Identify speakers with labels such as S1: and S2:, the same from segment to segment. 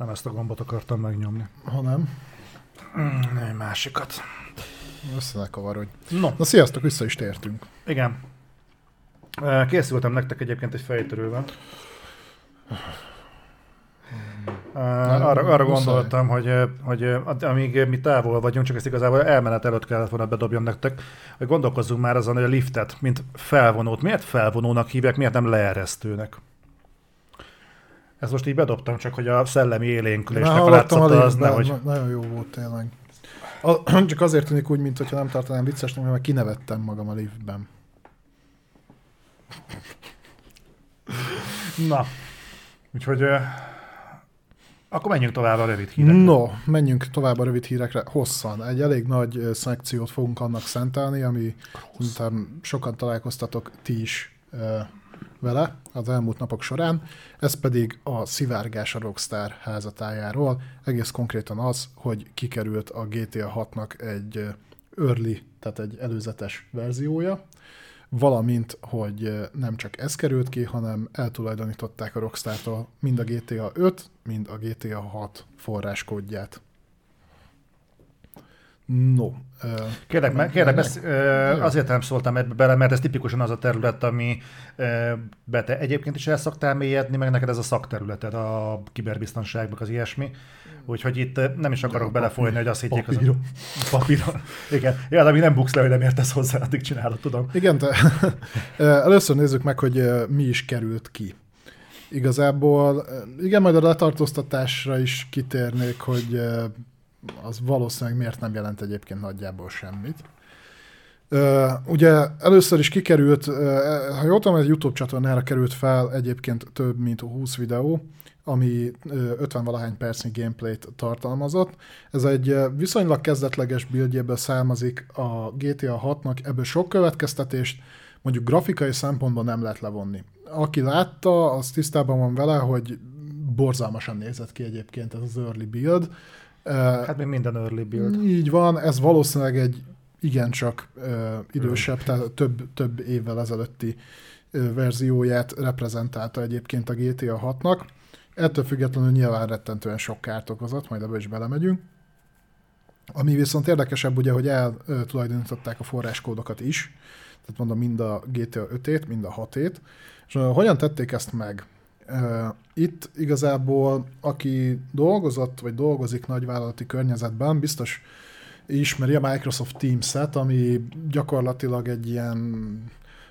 S1: Nem ezt a gombot akartam megnyomni.
S2: Ha nem,
S1: Mm, Egy másikat.
S2: össze ne kavarodj.
S1: No,
S2: Na sziasztok, vissza is tértünk.
S1: igen. Ö, Készültem nektek egyébként egy fejtörővel. Ö, Arra, arra gondoltam, hogy, ö, hogy amíg mi távol vagyunk, csak ezt igazából elmenet előtt kellett volna bedobjam nektek, hogy gondolkozzunk már azon, hogy a liftet, mint felvonót, miért felvonónak hívják, miért nem leeresztőnek? Ezt most így bedobtam, csak hogy a szellemi élénkülésnek a látszata az nehogy...
S2: na- Nagyon jó volt tényleg. A, csak azért tűnik úgy, mintha nem tartanám viccesnek, mert kinevettem magam a liftben.
S1: Na, úgyhogy akkor menjünk tovább a rövid hírekre.
S2: No, menjünk tovább a rövid hírekre. Hosszan. Egy elég nagy szekciót fogunk annak szentelni, ami szerintem sokan találkoztatok ti is vele az elmúlt napok során. Ez pedig a szivárgás a Rockstar házatájáról. Egész konkrétan az, hogy kikerült a GTA 6-nak egy early, tehát egy előzetes verziója, valamint, hogy nem csak ez került ki, hanem eltulajdonították a Rockstar-tól mind a GTA 5, mind a GTA 6 forráskódját. No.
S1: Kérlek,
S2: meg,
S1: kérlek besz, azért nem szóltam ebbe bele, mert ez tipikusan az a terület, ami be te egyébként is el szoktál mélyedni, meg neked ez a szakterületed, a kiberbiztonságnak az ilyesmi. Úgyhogy itt nem is akarok belefolyni, hogy azt higgyék az
S2: papíron.
S1: papíron. Igen. Ja, de ami nem buksz le, hogy nem értesz hozzá, addig csinálod, tudom.
S2: Igen, te, először nézzük meg, hogy mi is került ki. Igazából, igen, majd a letartóztatásra is kitérnék, hogy az valószínűleg miért nem jelent egyébként nagyjából semmit. Ugye először is kikerült, ha jól tudom, egy YouTube csatornára került fel egyébként több mint 20 videó, ami ö, 50-valahány percnyi gameplayt tartalmazott. Ez egy viszonylag kezdetleges buildjéből származik a GTA 6-nak, ebből sok következtetést mondjuk grafikai szempontból nem lehet levonni. Aki látta, az tisztában van vele, hogy borzalmasan nézett ki egyébként ez az early build.
S1: Hát még minden early build.
S2: így van, ez valószínűleg egy igencsak idősebb, tehát több, több évvel ezelőtti verzióját reprezentálta egyébként a GTA 6-nak. Ettől függetlenül nyilván rettentően sok kárt okozott, majd ebbe is belemegyünk. Ami viszont érdekesebb, ugye, hogy eltulajdonították a forráskódokat is, tehát mondom mind a GTA 5-ét, mind a 6-ét, és hogyan tették ezt meg? Itt igazából, aki dolgozott, vagy dolgozik nagyvállalati környezetben, biztos ismeri a Microsoft Teams-et, ami gyakorlatilag egy ilyen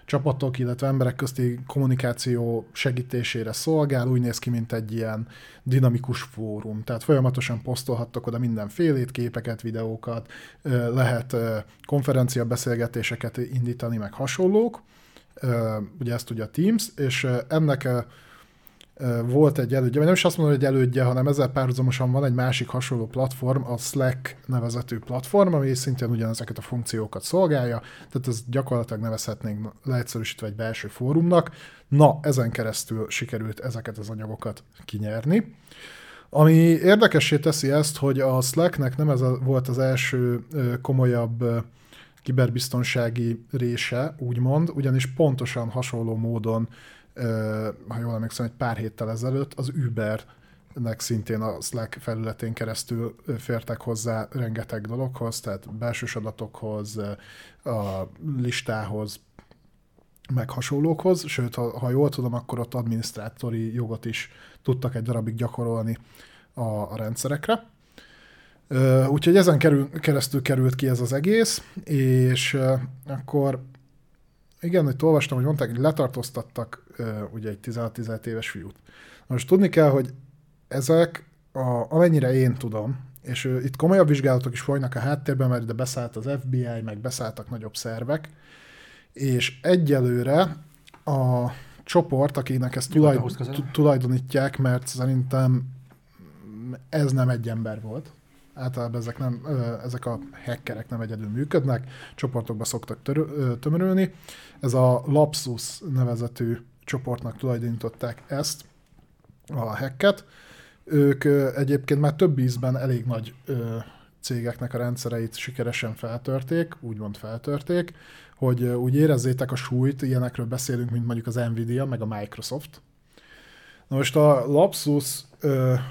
S2: csapatok, illetve emberek közti kommunikáció segítésére szolgál, úgy néz ki, mint egy ilyen dinamikus fórum. Tehát folyamatosan posztolhattok oda mindenfélét, képeket, videókat, lehet konferencia beszélgetéseket indítani, meg hasonlók. Ugye ezt tudja a Teams, és ennek ö, volt egy elődje, vagy nem is azt mondom, hogy egy elődje, hanem ezzel párhuzamosan van egy másik hasonló platform, a Slack nevezetű platform, ami szintén ugyanezeket a funkciókat szolgálja, tehát ez gyakorlatilag nevezhetnénk leegyszerűsítve egy belső fórumnak. Na, ezen keresztül sikerült ezeket az anyagokat kinyerni. Ami érdekessé teszi ezt, hogy a Slacknek nem ez volt az első komolyabb kiberbiztonsági része, úgymond, ugyanis pontosan hasonló módon, ha jól emlékszem, egy pár héttel ezelőtt az Ubernek szintén a Slack felületén keresztül fértek hozzá rengeteg dologhoz, tehát belsős adatokhoz, a listához, meg hasonlókhoz, sőt, ha, ha jól tudom, akkor ott adminisztrátori jogot is tudtak egy darabig gyakorolni a, a rendszerekre. Úgyhogy ezen kerül, keresztül került ki ez az egész, és akkor igen, hogy olvastam, hogy mondták, hogy letartóztattak ugye egy 16-17 éves fiút. Most tudni kell, hogy ezek, a, amennyire én tudom, és itt komolyabb vizsgálatok is folynak a háttérben, mert ide beszállt az FBI, meg beszálltak nagyobb szervek, és egyelőre a csoport, akinek ezt
S1: Nyugodtan
S2: tulajd,
S1: húzd közelebb.
S2: tu- tulajdonítják, mert szerintem ez nem egy ember volt. Általában ezek, nem, ezek a hackerek nem egyedül működnek, csoportokba szoktak tör, ö, tömörülni. Ez a Lapsus nevezetű csoportnak tulajdonították ezt, a hacket. Ők egyébként már több ízben elég nagy cégeknek a rendszereit sikeresen feltörték, úgymond feltörték, hogy úgy érezzétek a súlyt, ilyenekről beszélünk, mint mondjuk az Nvidia, meg a Microsoft. Na most a Lapsus,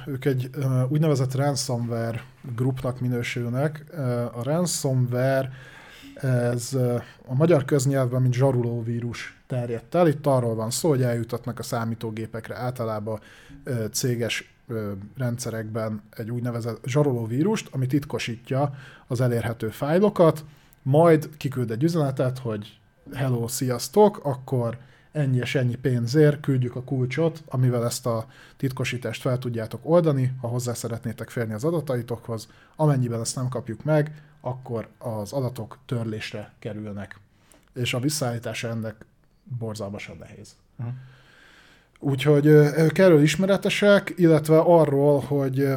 S2: ők egy úgynevezett ransomware grupnak minősülnek. A ransomware ez a magyar köznyelvben, mint zsaruló vírus terjedt el. Itt arról van szó, hogy eljutatnak a számítógépekre általában céges rendszerekben egy úgynevezett zsaroló vírust, ami titkosítja az elérhető fájlokat, majd kiküld egy üzenetet, hogy hello, sziasztok, akkor ennyi és ennyi pénzért küldjük a kulcsot, amivel ezt a titkosítást fel tudjátok oldani, ha hozzá szeretnétek férni az adataitokhoz. Amennyiben ezt nem kapjuk meg, akkor az adatok törlésre kerülnek. És a visszaállítása ennek borzalmasan nehéz. Uh-huh. Úgyhogy ők erről ismeretesek, illetve arról, hogy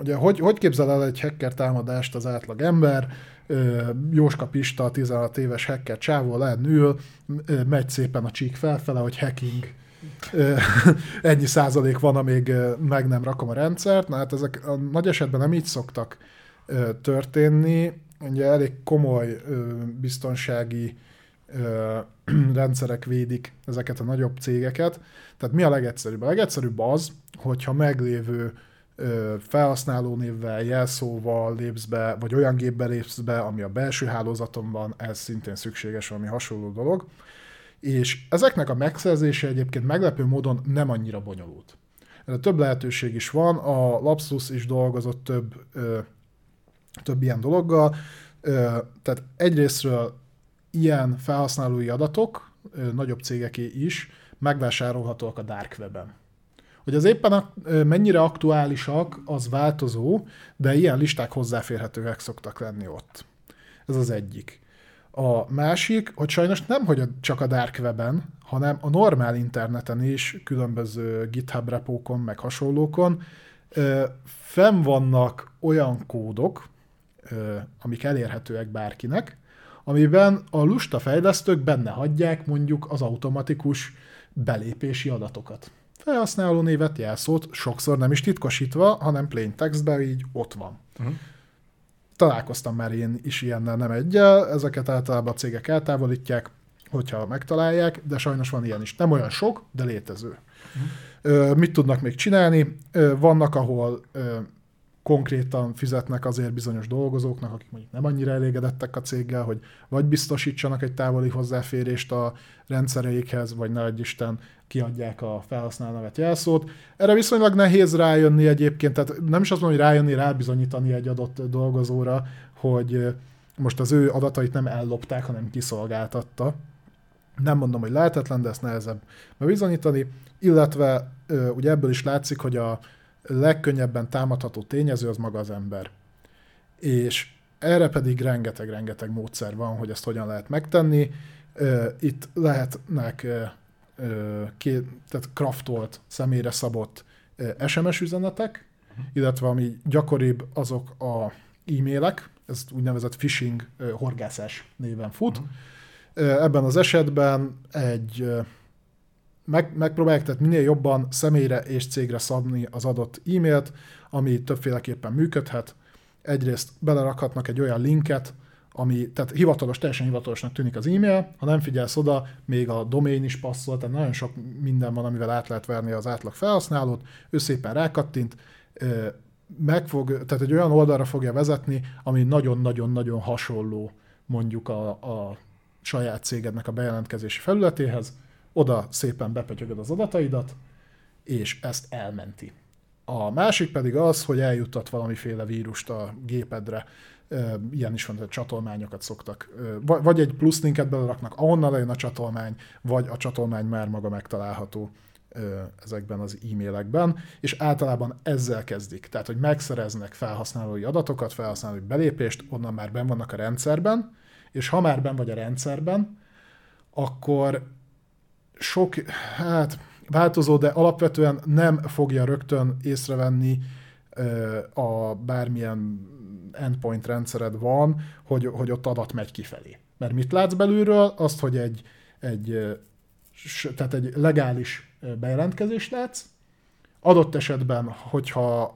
S2: ugye, hogy, hogy képzel el egy hacker támadást az átlag ember, Jóska Pista, 16 éves hacker csávó lehet ül, megy szépen a csík felfele, hogy hacking ennyi százalék van, amíg meg nem rakom a rendszert. Na hát ezek a nagy esetben nem így szoktak történni. Ugye elég komoly biztonsági rendszerek védik ezeket a nagyobb cégeket. Tehát mi a legegyszerűbb? A legegyszerűbb az, hogyha meglévő felhasználónévvel, jelszóval lépsz be, vagy olyan gépbe lépsz be, ami a belső hálózaton van, ez szintén szükséges valami hasonló dolog. És ezeknek a megszerzése egyébként meglepő módon nem annyira bonyolult. Erre több lehetőség is van, a Lapsus is dolgozott több, ö, több ilyen dologgal, ö, tehát egyrésztről ilyen felhasználói adatok, ö, nagyobb cégeké is, megvásárolhatóak a Dark Web-en. Hogy az éppen mennyire aktuálisak, az változó, de ilyen listák hozzáférhetőek szoktak lenni ott. Ez az egyik. A másik, hogy sajnos nem hogy csak a Dark Web-en, hanem a normál interneten is, különböző GitHub repókon, meg hasonlókon, fenn vannak olyan kódok, amik elérhetőek bárkinek, amiben a lusta fejlesztők benne hagyják mondjuk az automatikus belépési adatokat felhasználó névet, jelszót, sokszor nem is titkosítva, hanem plain textben így ott van. Uh-huh. Találkoztam már én is ilyennel, nem egyel, ezeket általában a cégek eltávolítják, hogyha megtalálják, de sajnos van ilyen is. Nem olyan sok, de létező. Uh-huh. Mit tudnak még csinálni? Vannak, ahol konkrétan fizetnek azért bizonyos dolgozóknak, akik mondjuk nem annyira elégedettek a céggel, hogy vagy biztosítsanak egy távoli hozzáférést a rendszereikhez, vagy ne Isten kiadják a felhasználó jelszót. Erre viszonylag nehéz rájönni egyébként, tehát nem is azt mondom, hogy rájönni, rábizonyítani egy adott dolgozóra, hogy most az ő adatait nem ellopták, hanem kiszolgáltatta. Nem mondom, hogy lehetetlen, de ezt nehezebb bebizonyítani, illetve ugye ebből is látszik, hogy a legkönnyebben támadható tényező az maga az ember. És erre pedig rengeteg-rengeteg módszer van, hogy ezt hogyan lehet megtenni. Itt lehetnek két, tehát kraftolt, személyre szabott SMS üzenetek, illetve ami gyakoribb azok a e-mailek, ez úgynevezett phishing horgászás néven fut. Uh-huh. Ebben az esetben egy meg, megpróbálják tehát minél jobban személyre és cégre szabni az adott e-mailt, ami többféleképpen működhet. Egyrészt belerakhatnak egy olyan linket, ami, tehát hivatalos, teljesen hivatalosnak tűnik az e-mail, ha nem figyelsz oda, még a domain is passzol, tehát nagyon sok minden van, amivel át lehet verni az átlag felhasználót, ő szépen rákattint, meg fog, tehát egy olyan oldalra fogja vezetni, ami nagyon-nagyon-nagyon hasonló mondjuk a, a saját cégednek a bejelentkezési felületéhez, oda szépen bepötyögöd az adataidat, és ezt elmenti. A másik pedig az, hogy eljuttat valamiféle vírust a gépedre, ilyen is van, hogy csatolmányokat szoktak, vagy egy plusz linket beleraknak, ahonnan lejön a csatolmány, vagy a csatolmány már maga megtalálható ezekben az e-mailekben, és általában ezzel kezdik. Tehát, hogy megszereznek felhasználói adatokat, felhasználói belépést, onnan már ben vannak a rendszerben, és ha már ben vagy a rendszerben, akkor sok, hát változó, de alapvetően nem fogja rögtön észrevenni a bármilyen endpoint rendszered van, hogy, hogy ott adat megy kifelé. Mert mit látsz belülről? Azt, hogy egy, egy, tehát egy legális bejelentkezést látsz, adott esetben, hogyha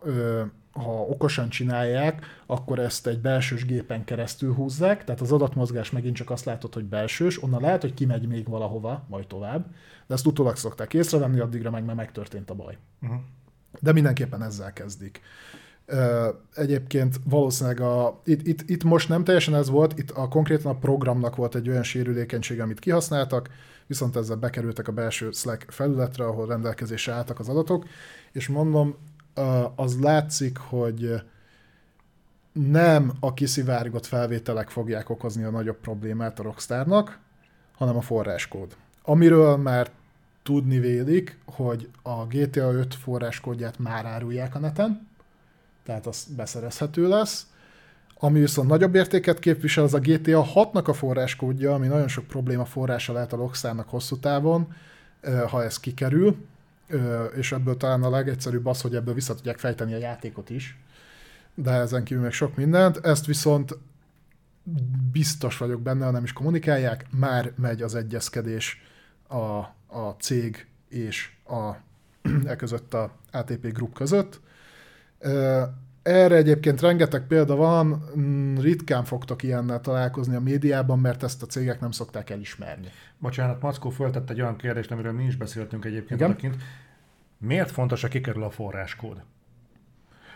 S2: ha okosan csinálják, akkor ezt egy belsős gépen keresztül húzzák, tehát az adatmozgás megint csak azt látod, hogy belsős, onnan lehet, hogy kimegy még valahova, majd tovább, de ezt utólag szokták észrevenni, addigra meg már megtörtént a baj. Uh-huh. De mindenképpen ezzel kezdik. Egyébként valószínűleg a, itt, itt, itt most nem teljesen ez volt, itt a konkrétan a programnak volt egy olyan sérülékenység, amit kihasználtak, viszont ezzel bekerültek a belső Slack felületre, ahol rendelkezésre álltak az adatok, és mondom, az látszik, hogy nem a kiszivárgott felvételek fogják okozni a nagyobb problémát a Rockstarnak, hanem a forráskód. Amiről már tudni vélik, hogy a GTA 5 forráskódját már árulják a neten, tehát az beszerezhető lesz. Ami viszont nagyobb értéket képvisel, az a GTA 6-nak a forráskódja, ami nagyon sok probléma forrása lehet a Rockstarnak hosszú távon, ha ez kikerül, és ebből talán a legegyszerűbb az, hogy ebből vissza tudják fejteni a játékot is, de ezen kívül meg sok mindent. Ezt viszont biztos vagyok benne, ha nem is kommunikálják, már megy az egyezkedés a, a cég és a, e között a ATP Group között. Erre egyébként rengeteg példa van, mm, ritkán fogtok ilyennel találkozni a médiában, mert ezt a cégek nem szokták elismerni.
S1: Bocsánat, Mackó föltett egy olyan kérdést, amiről mi is beszéltünk egyébként odakint. Miért fontos, hogy kikerül a forráskód?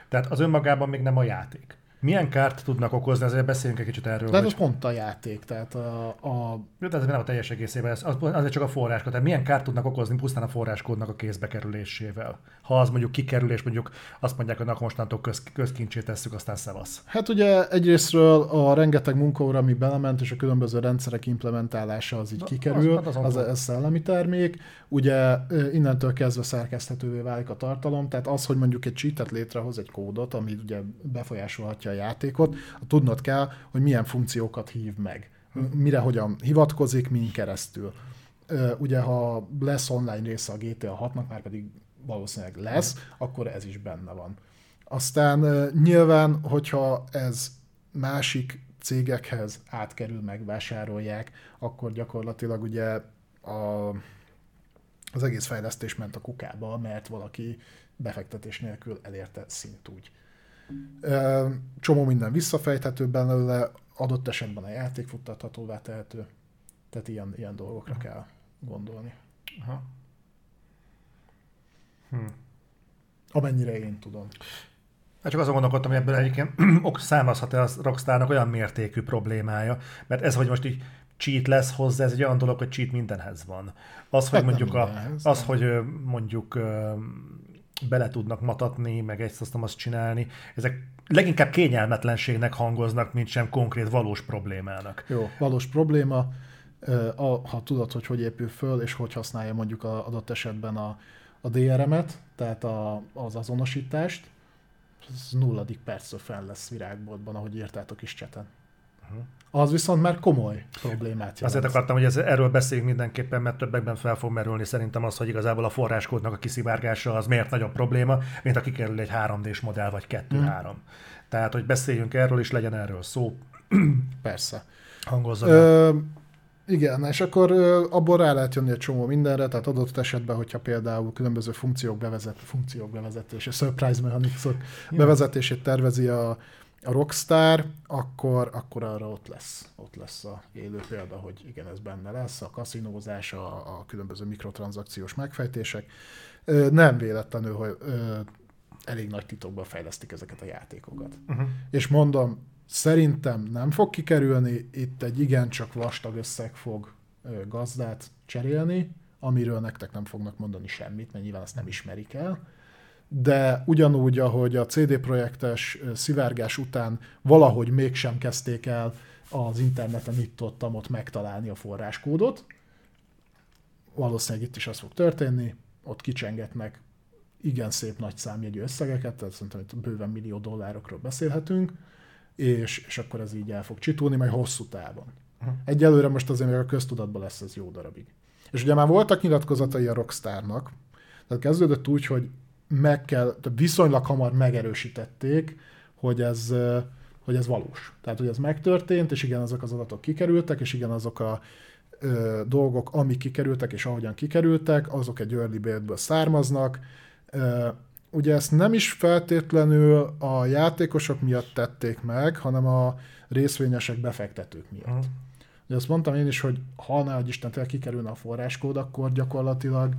S1: Tehát az önmagában még nem a játék milyen kárt tudnak okozni, ezért beszéljünk egy kicsit erről.
S2: Tehát hogy... az pont a játék, tehát a... a...
S1: Jó, tehát nem a teljes egészében, az, azért csak a forráskód. Tehát milyen kárt tudnak okozni pusztán a forráskódnak a kézbe kerülésével? Ha az mondjuk kikerül, és mondjuk azt mondják, hogy mostantól köz, közkincsét tesszük, aztán szevasz.
S2: Hát ugye egyrésztről a rengeteg munkaóra, ami belement, és a különböző rendszerek implementálása az így Na, kikerül, az, az, az, az, az szellemi termék. Ugye innentől kezdve szerkeszthetővé válik a tartalom, tehát az, hogy mondjuk egy cheatet létrehoz egy kódot, ami ugye befolyásolhatja a játékot, tudnod kell, hogy milyen funkciókat hív meg, mire hogyan hivatkozik, min keresztül. Ugye, ha lesz online része a GTA 6-nak, már pedig valószínűleg lesz, akkor ez is benne van. Aztán nyilván, hogyha ez másik cégekhez átkerül, megvásárolják, akkor gyakorlatilag ugye a, az egész fejlesztés ment a kukába, mert valaki befektetés nélkül elérte szint úgy. Csomó minden visszafejthető belőle, adott esetben a játék futtathatóvá tehető. Tehát ilyen, ilyen dolgokra Aha. kell gondolni. Aha. Hm. Amennyire én tudom.
S1: Hát csak azon gondolkodtam, hogy ebből egyébként származhat-e a Rockstarnak olyan mértékű problémája, mert ez, hogy most így cheat lesz hozzá, ez egy olyan dolog, hogy cheat mindenhez van. Az, hogy hát mondjuk, a, az, hogy mondjuk bele tudnak matatni, meg ezt azt, azt csinálni. Ezek leginkább kényelmetlenségnek hangoznak, mint sem konkrét valós problémának.
S2: Jó, valós probléma, ha tudod, hogy hogy épül föl, és hogy használja mondjuk a adott esetben a, a DRM-et, tehát a, az azonosítást, az nulladik percről fel lesz virágboltban, ahogy írtátok is cseten. Uh-huh az viszont már komoly problémát jelent.
S1: Azért akartam, hogy ez, erről beszéljünk mindenképpen, mert többekben fel fog merülni szerintem az, hogy igazából a forráskódnak a kiszivárgása az miért nagyobb probléma, mint a kikerül egy 3D-s modell vagy 2-3. Hmm. Tehát, hogy beszéljünk erről, és legyen erről szó.
S2: Persze.
S1: Hangozza. Ö,
S2: igen, és akkor abból rá lehet jönni egy csomó mindenre, tehát adott esetben, hogyha például különböző funkciók, bevezet, funkciók bevezetése, surprise mechanicsok bevezetését tervezi a, a Rockstar, akkor, akkor arra ott lesz, ott lesz a élő példa, hogy igen, ez benne lesz, a kaszinózás, a, a különböző mikrotranszakciós megfejtések. Nem véletlenül, hogy elég nagy titokban fejlesztik ezeket a játékokat. Uh-huh. És mondom, szerintem nem fog kikerülni, itt egy igencsak vastag összeg fog gazdát cserélni, amiről nektek nem fognak mondani semmit, mert nyilván ezt nem ismerik el de ugyanúgy, ahogy a CD projektes szivárgás után valahogy mégsem kezdték el az interneten itt ott, ott megtalálni a forráskódot, valószínűleg itt is az fog történni, ott kicsengetnek igen szép nagy számjegyű összegeket, tehát szerintem itt bőven millió dollárokról beszélhetünk, és, és akkor ez így el fog csitulni, majd hosszú távon. Egyelőre most azért még a köztudatban lesz ez jó darabig. És ugye már voltak nyilatkozatai a Rockstarnak, tehát kezdődött úgy, hogy meg kell, viszonylag hamar megerősítették, hogy ez, hogy ez valós. Tehát, hogy ez megtörtént, és igen, azok az adatok kikerültek, és igen, azok a ö, dolgok, amik kikerültek, és ahogyan kikerültek, azok egy early build származnak. Ö, ugye ezt nem is feltétlenül a játékosok miatt tették meg, hanem a részvényesek befektetők miatt. Uh-huh. Ugye azt mondtam én is, hogy ha ne hogy Isten kikerülne a forráskód, akkor gyakorlatilag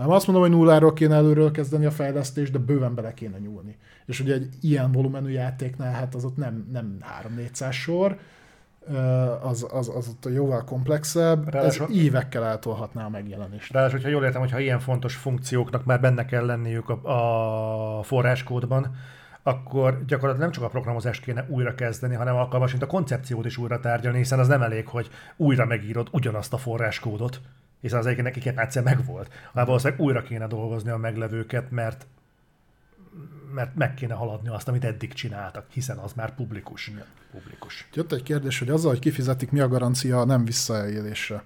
S2: nem azt mondom, hogy nulláról kéne előről kezdeni a fejlesztést, de bőven bele kéne nyúlni. És ugye egy ilyen volumenű játéknál, hát az ott nem, nem 3-400 sor, az, az, az ott jóval komplexebb, Ráadásul, ez évekkel eltolhatná a megjelenést.
S1: Ráadásul, hogyha jól értem, hogyha ilyen fontos funkcióknak már benne kell lenniük a, a forráskódban, akkor gyakorlatilag nem csak a programozást kéne újra kezdeni, hanem alkalmasint a koncepciót is újra tárgyalni, hiszen az nem elég, hogy újra megírod ugyanazt a forráskódot, hiszen az egyik nekik egyszer megvolt. Hanem valószínűleg újra kéne dolgozni a meglevőket, mert mert meg kéne haladni azt, amit eddig csináltak, hiszen az már publikus. Igen. publikus.
S2: Jött egy kérdés, hogy azzal, hogy kifizetik, mi a garancia a nem visszaélésre.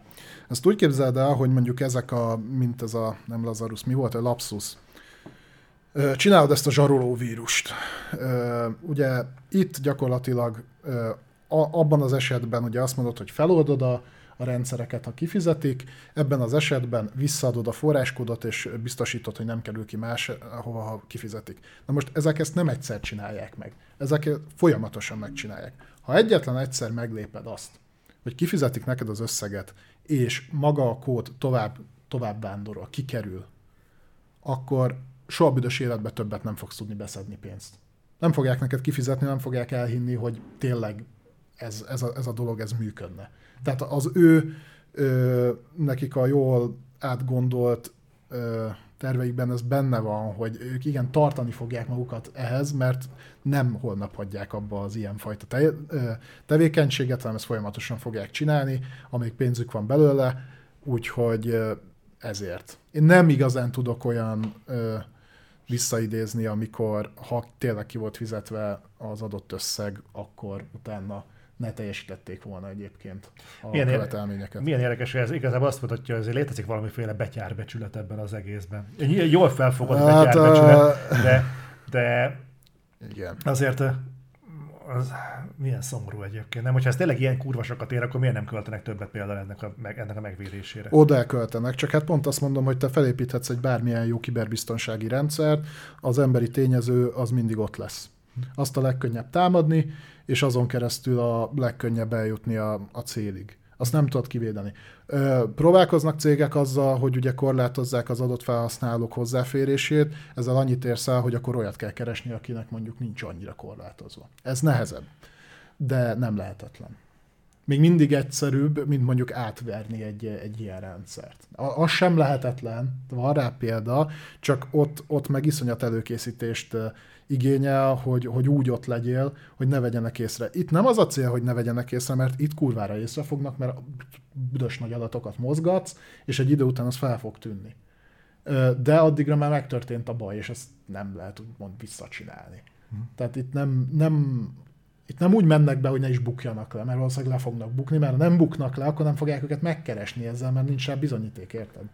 S2: Ezt úgy képzeld el, hogy mondjuk ezek a, mint ez a, nem Lazarus, mi volt, a lapsus, csinálod ezt a zsaroló vírust. Ugye itt gyakorlatilag abban az esetben ugye azt mondod, hogy feloldod a a rendszereket, ha kifizetik. Ebben az esetben visszaadod a forráskódot, és biztosítod, hogy nem kerül ki más, ahova ha kifizetik. Na most ezek ezt nem egyszer csinálják meg. Ezek folyamatosan megcsinálják. Ha egyetlen egyszer megléped azt, hogy kifizetik neked az összeget, és maga a kód tovább, tovább vándorol, kikerül, akkor soha büdös életben többet nem fogsz tudni beszedni pénzt. Nem fogják neked kifizetni, nem fogják elhinni, hogy tényleg ez, ez, a, ez a dolog ez működne. Tehát az ő ö, nekik a jól átgondolt ö, terveikben ez benne van, hogy ők igen tartani fogják magukat ehhez, mert nem holnap hagyják abba az ilyenfajta te, ö, tevékenységet, hanem ezt folyamatosan fogják csinálni, amíg pénzük van belőle, úgyhogy ö, ezért. Én nem igazán tudok olyan ö, visszaidézni, amikor ha tényleg ki volt fizetve az adott összeg, akkor utána ne teljesítették volna egyébként a milyen követelményeket.
S1: Milyen érdekes, hogy ez igazából azt mutatja, hogy létezik valamiféle betyárbecsület ebben az egészben. Jól felfogott hát, betyárbecsület, de, de igen. azért az milyen szomorú egyébként. Nem, hogyha ez tényleg ilyen kurvasokat ér, akkor miért nem költenek többet például ennek a, meg, ennek a megvédésére?
S2: Oda elköltenek, csak hát pont azt mondom, hogy te felépíthetsz egy bármilyen jó kiberbiztonsági rendszert, az emberi tényező az mindig ott lesz. Azt a legkönnyebb támadni, és azon keresztül a legkönnyebb eljutni a, a célig. Azt nem tudod kivédeni. Ö, próbálkoznak cégek azzal, hogy ugye korlátozzák az adott felhasználók hozzáférését, ezzel annyit érsz el, hogy akkor olyat kell keresni, akinek mondjuk nincs annyira korlátozva. Ez nehezebb, de nem lehetetlen. Még mindig egyszerűbb, mint mondjuk átverni egy, egy ilyen rendszert. Az sem lehetetlen, van rá példa, csak ott, ott meg iszonyat előkészítést igényel, hogy, hogy úgy ott legyél, hogy ne vegyenek észre. Itt nem az a cél, hogy ne vegyenek észre, mert itt kurvára észre fognak, mert büdös nagy adatokat mozgatsz, és egy idő után az fel fog tűnni. De addigra már megtörtént a baj, és ezt nem lehet úgymond visszacsinálni. Hm. Tehát itt nem, nem, itt nem úgy mennek be, hogy ne is bukjanak le, mert valószínűleg le fognak bukni, mert ha nem buknak le, akkor nem fogják őket megkeresni ezzel, mert nincs rá bizonyíték, érted?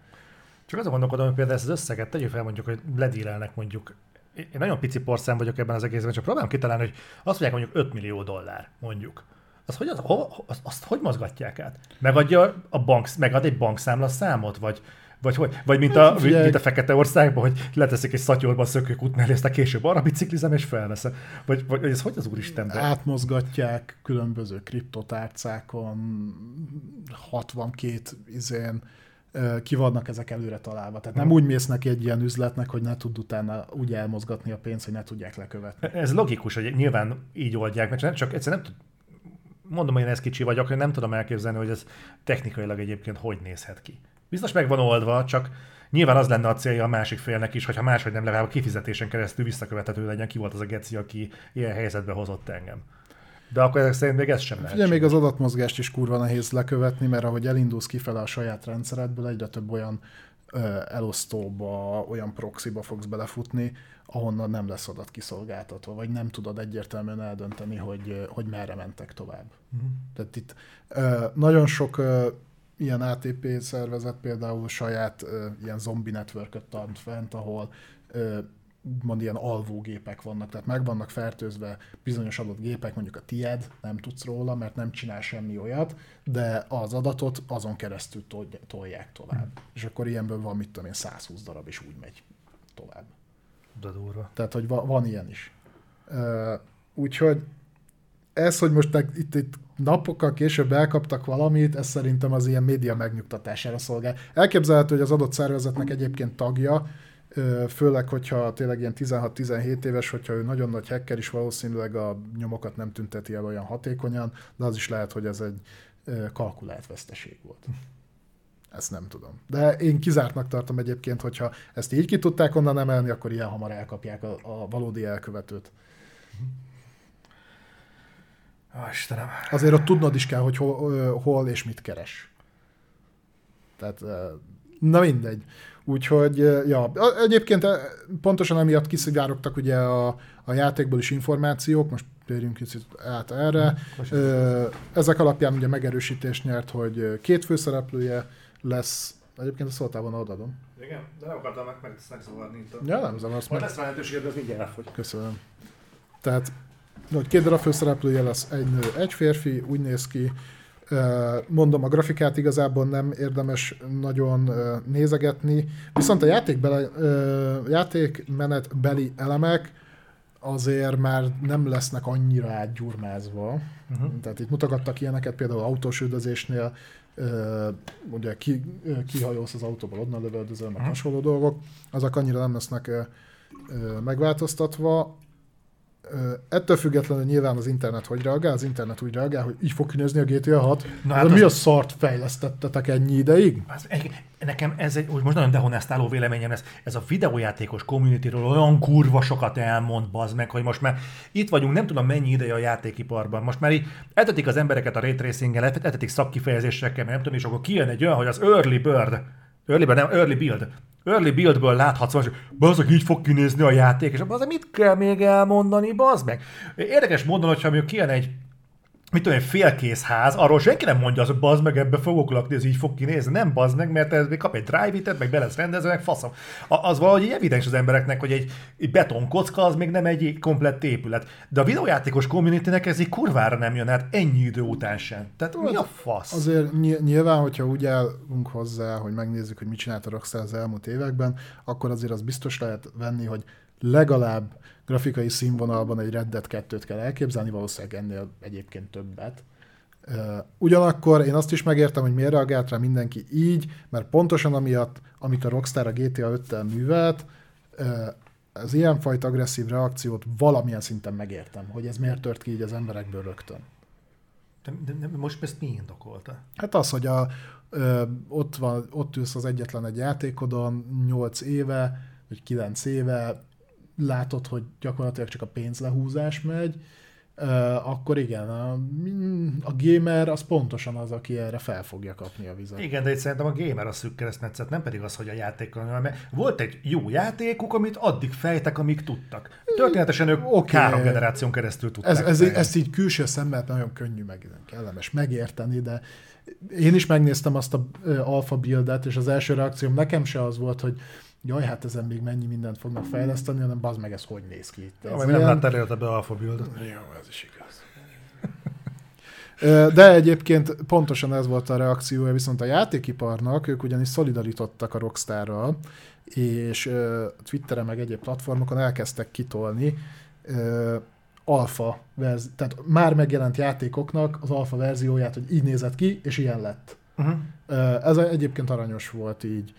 S1: Csak azon gondolkodom, hogy például ezt az összeget tegyük fel mondjuk, hogy ledílelnek mondjuk én nagyon pici porszám vagyok ebben az egészben, csak próbálom kitalálni, hogy azt mondják mondjuk 5 millió dollár, mondjuk. Az, hogy az, azt, azt hogy mozgatják át? Megadja a bank, megad egy bankszámla számot, vagy, vagy, hogy, vagy mint, a, hát, mint a Fekete Országban, hogy leteszik egy szatyorba a szökőkút mellé, aztán később arra biciklizem és felveszem. Vagy, vagy ez hogy az úristen?
S2: Átmozgatják különböző kriptotárcákon, 62 izén, ki vannak ezek előre találva. Tehát nem úgy mész neki egy ilyen üzletnek, hogy ne tud utána úgy elmozgatni a pénzt, hogy ne tudják lekövetni.
S1: Ez logikus, hogy nyilván így oldják, mert csak egyszerűen nem tud, mondom, hogy én ez kicsi vagyok, hogy nem tudom elképzelni, hogy ez technikailag egyébként hogy nézhet ki. Biztos meg van oldva, csak nyilván az lenne a célja a másik félnek is, hogyha máshogy nem legalább a kifizetésen keresztül visszakövethető legyen, ki volt az a geci, aki ilyen helyzetbe hozott engem. De akkor ezek szerint még ez sem lehet.
S2: Ugye még az adatmozgást is kurva nehéz lekövetni, mert ahogy elindulsz kifele a saját rendszeredből, egyre több olyan elosztóba, olyan proxyba fogsz belefutni, ahonnan nem lesz adat kiszolgáltatva, vagy nem tudod egyértelműen eldönteni, hogy, hogy merre mentek tovább. Uh-huh. Tehát itt nagyon sok ilyen ATP szervezet például saját ilyen zombi network tart fent, ahol úgymond ilyen alvógépek vannak, tehát meg vannak fertőzve bizonyos adott gépek, mondjuk a tied, nem tudsz róla, mert nem csinál semmi olyat, de az adatot azon keresztül tolják tovább. Mm. És akkor ilyenből van, mit tudom én, 120 darab, és úgy megy tovább.
S1: De durva.
S2: Tehát, hogy va- van ilyen is. Úgyhogy ez, hogy most itt, itt napokkal később elkaptak valamit, ez szerintem az ilyen média megnyugtatására szolgál. Elképzelhető, hogy az adott szervezetnek egyébként tagja, főleg, hogyha tényleg ilyen 16-17 éves, hogyha ő nagyon nagy hacker is, valószínűleg a nyomokat nem tünteti el olyan hatékonyan, de az is lehet, hogy ez egy kalkulált veszteség volt. Ezt nem tudom. De én kizártnak tartom egyébként, hogyha ezt így ki tudták onnan emelni, akkor ilyen hamar elkapják a, a valódi elkövetőt.
S1: Ó, Istenem.
S2: Azért ott tudnod is kell, hogy hol, hol és mit keres. Tehát, na mindegy. Úgyhogy, ja, egyébként pontosan emiatt kiszivárogtak ugye a, a játékból is információk, most térjünk kicsit át erre. Ezek alapján ugye megerősítést nyert, hogy két főszereplője lesz, egyébként a szóltál volna
S1: odadom. Igen, de nem akartam meg, meg megzavarni itt.
S2: Ja, nem zavarsz
S1: meg. lesz lehetőséged, ez mindjárt elfogy.
S2: Köszönöm. Tehát, hogy két darab főszereplője lesz, egy nő, egy férfi, úgy néz ki, Mondom, a grafikát igazából nem érdemes nagyon nézegetni, viszont a játékbeli, játékmenetbeli elemek azért már nem lesznek annyira átgyurmázva. Uh-huh. Tehát itt mutogattak ilyeneket, például autós üldözésnél, ugye ki, kihajósz az autóból, onnan lövöldözöl, meg uh-huh. hasonló dolgok, azok annyira nem lesznek megváltoztatva. Ettől függetlenül nyilván az internet hogy reagál? Az internet úgy reagál, hogy így fog kinézni a GTA 6. Na, hát mi az... a szart fejlesztettetek ennyi ideig?
S1: Az, nekem ez egy, úgy most nagyon dehonestáló véleményem lesz, ez a videójátékos communityről olyan kurva sokat elmond, bazd meg, hogy most már itt vagyunk, nem tudom mennyi ideje a játékiparban. Most már így etetik az embereket a raytracinggel, etetik szakkifejezésekkel, nem tudom, és akkor kijön egy olyan, hogy az early bird, early nem, early build, early buildből láthatsz, hogy bazd így fog kinézni a játék, és az mit kell még elmondani, bazd meg. Érdekes módon, hogyha mondjuk kijön egy mit tudom, egy félkész ház, arról senki nem mondja azt, hogy bazd meg, ebbe fogok lakni, ez így fog kinézni. Nem bazd meg, mert ez még kap egy drive meg be lesz rendezve, meg faszom. Az valahogy evidens az embereknek, hogy egy, egy betonkocka az még nem egy komplett épület. De a videójátékos communitynek ez így kurvára nem jön át ennyi idő után sem. Tehát mi a fasz?
S2: Azért nyilván, hogyha úgy állunk hozzá, hogy megnézzük, hogy mit csinált a Rockstar az elmúlt években, akkor azért az biztos lehet venni, hogy legalább grafikai színvonalban egy Red Dead 2-t kell elképzelni, valószínűleg ennél egyébként többet. Ugyanakkor én azt is megértem, hogy miért reagált rá mindenki így, mert pontosan amiatt, amit a Rockstar a GTA 5-tel művelt, az ilyenfajta agresszív reakciót valamilyen szinten megértem, hogy ez miért tört ki így az emberekből rögtön.
S1: De, de, de most ezt mi indokolta?
S2: Hát az, hogy a, ö, ott, van, ott ülsz az egyetlen egy játékodon 8 éve, vagy 9 éve, látod, hogy gyakorlatilag csak a pénzlehúzás megy, akkor igen, a, a gamer az pontosan az, aki erre fel fogja kapni a vizet.
S1: Igen, de itt szerintem a gamer a szűk keresztmetszet, nem pedig az, hogy a játékkal, mert volt egy jó játékuk, amit addig fejtek, amíg tudtak. Történetesen ők okay. három generáción keresztül tudták.
S2: Ez, ez, ezt így külső szemmel nagyon könnyű, meg kellemes megérteni, de én is megnéztem azt a alfa buildet, és az első reakcióm nekem se az volt, hogy jaj, hát ezen még mennyi mindent fognak fejleszteni, hanem bazd meg, ez hogy néz ki.
S1: Ez Jó, ilyen... nem láttál előtte be alfa build
S2: Jó, ez is igaz. De egyébként pontosan ez volt a reakciója viszont a játékiparnak, ők ugyanis szolidarítottak a Rockstarral, és Twitteren meg egyéb platformokon elkezdtek kitolni alfa verzi- tehát már megjelent játékoknak az alfa verzióját, hogy így nézett ki, és ilyen lett. Uh-huh. Ez egyébként aranyos volt így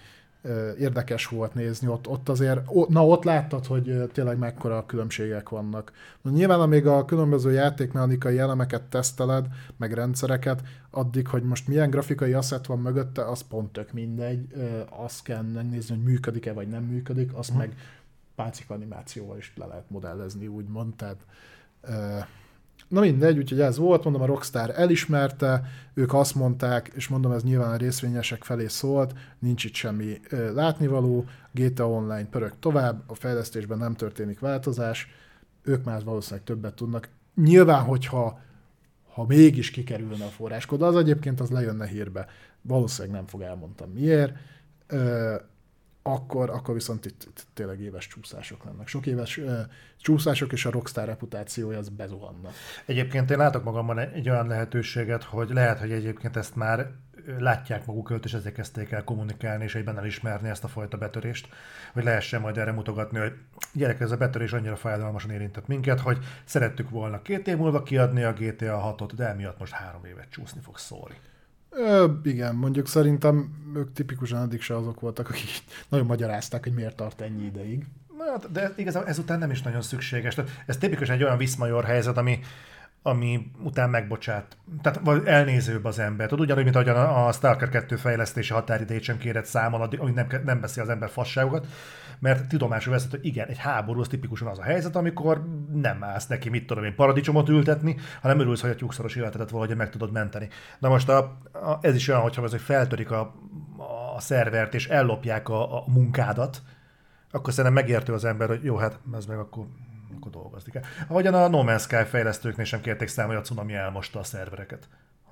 S2: érdekes volt nézni, ott, ott azért, na ott láttad, hogy tényleg mekkora különbségek vannak. Na, nyilván, amíg a különböző játékmechanikai elemeket teszteled, meg rendszereket, addig, hogy most milyen grafikai asset van mögötte, az pont tök mindegy, azt kell megnézni, hogy működik-e vagy nem működik, azt hmm. meg pácik animációval is le lehet modellezni, úgymond, tehát Na mindegy, úgyhogy ez volt, mondom, a Rockstar elismerte, ők azt mondták, és mondom, ez nyilván a részvényesek felé szólt, nincs itt semmi látnivaló, GTA Online pörög tovább, a fejlesztésben nem történik változás, ők már valószínűleg többet tudnak. Nyilván, hogyha ha mégis kikerülne a forráskód, az egyébként az lejönne hírbe. Valószínűleg nem fog elmondtam miért. Ö, akkor, akkor viszont itt, itt tényleg éves csúszások lennek. Sok éves uh, csúszások, és a Rockstar reputációja az bezuhanna.
S1: Egyébként én látok magamban egy olyan lehetőséget, hogy lehet, hogy egyébként ezt már látják maguk előtt, és ezek kezdték el kommunikálni, és egyben elismerni ezt a fajta betörést, hogy lehessen majd erre mutogatni, hogy gyerek, ez a betörés annyira fájdalmasan érintett minket, hogy szerettük volna két év múlva kiadni a GTA 6-ot, de emiatt most három évet csúszni fog szóri.
S2: Ö, igen, mondjuk szerintem ők tipikusan addig se azok voltak, akik nagyon magyarázták, hogy miért tart ennyi ideig.
S1: Na, de igazából ezután nem is nagyon szükséges. Tehát ez tipikusan egy olyan viszmajor helyzet, ami, ami után megbocsát. Tehát vagy elnézőbb az ember. Tudod, ugyanúgy, mint ahogyan a Stalker 2 fejlesztési határidejét sem kérett számon, amíg nem, nem beszél az ember fasságokat, mert tudomásul veszed, hogy igen, egy háború az tipikusan az a helyzet, amikor nem állsz neki, mit tudom én, paradicsomot ültetni, hanem örülsz, hogy a tyúkszoros életedet valahogy meg tudod menteni. Na most a, a, ez is olyan, hogyha az, hogy feltörik a, a szervert és ellopják a, a munkádat, akkor szerintem megértő az ember, hogy jó, hát ez meg akkor akkor dolgozni kell. Ahogyan a No Man's Sky fejlesztőknél sem kérték számon, hogy a cunami elmosta a szervereket,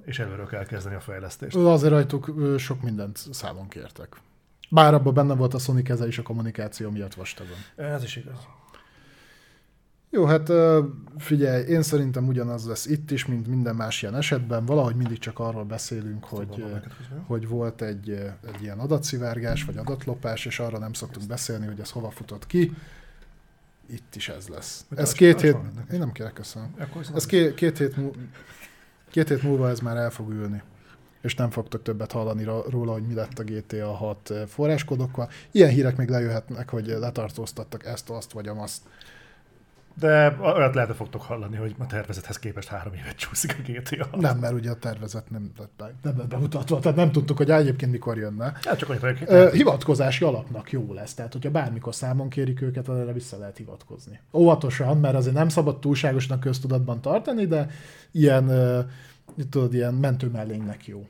S1: és előről kell kezdeni a fejlesztést.
S2: Azért rajtuk sok mindent számon kértek. Bár abban benne volt a Sony keze is a kommunikáció miatt vastagon.
S1: Ez is igaz.
S2: Jó, hát figyelj, én szerintem ugyanaz lesz itt is, mint minden más ilyen esetben. Valahogy mindig csak arról beszélünk, hogy, hogy volt egy, egy ilyen adatszivárgás, vagy adatlopás, és arra nem szoktunk beszélni, hogy ez hova futott ki itt is ez lesz. Mit ez két hét... Én nem kérek, köszönöm. Ez két, két, hét múlva, két hét múlva ez már el fog ülni és nem fogtok többet hallani róla, hogy mi lett a GTA 6 forráskodokkal. Ilyen hírek még lejöhetnek, hogy letartóztattak ezt, azt vagy azt.
S1: De olyat lehet, fogtok hallani, hogy a tervezethez képest három évet csúszik a GTA.
S2: Nem, mert ugye a tervezet nem lett, nem lett bemutatva, tehát nem tudtuk, hogy egyébként mikor jönne.
S1: Hát csak annyit,
S2: uh, hivatkozási alapnak jó lesz, tehát hogyha bármikor számon kérik őket, erre vissza lehet hivatkozni. Óvatosan, mert azért nem szabad túlságosan köztudatban tartani, de ilyen, uh, tudod, ilyen mentőmellénynek jó.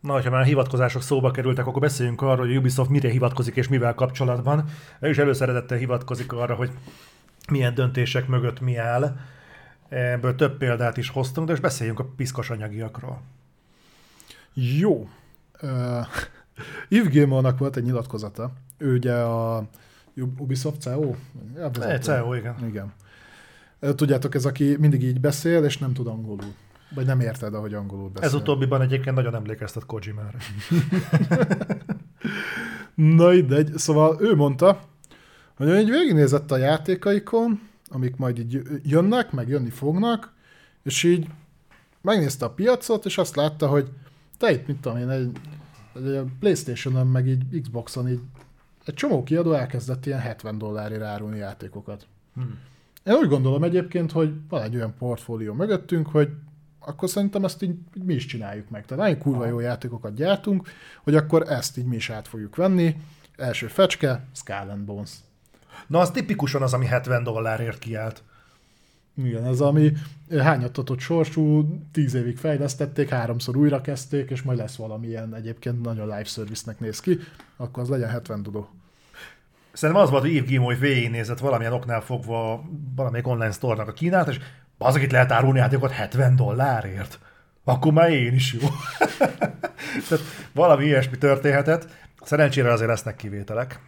S1: Na, ha már a hivatkozások szóba kerültek, akkor beszéljünk arról, hogy Ubisoft mire hivatkozik és mivel kapcsolatban. Ő is előszeretettel hivatkozik arra, hogy milyen döntések mögött mi áll. Ebből több példát is hoztunk, de és beszéljünk a piszkos anyagiakról.
S2: Jó. Uh, Yves Gilmore-nak volt egy nyilatkozata. Ő ugye a Ubisoft CEO?
S1: Ja, CEO, igen.
S2: Igen. Tudjátok, ez aki mindig így beszél, és nem tud angolul. Vagy nem érted, ahogy angolul beszél.
S1: Ez utóbbiban egyébként nagyon emlékeztet Kojimára.
S2: Na, egy, Szóval ő mondta, hogy így végignézett a játékaikon, amik majd így jönnek, meg jönni fognak, és így megnézte a piacot, és azt látta, hogy te itt, mit tudom én, egy, egy Playstation-on, meg így Xbox-on így egy csomó kiadó elkezdett ilyen 70 dollárért árulni játékokat. Hmm. Én úgy gondolom egyébként, hogy van egy olyan portfólió mögöttünk, hogy akkor szerintem ezt így mi is csináljuk meg. Tehát nagyon kurva jó játékokat gyártunk, hogy akkor ezt így mi is át fogjuk venni. Első fecske, Skull and Bones.
S1: Na, az tipikusan az, ami 70 dollárért kiállt.
S2: Igen, ez ami hányattatott sorsú, tíz évig fejlesztették, háromszor újra kezdték, és majd lesz valamilyen egyébként nagyon live service-nek néz ki, akkor az legyen 70 dudó.
S1: Szerintem az volt, hogy Yves Gilmoy végignézett valamilyen oknál fogva valamelyik online store-nak a kínát, és az, akit lehet árulni játékot 70 dollárért. Akkor már én is jó. Tehát valami ilyesmi történhetett. Szerencsére azért lesznek kivételek.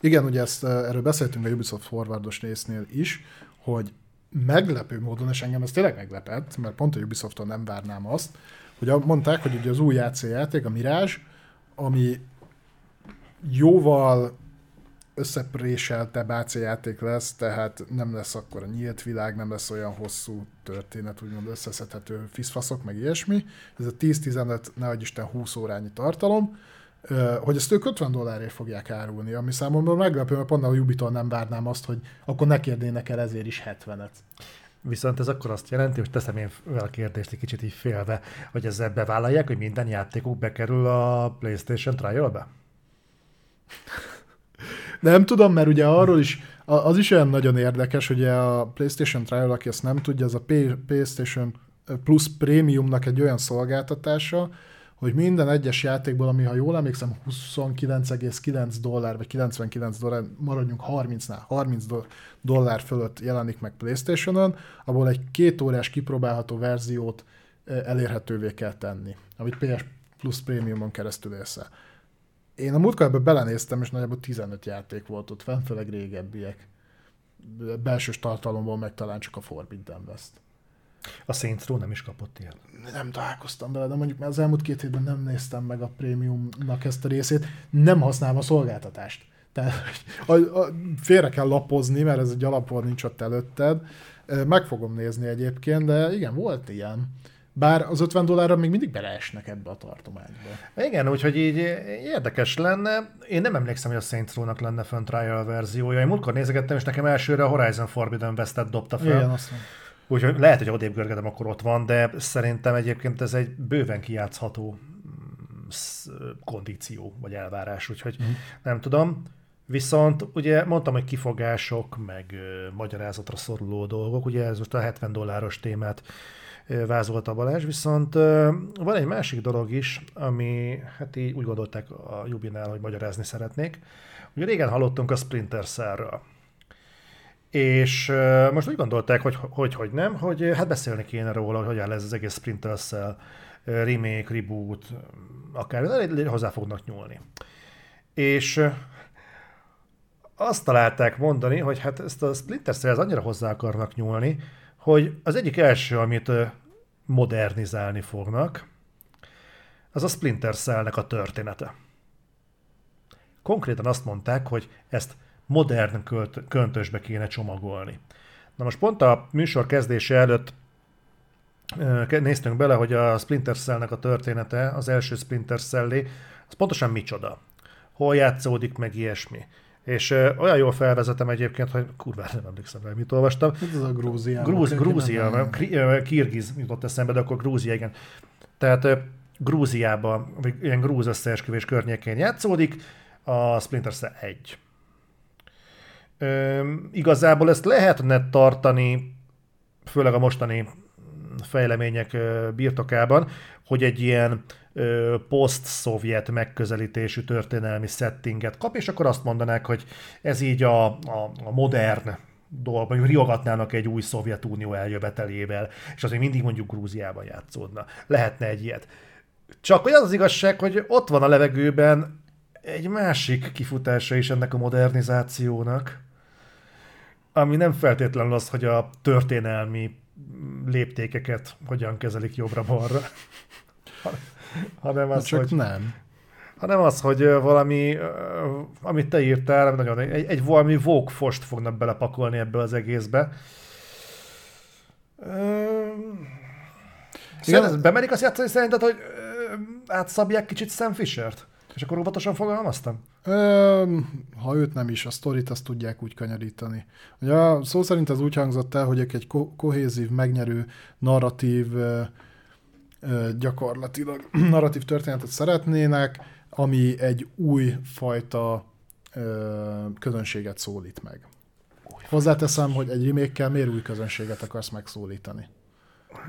S2: Igen, ugye ezt, eh, erről beszéltünk a Ubisoft forwardos résznél is, hogy meglepő módon, és engem ez tényleg meglepett, mert pont a Ubisofton nem várnám azt, hogy mondták, hogy ugye az új JC játék, a Mirage, ami jóval összepréseltebb AC játék lesz, tehát nem lesz akkor a nyílt világ, nem lesz olyan hosszú történet, úgymond összeszedhető fiszfaszok, meg ilyesmi. Ez a 10-15, nehogy Isten 20 órányi tartalom, hogy ezt ők 50 dollárért fogják árulni, ami számomra meglepő, mert pont a Ubitól nem várnám azt, hogy akkor ne kérnének el ezért is 70-et.
S1: Viszont ez akkor azt jelenti, hogy teszem én a kérdést egy kicsit így félve, hogy ezzel bevállalják, hogy minden játékuk bekerül a PlayStation Trial-be?
S2: Nem tudom, mert ugye arról is, az is olyan nagyon érdekes, hogy a PlayStation Trial, aki ezt nem tudja, az a PlayStation Plus Premiumnak egy olyan szolgáltatása, hogy minden egyes játékból, ami ha jól emlékszem 29,9 dollár, vagy 99 dollár, maradjunk 30-nál, 30 dollár fölött jelenik meg Playstation-on, abból egy két órás kipróbálható verziót elérhetővé kell tenni, amit PS Plus Premiumon keresztül érsz. Én a múltkor belenéztem, és nagyjából 15 játék volt ott fenn, főleg régebbiek. Belsős tartalomból meg talán csak a Forbidden West.
S1: A Saints Row nem is kapott ilyet.
S2: Nem találkoztam vele, de mondjuk már az elmúlt két hétben nem néztem meg a prémiumnak ezt a részét. Nem használom a szolgáltatást. Tehát a, a, félre kell lapozni, mert ez egy alapból nincs ott előtted. Meg fogom nézni egyébként, de igen, volt ilyen. Bár az 50 dollárra még mindig beleesnek ebbe a tartományba.
S1: Igen, úgyhogy így érdekes lenne. Én nem emlékszem, hogy a Saints Row-nak lenne fönn trial verziója. Én múltkor nézegettem, és nekem elsőre a Horizon Forbidden West-et dobta fel.
S2: Igen, azt mondom.
S1: Úgyhogy lehet, hogy odébb görgetem, akkor ott van, de szerintem egyébként ez egy bőven kijátszható mm, kondíció, vagy elvárás, úgyhogy mm. nem tudom. Viszont ugye mondtam, hogy kifogások, meg ö, magyarázatra szoruló dolgok, ugye ez most a 70 dolláros témát ö, vázolta Balázs, viszont ö, van egy másik dolog is, ami hát így úgy gondolták a Jubinál, hogy magyarázni szeretnék. Ugye régen hallottunk a Splinter Cell-ről. És most úgy gondolták, hogy, hogy hogy nem, hogy hát beszélni kéne róla, hogy hogyan lesz az egész Splinter Cell uh, remake, reboot, akár hozzá fognak nyúlni. És azt találták mondani, hogy hát ezt a Splinter Cell annyira hozzá akarnak nyúlni, hogy az egyik első, amit modernizálni fognak, az a Splinter Cell-nek a története. Konkrétan azt mondták, hogy ezt modern költ, köntösbe kéne csomagolni. Na most pont a műsor kezdése előtt néztünk bele, hogy a Splinter Cell-nek a története, az első Splinter cell az pontosan micsoda. Hol játszódik, meg ilyesmi. És ö, olyan jól felvezetem egyébként, hogy kurva nem emlékszem rá, mit olvastam.
S2: Ez a Grúzia.
S1: Grúz, Grúzia, Kirgiz jutott eszembe, de akkor Grúzia, igen. Tehát ö, Grúziában, vagy ilyen grúz összeesküvés környékén játszódik, a Splinter Cell 1 igazából ezt lehetne tartani, főleg a mostani fejlemények birtokában, hogy egy ilyen poszt-szovjet megközelítésű történelmi settinget kap, és akkor azt mondanák, hogy ez így a, a, a modern dolog, vagy riogatnának egy új Szovjetunió eljövetelével, és az mindig mondjuk Grúziában játszódna. Lehetne egy ilyet. Csak hogy az az igazság, hogy ott van a levegőben egy másik kifutása is ennek a modernizációnak, ami nem feltétlenül az, hogy a történelmi léptékeket hogyan kezelik jobbra-balra, hanem az,
S2: Csak
S1: hogy,
S2: nem.
S1: hanem az, hogy valami, amit te írtál, nagyon, egy, egy valami vókfost fognak belepakolni ebbe az egészbe. Igen, bemerik azt játszani szerinted, hogy átszabják kicsit Sam Fisher-t? És akkor óvatosan fogalmaztam?
S2: Ö, ha őt nem is, a sztorit azt tudják úgy kanyarítani. Ugye szó szerint az úgy hangzott el, hogy egy ko- kohézív, megnyerő, narratív, ö, ö, gyakorlatilag narratív történetet szeretnének, ami egy új fajta ö, közönséget szólít meg. Hozzáteszem, hogy egy remake miért új közönséget akarsz megszólítani?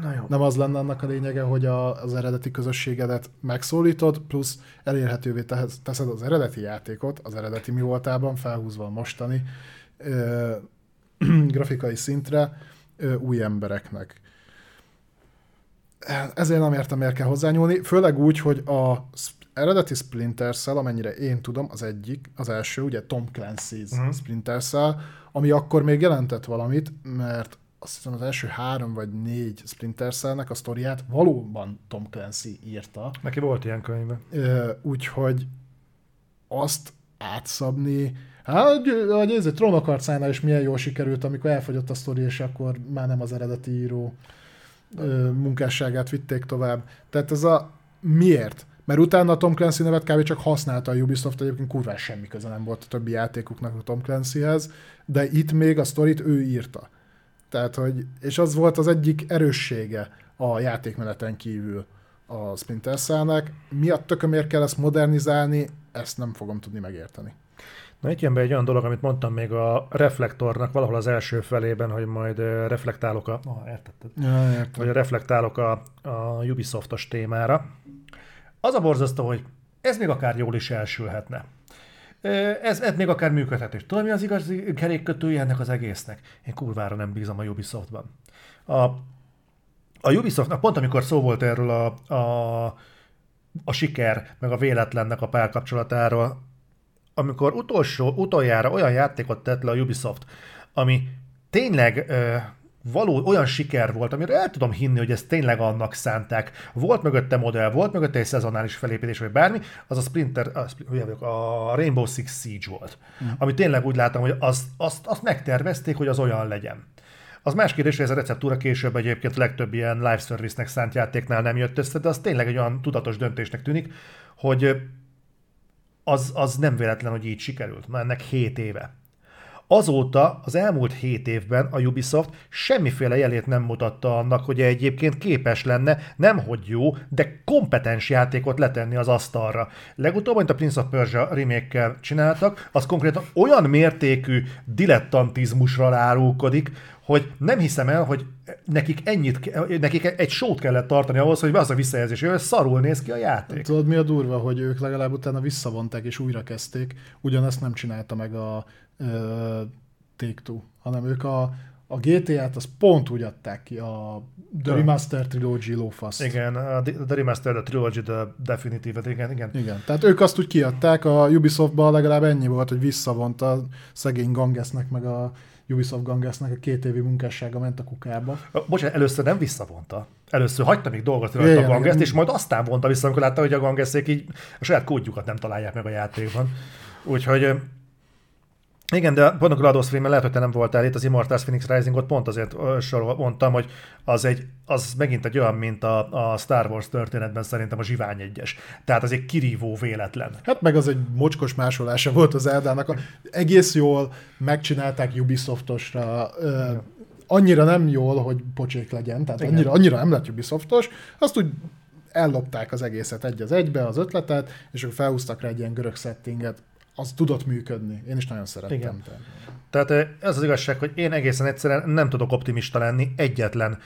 S1: Na jó.
S2: Nem az lenne annak a lényege, hogy a, az eredeti közösségedet megszólítod, plusz elérhetővé teszed az eredeti játékot, az eredeti mi voltában, felhúzva a mostani ö, grafikai szintre ö, új embereknek. Ezért nem értem, miért kell hozzányúlni, főleg úgy, hogy a eredeti Splinter Cell, amennyire én tudom, az egyik, az első, ugye Tom Clancy's uh-huh. Splinter Cell, ami akkor még jelentett valamit, mert azt hiszem az első három vagy négy Splinter Cell-nek a sztoriát valóban Tom Clancy írta.
S1: Neki volt ilyen könyve.
S2: Úgyhogy azt átszabni, hát, hogy ez egy trónokarcánál is milyen jól sikerült, amikor elfogyott a sztori, és akkor már nem az eredeti író munkásságát vitték tovább. Tehát ez a miért? Mert utána a Tom Clancy nevet kb. csak használta a Ubisoft, egyébként kurva semmi köze nem volt a többi játékuknak a Tom Clancyhez, de itt még a sztorit ő írta. Tehát, hogy, és az volt az egyik erőssége a játékmeneten kívül a Splinter Cell-nek. Mi a tökömért kell ezt modernizálni, ezt nem fogom tudni megérteni.
S1: Na itt jön be egy olyan dolog, amit mondtam még a reflektornak valahol az első felében, hogy majd reflektálok a... Oh, értetted?
S2: Ja, értem.
S1: Vagy reflektálok a, a Ubisoftos témára. Az a borzasztó, hogy ez még akár jól is elsülhetne. Ez, ez még akár működhet is. Tudod, mi az igazi kerékkötője ennek az egésznek? Én kurvára nem bízom a Ubisoftban. A, a Ubisoftnak pont amikor szó volt erről a, a a siker, meg a véletlennek a párkapcsolatáról, amikor utolsó, utoljára olyan játékot tett le a Ubisoft, ami tényleg ö, való olyan siker volt, amire el tudom hinni, hogy ezt tényleg annak szánták. Volt mögötte modell, volt mögötte egy szezonális felépítés, vagy bármi, az a Sprinter, a, a Rainbow Six Siege volt. Mm. Ami tényleg úgy látom, hogy azt, azt, azt megtervezték, hogy az olyan legyen. Az más kérdés, hogy ez a receptúra később egyébként legtöbb ilyen live service-nek szánt játéknál nem jött össze, de az tényleg egy olyan tudatos döntésnek tűnik, hogy az, az nem véletlen, hogy így sikerült. Már ennek 7 éve. Azóta, az elmúlt 7 évben a Ubisoft semmiféle jelét nem mutatta annak, hogy egyébként képes lenne, nemhogy jó, de kompetens játékot letenni az asztalra. Legutóbb, amit a Prince of Persia remake csináltak, az konkrétan olyan mértékű dilettantizmusra árulkodik, hogy nem hiszem el, hogy nekik ennyit, nekik egy sót kellett tartani ahhoz, hogy az a visszajelzés, hogy szarul néz ki a játék.
S2: Tudod, mi a durva, hogy ők legalább utána visszavonták és újra kezdték, ugyanezt nem csinálta meg a Take-Two, hanem ők a, a GTA-t az pont úgy adták ki, a The Remaster Trilogy lófasz.
S1: Igen, a The Remaster, The Trilogy, The Definitive, igen, igen.
S2: Igen, tehát ők azt úgy kiadták, a Ubisoftban legalább ennyi volt, hogy visszavonta a szegény Gangesnek, meg a Ubisoft Gangesnek a két évi munkássága ment a kukába.
S1: Bocsánat, először nem visszavonta. Először hagyta még dolgozni rajta a Gangeszt, és majd aztán vonta vissza, amikor látta, hogy a Gangeszék így a saját kódjukat nem találják meg a játékban. Úgyhogy igen, de pont a GLaDOS stream lehet, hogy te nem voltál itt, az Immortals Phoenix Rising-ot pont azért sorol, mondtam, hogy az, egy, az megint egy olyan, mint a, a Star Wars történetben szerintem a Zsivány egyes. Tehát az egy kirívó véletlen.
S2: Hát meg az egy mocskos másolása volt az Eldának. Egész jól megcsinálták Ubisoftosra, annyira nem jól, hogy pocsék legyen, tehát annyira, annyira nem lett Ubisoftos, azt úgy ellopták az egészet egy az egybe, az ötletet, és akkor felhúztak rá egy ilyen görög settinget az tudott működni. Én is nagyon szerettem. Igen.
S1: Tehát ez az igazság, hogy én egészen egyszerűen nem tudok optimista lenni egyetlen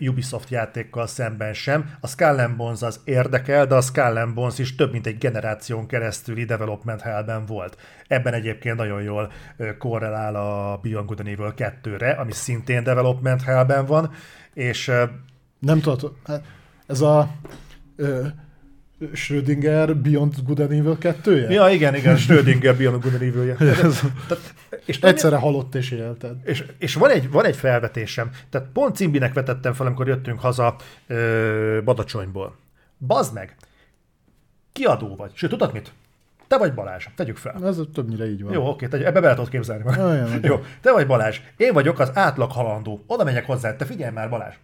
S1: Ubisoft játékkal szemben sem. A Skull Bones az érdekel, de a Skull Bones is több mint egy generáción keresztüli development hellben volt. Ebben egyébként nagyon jól korrelál a Beyond Good and Evil 2-re, ami szintén development hellben van, és...
S2: Nem tudod, hát ez a Schrödinger Beyond Good and Evil 2
S1: Ja, igen, igen, Schrödinger Beyond Good and Evil-je.
S2: és Egyszerre halott és élted.
S1: És, és van, egy, van egy felvetésem. Tehát pont Cimbinek vetettem fel, amikor jöttünk haza ö, Badacsonyból. Bazd meg! Kiadó vagy. Sőt, tudod mit? Te vagy Balázs, tegyük fel.
S2: Ez többnyire így van.
S1: Jó, oké, tegy, ebbe bele tudod képzelni. Olyan, Jó, te vagy Balázs, én vagyok az átlag halandó. Oda megyek hozzá, te figyelj már Balázs.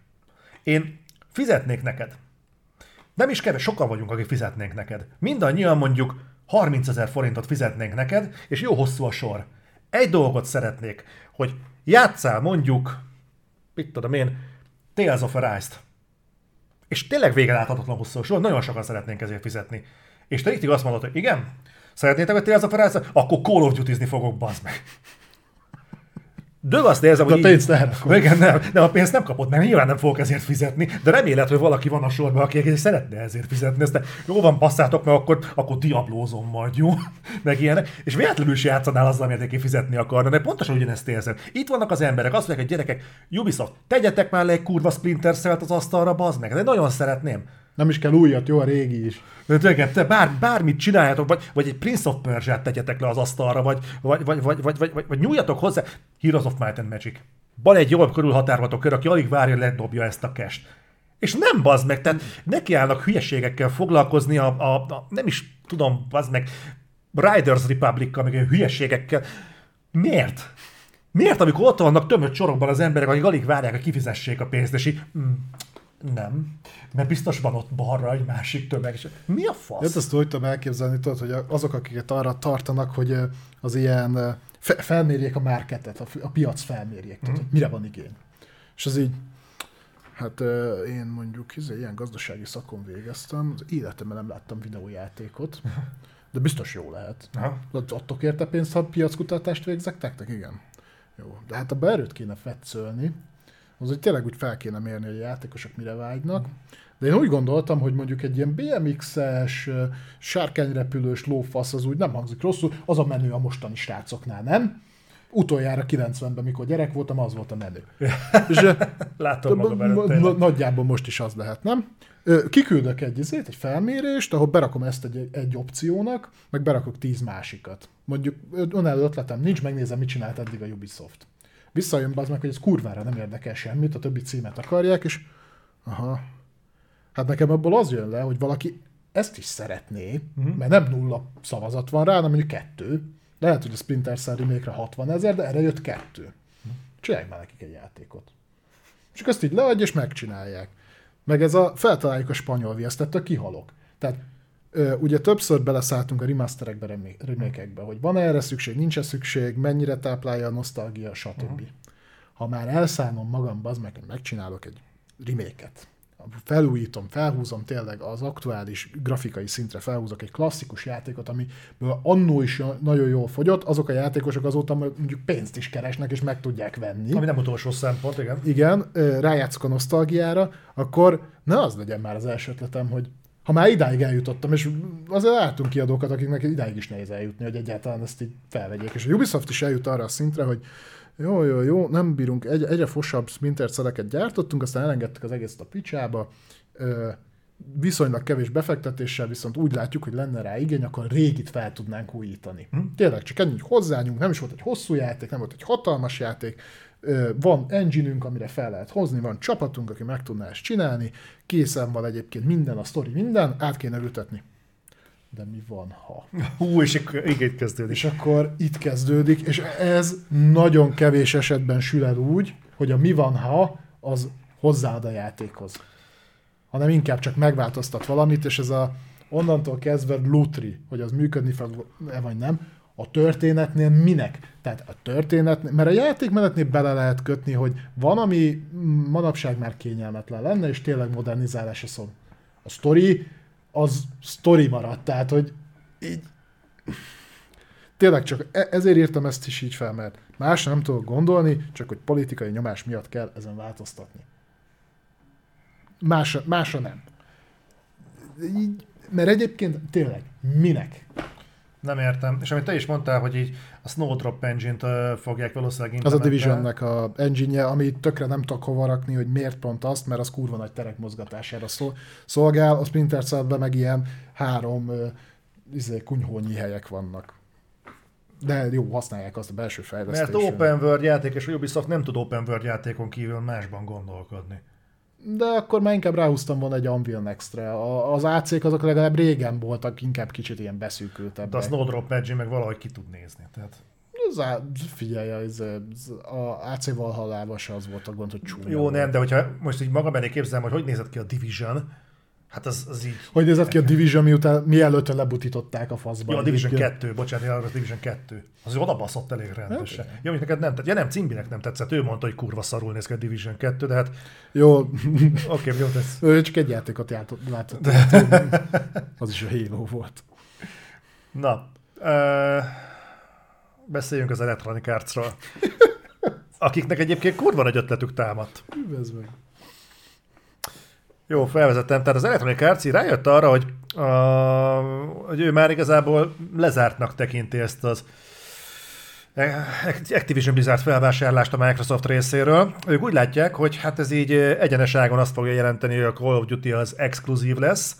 S1: Én fizetnék neked nem is kevés, sokan vagyunk, akik fizetnénk neked. Mindannyian mondjuk 30 ezer forintot fizetnénk neked, és jó hosszú a sor. Egy dolgot szeretnék, hogy játszál mondjuk, mit tudom én, Tales of Arise-t. És tényleg vége láthatatlan hosszú a sor, nagyon sokan szeretnénk ezért fizetni. És te így azt mondod, hogy igen, szeretnétek a Tales of Arise-t? Akkor Call of Duty-zni fogok, bazd meg. De azt érzem, hogy...
S2: A pénzt nem.
S1: Igen, nem, nem, a pénzt nem kapott, mert nyilván nem fogok ezért fizetni, de remélem, hogy valaki van a sorban, aki szeretne ezért fizetni. Ezt jó van, passzátok, mert akkor, akkor diablózom majd, jó? Meg ilyenek. És véletlenül is játszanál azzal, amit neki fizetni akarna, de pontosan ugyanezt érzem. Itt vannak az emberek, azt mondják, hogy gyerekek, Ubisoft, tegyetek már le egy kurva Splinter az asztalra, bazd meg, de nagyon szeretném.
S2: Nem is kell újat, jó a régi is.
S1: De te bár, bármit csináljátok, vagy, vagy egy Prince of Persia-t tegyetek le az asztalra, vagy, vagy, vagy, vagy, vagy, vagy, vagy, vagy nyúljatok hozzá. Heroes of Might and Magic. Van egy jól körülhatárolható kör, aki alig várja, ledobja ezt a kest. És nem bazd meg, tehát nekiállnak hülyeségekkel foglalkozni, a, a, a, nem is tudom, bazd meg, Riders Republic-kal, meg hülyeségekkel. Miért? Miért, amikor ott vannak tömött sorokban az emberek, akik alig várják, hogy kifizessék a pénzt, és így, mm, nem. Mert biztos van ott balra egy másik tömeg. És mi a fasz?
S2: Ezt úgy tudom elképzelni, tudod, hogy azok, akiket arra tartanak, hogy az ilyen fe- felmérjék a marketet, a, a piac felmérjék, mm. tudod, mire van igény. És az így, hát én mondjuk izé, ilyen gazdasági szakon végeztem, az életemben nem láttam videójátékot, de biztos jó lehet. Aha. Adtok érte pénzt, ha piackutatást végzek nektek? Igen. Jó. De hát a beerőt kéne fetszölni, az hogy tényleg úgy fel kéne mérni, hogy a játékosok mire vágynak. De én úgy gondoltam, hogy mondjuk egy ilyen BMX-es, sárkányrepülős lófasz az úgy nem hangzik rosszul, az a menő a mostani srácoknál, nem? Utoljára 90-ben, mikor gyerek voltam, az volt a menő. És,
S1: Látom magam előtt,
S2: nagyjából most is az lehet, nem? Kiküldök egy, izét, egy felmérést, ahol berakom ezt egy, egy opciónak, meg berakok tíz másikat. Mondjuk önálló ötletem nincs, megnézem, mit csinált eddig a Ubisoft. Visszajön az meg, hogy ez kurvára nem érdekel semmit, a többi címet akarják, és aha, hát nekem ebből az jön le, hogy valaki ezt is szeretné, uh-huh. mert nem nulla szavazat van rá, hanem mondjuk kettő. Lehet, hogy a Splinter Cell remake 60 ezer, de erre jött kettő. Csinálj már nekik egy játékot. Csak azt így leadj, és megcsinálják. Meg ez a feltaláljuk a spanyol viaszt, ettől kihalok. Tehát ugye többször beleszálltunk a remasterekbe, remé- remake-ekbe, hogy van erre szükség, nincs szükség, mennyire táplálja a nosztalgia, stb. Uh-huh. Ha már elszállom magam, az meg, megcsinálok egy remake-et, felújítom, felhúzom tényleg az aktuális grafikai szintre, felhúzok egy klasszikus játékot, amiből annó is nagyon jól fogyott, azok a játékosok azóta mondjuk pénzt is keresnek, és meg tudják venni
S1: Ami nem utolsó szempont, igen.
S2: igen, rájátszok a nosztalgiára, akkor ne az legyen már az első ötletem, hogy ha már idáig eljutottam, és azért látunk kiadókat, akiknek idáig is nehéz eljutni, hogy egyáltalán ezt így felvegyék. És a Ubisoft is eljut arra a szintre, hogy jó, jó, jó, nem bírunk, egy, egyre fosabb Splinter szeleket gyártottunk, aztán elengedtek az egészet a picsába, viszonylag kevés befektetéssel, viszont úgy látjuk, hogy lenne rá igény, akkor régit fel tudnánk újítani. Hm? Tényleg csak ennyi, hogy hozzányunk, nem is volt egy hosszú játék, nem volt egy hatalmas játék, van engine amire fel lehet hozni, van csapatunk, aki meg tudná ezt csinálni, készen van egyébként minden, a sztori minden, át kéne ültetni. De mi van, ha?
S1: Hú, és akkor így kezdődik.
S2: És akkor itt kezdődik, és ez nagyon kevés esetben sül el úgy, hogy a mi van, ha az hozzáad a játékhoz. Hanem inkább csak megváltoztat valamit, és ez a onnantól kezdve lutri, hogy az működni fog-e vagy nem, a történetnél minek? Tehát a történet, mert a játékmenetnél bele lehet kötni, hogy van, ami manapság már kényelmetlen lenne, és tényleg modernizálásra szól. A story, az story maradt, tehát, hogy így tényleg csak e- ezért írtam ezt is így fel, mert más nem tudok gondolni, csak hogy politikai nyomás miatt kell ezen változtatni. Másra, másra nem. Így, mert egyébként tényleg, minek?
S1: Nem értem. És amit te is mondtál, hogy így a Snowdrop engine-t fogják valószínűleg
S2: Az a. Divisionnek a engine ami tökre nem tudok hova rakni, hogy miért pont azt, mert az kurva nagy terek mozgatására szol- szolgál, a Splinter Cell-ben meg ilyen három izé, kunyhónyi helyek vannak. De jó, használják azt a belső fejlesztésre.
S1: Mert open world játék, és a Ubisoft nem tud open world játékon kívül másban gondolkodni.
S2: De akkor már inkább ráhúztam volna egy Anvil Next-re. A- Az AC-k azok legalább régen voltak, inkább kicsit ilyen
S1: De a
S2: beszűkültebbek.
S1: Snowdrop engine meg valahogy ki tud nézni. Tehát
S2: Az figyelj, az, az, a AC Valhallával se az volt a gond, hogy csúnya
S1: jó, nem, de hogyha most így magam elé képzelem, hogy hogy nézett ki a Division, hát az, az így...
S2: Hogy nézett ki a Division, miután, mielőtt lebutították a faszba.
S1: Jó, a Division
S2: Egyébként.
S1: 2, bocsánat, a Division 2. Az oda baszott elég rendesen. Ja, amit neked nem, ja nem, Cimbinek nem tetszett, ő mondta, hogy kurva szarul néz ki a Division 2, de hát
S2: Jó,
S1: oké, okay, jó, tesz.
S2: ő csak egy játékot játott, látott. Az is a Halo volt.
S1: Na, ö, beszéljünk az Electronic Arts-ról. Akiknek egyébként kurva nagy ötletük támadt.
S2: Üvez meg.
S1: Jó, felvezettem. Tehát az Electronic Arts rájött arra, hogy, a, hogy ő már igazából lezártnak tekinti ezt az Activision Blizzard felvásárlást a Microsoft részéről. Ők úgy látják, hogy hát ez így egyeneságon azt fogja jelenteni, hogy a Call of Duty az exkluzív lesz,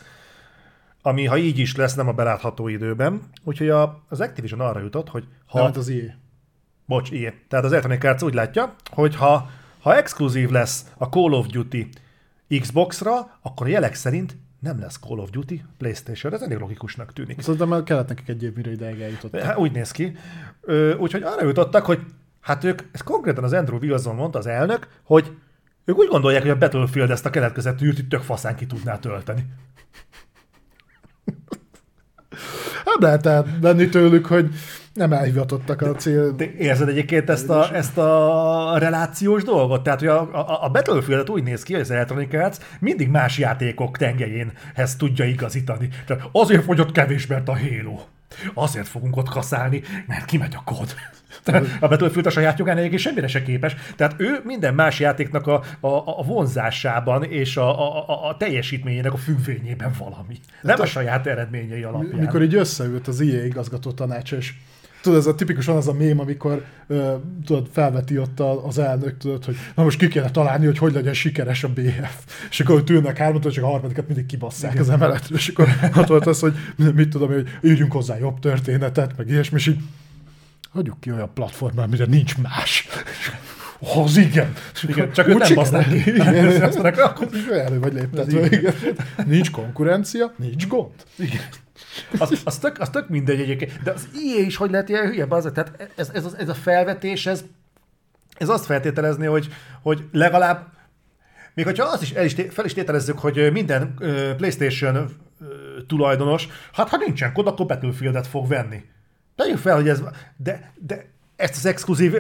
S1: ami ha így is lesz, nem a belátható időben. Úgyhogy a, az Activision arra jutott, hogy ha...
S2: Ha... Hát az IE.
S1: Bocs, ilyen. Tehát az Electronic Arts úgy látja, hogy ha, ha exkluzív lesz a Call of Duty Xbox-ra, akkor a jelek szerint nem lesz Call of Duty PlayStation. Ez elég logikusnak tűnik.
S2: Szerintem már kellett nekik egy év, mire ideig eljutottak.
S1: Hát, úgy néz ki. Ö, úgyhogy arra jutottak, hogy hát ők, ez konkrétan az Andrew Wilson mondta, az elnök, hogy ők úgy gondolják, hogy a Battlefield ezt a itt tök faszán ki tudná tölteni.
S2: Hát lehet tehát venni tőlük, hogy nem elhivatottak a cél.
S1: Te érzed egyébként ezt a, ezt a relációs dolgot? Tehát, hogy a, a, a Battlefield úgy néz ki, hogy az Electronic Arts mindig más játékok tengelyénhez tudja igazítani. Tehát azért fogyott kevés, mert a Halo. Azért fogunk ott kaszálni, mert kimegy a kód. A Battlefield a saját jogán egyébként semmire se képes. Tehát ő minden más játéknak a, a, a vonzásában és a, a, a, a teljesítményének a függvényében valami. Nem a saját eredményei alapján.
S2: Mikor így összeült az IE igazgató tanács, és tudod, ez a tipikusan az a mém, amikor tudod, felveti ott a, az elnök, tudod, hogy na most ki kéne találni, hogy hogy legyen sikeres a BF. És akkor ott ülnek hármat, csak a harmadikat mindig kibasszák az emeletről, és akkor ott volt az, hogy mit tudom, hogy írjunk hozzá jobb történetet, meg ilyesmi, és így hagyjuk ki olyan platformra, amire nincs más. Az igen.
S1: igen csak őt nem basznak ki. Igen,
S2: azt mondják, akkor elő vagy léptetve. Nincs konkurencia, nincs gond.
S1: Igen. Az, az, tök, az tök mindegy egyébként. De az IE is hogy lehet ilyen hülye, az, tehát ez, ez, ez, a felvetés, ez, ez azt feltételezni, hogy, hogy legalább még hogyha azt is, el is fel is tételezzük, hogy minden PlayStation tulajdonos, hát ha nincsen kod, akkor Battlefield-et fog venni. Tegyük fel, hogy ez... De, de ezt az exkluzív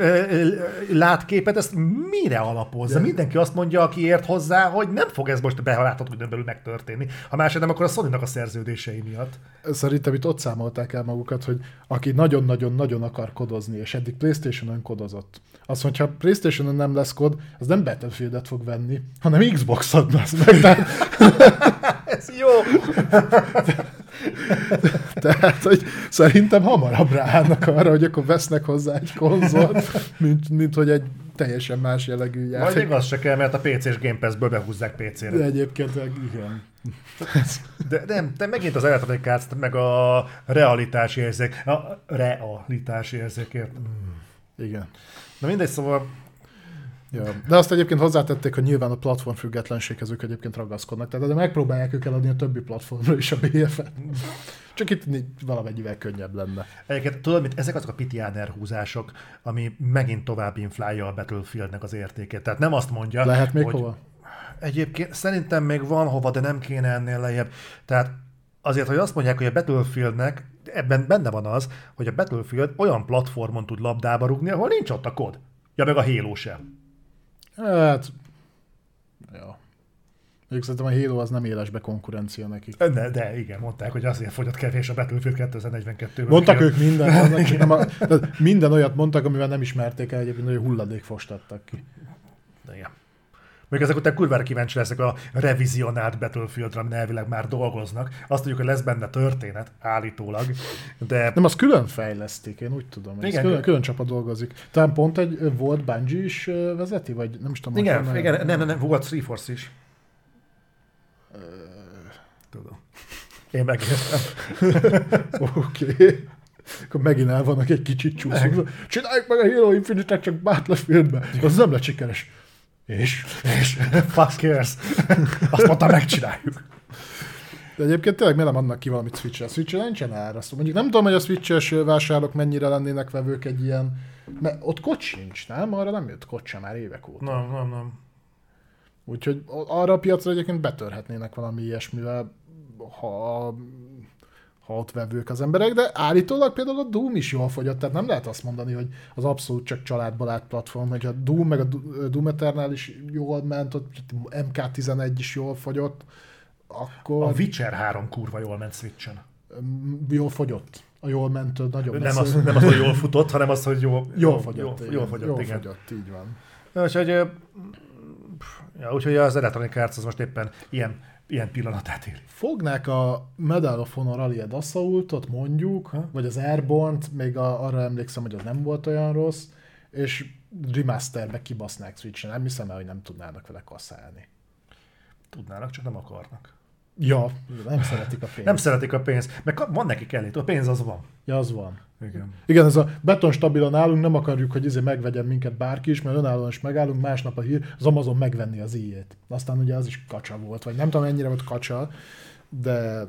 S1: látképet, ezt mire alapozza? De. Mindenki azt mondja, aki ért hozzá, hogy nem fog ez most beláthatóan belül megtörténni. Ha másod nem, akkor a sony a szerződései miatt.
S2: Szerintem itt ott számolták el magukat, hogy aki nagyon-nagyon-nagyon akar kodozni, és eddig Playstation-on kodozott, az, hogyha Playstation-on nem lesz kod, az nem Battlefield-et fog venni, hanem Xbox-ot lesz meg.
S1: ez jó!
S2: Tehát, hogy szerintem hamarabb ráállnak arra, hogy akkor vesznek hozzá egy konzolt, mint, mint hogy egy teljesen más jellegű játék.
S1: Vagy még az se kell, mert a PC és Game Pass-ből behúzzák PC-re.
S2: De egyébként igen.
S1: De nem, de megint az Electronic Arts, meg a realitás érzék, a realitás érzékért.
S2: Mm. Igen.
S1: Na mindegy, szóval
S2: Ja. De azt egyébként hozzátették, hogy nyilván a platform függetlenséghez ők egyébként ragaszkodnak. Tehát de megpróbálják ők eladni a többi platformra is a BF-et. Csak itt valamennyivel könnyebb lenne.
S1: Egyébként tudod, mint ezek azok a pitiáner húzások, ami megint tovább inflálja a Battlefieldnek az értékét. Tehát nem azt mondja,
S2: Lehet még hogy hova?
S1: Egyébként szerintem még van hova, de nem kéne ennél lejjebb. Tehát azért, hogy azt mondják, hogy a Battlefieldnek ebben benne van az, hogy a Battlefield olyan platformon tud labdába rugni, ahol nincs ott a kod. Ja, meg a Halo sem.
S2: Hát, ja. Mondjuk szerintem a Halo az nem élesbe konkurencia nekik.
S1: De, de igen, mondták, hogy azért fogyott kevés a Battlefield 2042-ben.
S2: Mondtak ők minden, nem a, minden olyat mondtak, amivel nem ismerték el egyébként, hogy hulladékfost adtak ki.
S1: Még ezek után kurvára kíváncsi leszek a revizionált Battlefield-ra, amin elvileg már dolgoznak. Azt tudjuk, hogy lesz benne történet, állítólag. De...
S2: Nem, az külön fejlesztik, én úgy tudom. Igen, külön, külön csapat dolgozik. Talán pont egy volt Bungie is vezeti, vagy nem is tudom.
S1: Igen, nem, igen nem, nem, nem, volt Force is. Tudom. Én megértem.
S2: Oké. Okay. Akkor megint el vannak egy kicsit csúszunk. Csináljuk meg a Halo Infinite-et csak Battlefieldbe. Az nem lett sikeres.
S1: És? És? Fuckers. Azt mondta, megcsináljuk.
S2: De egyébként tényleg miért nem adnak ki valamit Switch-re? Switch-re nincsen árasztó. Mondjuk nem tudom, hogy a Switch-es vásárlók mennyire lennének vevők egy ilyen... Mert ott kod sincs, nem? Arra nem jött kod sem már évek óta.
S1: Nem, nem, nem.
S2: Úgyhogy arra a piacra egyébként betörhetnének valami ilyesmivel, ha ha ott vevők az emberek, de állítólag például a Doom is jól fogyott, tehát nem lehet azt mondani, hogy az abszolút csak családbarát platform, hogy a Doom meg a Doom Eternal is jól ment, ott MK11 is jól fogyott, akkor...
S1: A Witcher 3 kurva jól ment Switchen.
S2: Jól fogyott. A jól ment, nagyon
S1: nem az, nem az, hogy jól futott, hanem az, hogy jól,
S2: jól fogyott.
S1: Jól, jól fogyott,
S2: jól
S1: igen.
S2: fogyott, így van.
S1: Úgyhogy, ja, úgyhogy az Electronic Arts az most éppen ilyen ilyen pillanatát éli.
S2: Fognák a Medal of Honor Allied Assaultot mondjuk, ha? vagy az Airborne-t, még a, arra emlékszem, hogy az nem volt olyan rossz, és remasterbe kibasznák Switch-en. Nem hiszem el, hogy nem tudnának vele kaszálni.
S1: Tudnának, csak nem akarnak.
S2: Ja, nem szeretik a pénzt.
S1: Nem szeretik a pénzt, meg van nekik elég, a pénz az van.
S2: Ja, az van.
S1: Igen.
S2: Igen, ez a beton stabilan állunk, nem akarjuk, hogy izé megvegyen minket bárki is, mert önállóan is megállunk, másnap a hír, az Amazon megvenni az ijét. Aztán ugye az is kacsa volt, vagy nem tudom mennyire volt kacsa, de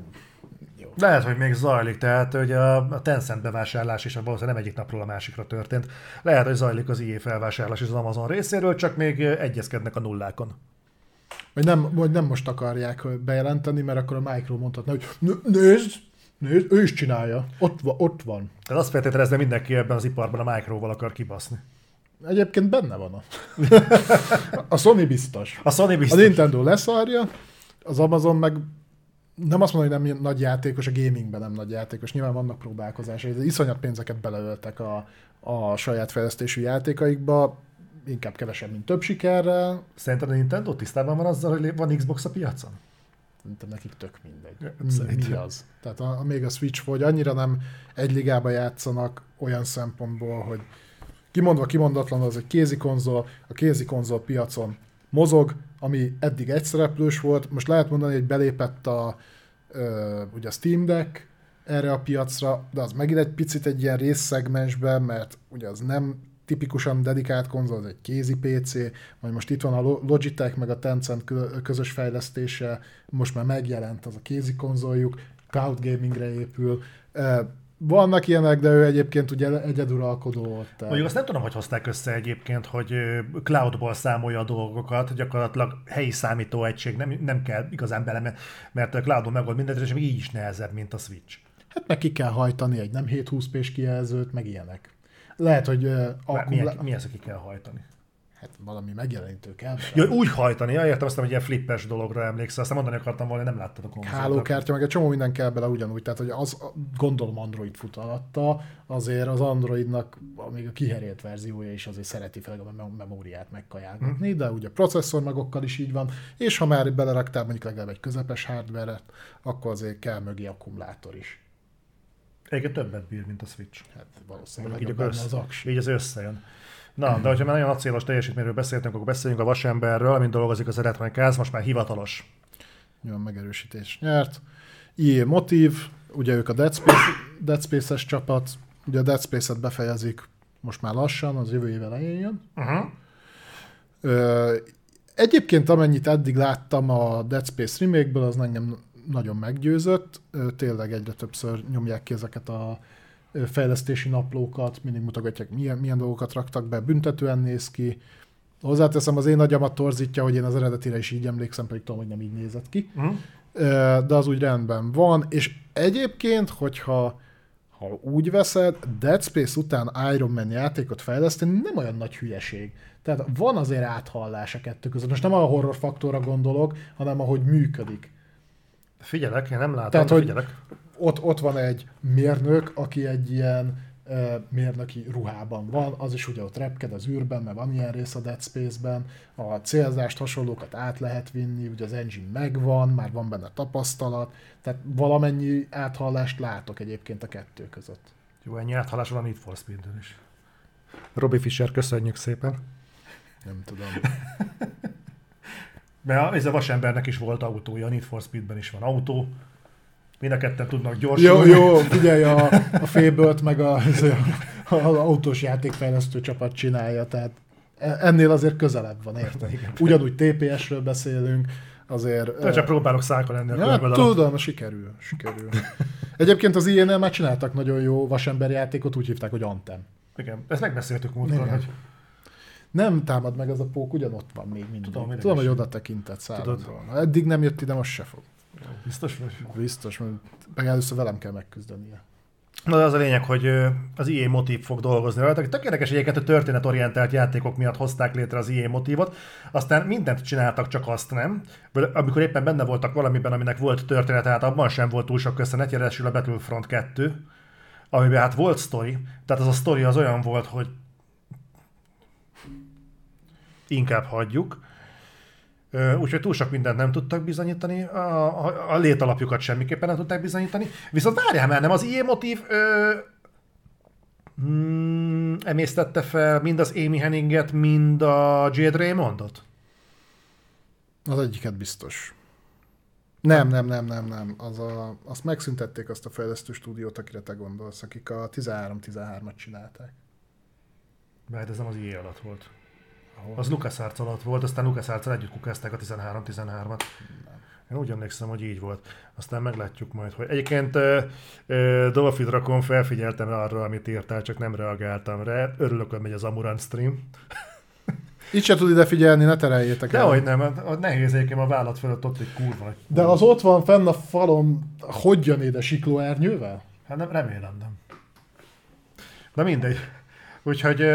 S1: jó. Lehet, hogy még zajlik, tehát hogy a Tencent bevásárlás is valószínűleg nem egyik napról a másikra történt. Lehet, hogy zajlik az IE felvásárlás is az Amazon részéről, csak még egyezkednek a nullákon.
S2: Vagy nem, vagy nem most akarják bejelenteni, mert akkor a Micro mondhatna, hogy nézd, nézd, ő is csinálja, ott, va, ott van.
S1: Tehát azt feltételezne mindenki ebben az iparban a Microval akar kibaszni.
S2: Egyébként benne van a. a Sony biztos.
S1: A Sony biztos.
S2: A Nintendo leszarja, az Amazon meg nem azt mondom, hogy nem nagy játékos, a gamingben nem nagy játékos, nyilván vannak próbálkozásai, de iszonyat pénzeket beleöltek a, a saját fejlesztésű játékaikba, inkább kevesebb, mint több sikerrel.
S1: Szerinted a Nintendo tisztában van azzal, hogy van Xbox a piacon?
S2: Szerintem nekik tök mindegy.
S1: Szerintem.
S2: mi az? Tehát a, a, még a Switch, hogy annyira nem egy ligába játszanak olyan szempontból, hogy kimondva kimondatlanul az egy kézi konzol, a kézi konzol piacon mozog, ami eddig egyszereplős volt, most lehet mondani, hogy belépett a, ö, ugye a Steam Deck erre a piacra, de az megint egy picit egy ilyen részszegmensben, mert ugye az nem tipikusan dedikált konzol, az egy kézi PC, vagy most itt van a Lo- Logitech meg a Tencent kö- közös fejlesztése, most már megjelent az a kézi konzoljuk, cloud gamingre épül. Vannak ilyenek, de ő egyébként ugye egyeduralkodó ott.
S1: Mondjuk azt nem tudom, hogy hozták össze egyébként, hogy cloudból számolja a dolgokat, gyakorlatilag helyi számítóegység, nem, nem kell igazán bele, mert a cloudon megold mindent, és még így is nehezebb, mint a Switch.
S2: Hát meg ki kell hajtani egy nem 720p-s kijelzőt, meg ilyenek. Lehet, hogy uh, akkumulá...
S1: Milyen, mi az, aki kell hajtani?
S2: Hát valami megjelenítő kell.
S1: Ja, úgy hajtani, ja, értem, aztán, hogy ilyen flippes dologra emlékszel, aztán mondani akartam volna, nem láttad a konzolt.
S2: Hálókártya, meg egy csomó minden kell bele ugyanúgy, tehát hogy az, gondolom Android fut alatta, azért az Androidnak még a kiherélt verziója is azért szereti fel a mem- memóriát megkajálgatni,
S1: Mhm.
S2: de ugye processzormagokkal is így van, és ha már beleraktál mondjuk legalább egy közepes hardware-et, akkor azért kell mögé akkumulátor is.
S1: Egyébként többet bír, mint a Switch.
S2: Hát valószínűleg
S1: Így, össze,
S2: az aks.
S1: így az összejön. Na, de hogyha már nagyon acélos teljesítményről beszéltünk, akkor beszéljünk a vasemberről, amin dolgozik az Electronic Arts, most már hivatalos.
S2: Nyilván megerősítés nyert. EA Motive, ugye ők a Dead, Space, Dead Space-es csapat, ugye a Dead Space-et befejezik most már lassan, az jövő év elején jön.
S1: Uh-huh.
S2: Ö, egyébként amennyit eddig láttam a Dead Space remake-ből, az engem nagyon meggyőzött. Tényleg egyre többször nyomják ki ezeket a fejlesztési naplókat, mindig mutogatják, milyen, milyen dolgokat raktak be, büntetően néz ki. Hozzáteszem, az én agyamat torzítja, hogy én az eredetire is így emlékszem, pedig tudom, hogy nem így nézett ki.
S1: Uh-huh.
S2: De az úgy rendben van, és egyébként, hogyha ha úgy veszed, Dead Space után Iron Man játékot fejleszteni nem olyan nagy hülyeség. Tehát van azért áthallás a kettő között. Most nem a horror faktorra gondolok, hanem ahogy működik.
S1: Figyelek, én nem látom,
S2: Tehát, hogy-
S1: figyelek.
S2: Ott, ott van egy mérnök, aki egy ilyen ö, mérnöki ruhában van, az is ugye ott repked az űrben, mert van ilyen rész a Dead Space-ben, a célzást, hasonlókat át lehet vinni, ugye az engine megvan, már van benne tapasztalat, tehát valamennyi áthallást látok egyébként a kettő között.
S1: Jó, ennyi áthalás van a Need for Speed-en is. Robbie Fischer, köszönjük szépen.
S2: Nem tudom.
S1: Mert ez a vasembernek is volt autója, a Need for Speed-ben is van autó. Mind a ketten tudnak gyorsulni.
S2: Jó, jó, figyelj, a, a fable meg a, az, a, az autós játékfejlesztő csapat csinálja, tehát e- ennél azért közelebb van, érted? Ugyanúgy TPS-ről beszélünk, azért...
S1: De csak próbálok száka lenni a
S2: Ja, tudom, sikerül, sikerül. Egyébként az ilyen már csináltak nagyon jó vasember játékot, úgy hívták, hogy Antem.
S1: Igen, ezt megbeszéltük múltkor, hogy
S2: Nem támad meg ez a pók, ugyanott van még mindig.
S1: Tudom,
S2: Tudom,
S1: is.
S2: hogy oda tekintett. Ha eddig nem jött ide, most se fog.
S1: biztos vagy.
S2: Biztos, mert meg először velem kell megküzdenie.
S1: Na de az a lényeg, hogy az EA Motív fog dolgozni rajta. Tök érdekes egyébként, hogy történetorientált játékok miatt hozták létre az EA Motívot, aztán mindent csináltak, csak azt nem. Amikor éppen benne voltak valamiben, aminek volt történet, hát abban sem volt túl sok köszönet, jelesül a Battlefront 2, amiben hát volt sztori, tehát az a sztori az olyan volt, hogy inkább hagyjuk. Úgyhogy túl sok mindent nem tudtak bizonyítani, a, a, a létalapjukat semmiképpen nem tudták bizonyítani. Viszont várjál már, nem az ilyen motív ö, mm, emésztette fel mind az Amy Henninget, mind a Jade Raymondot?
S2: Az egyiket biztos. Nem, nem, nem, nem, nem. Az a, azt megszüntették azt a fejlesztő stúdiót, akire te gondolsz, akik a 13-13-at csinálták.
S1: Mert ez nem az EA alatt volt.
S2: Ahol?
S1: Az LucasArts alatt volt, aztán LucasArts együtt kukázták a 13-13-at. Én úgy emlékszem, hogy így volt. Aztán meglátjuk majd, hogy... Egyébként uh, uh, Dolphin Drakon felfigyeltem arra, amit írtál, csak nem reagáltam rá. Örülök, hogy megy az Amurant stream.
S2: Itt se tud ide figyelni, ne tereljétek el.
S1: Dehogy nem, a- a nehéz egyébként a vállat fölött ott egy kurva nagy.
S2: De az ott van fenn a falon, hogy jön ide siklóernyővel?
S1: Hát nem, remélem nem. Na mindegy. Úgyhogy,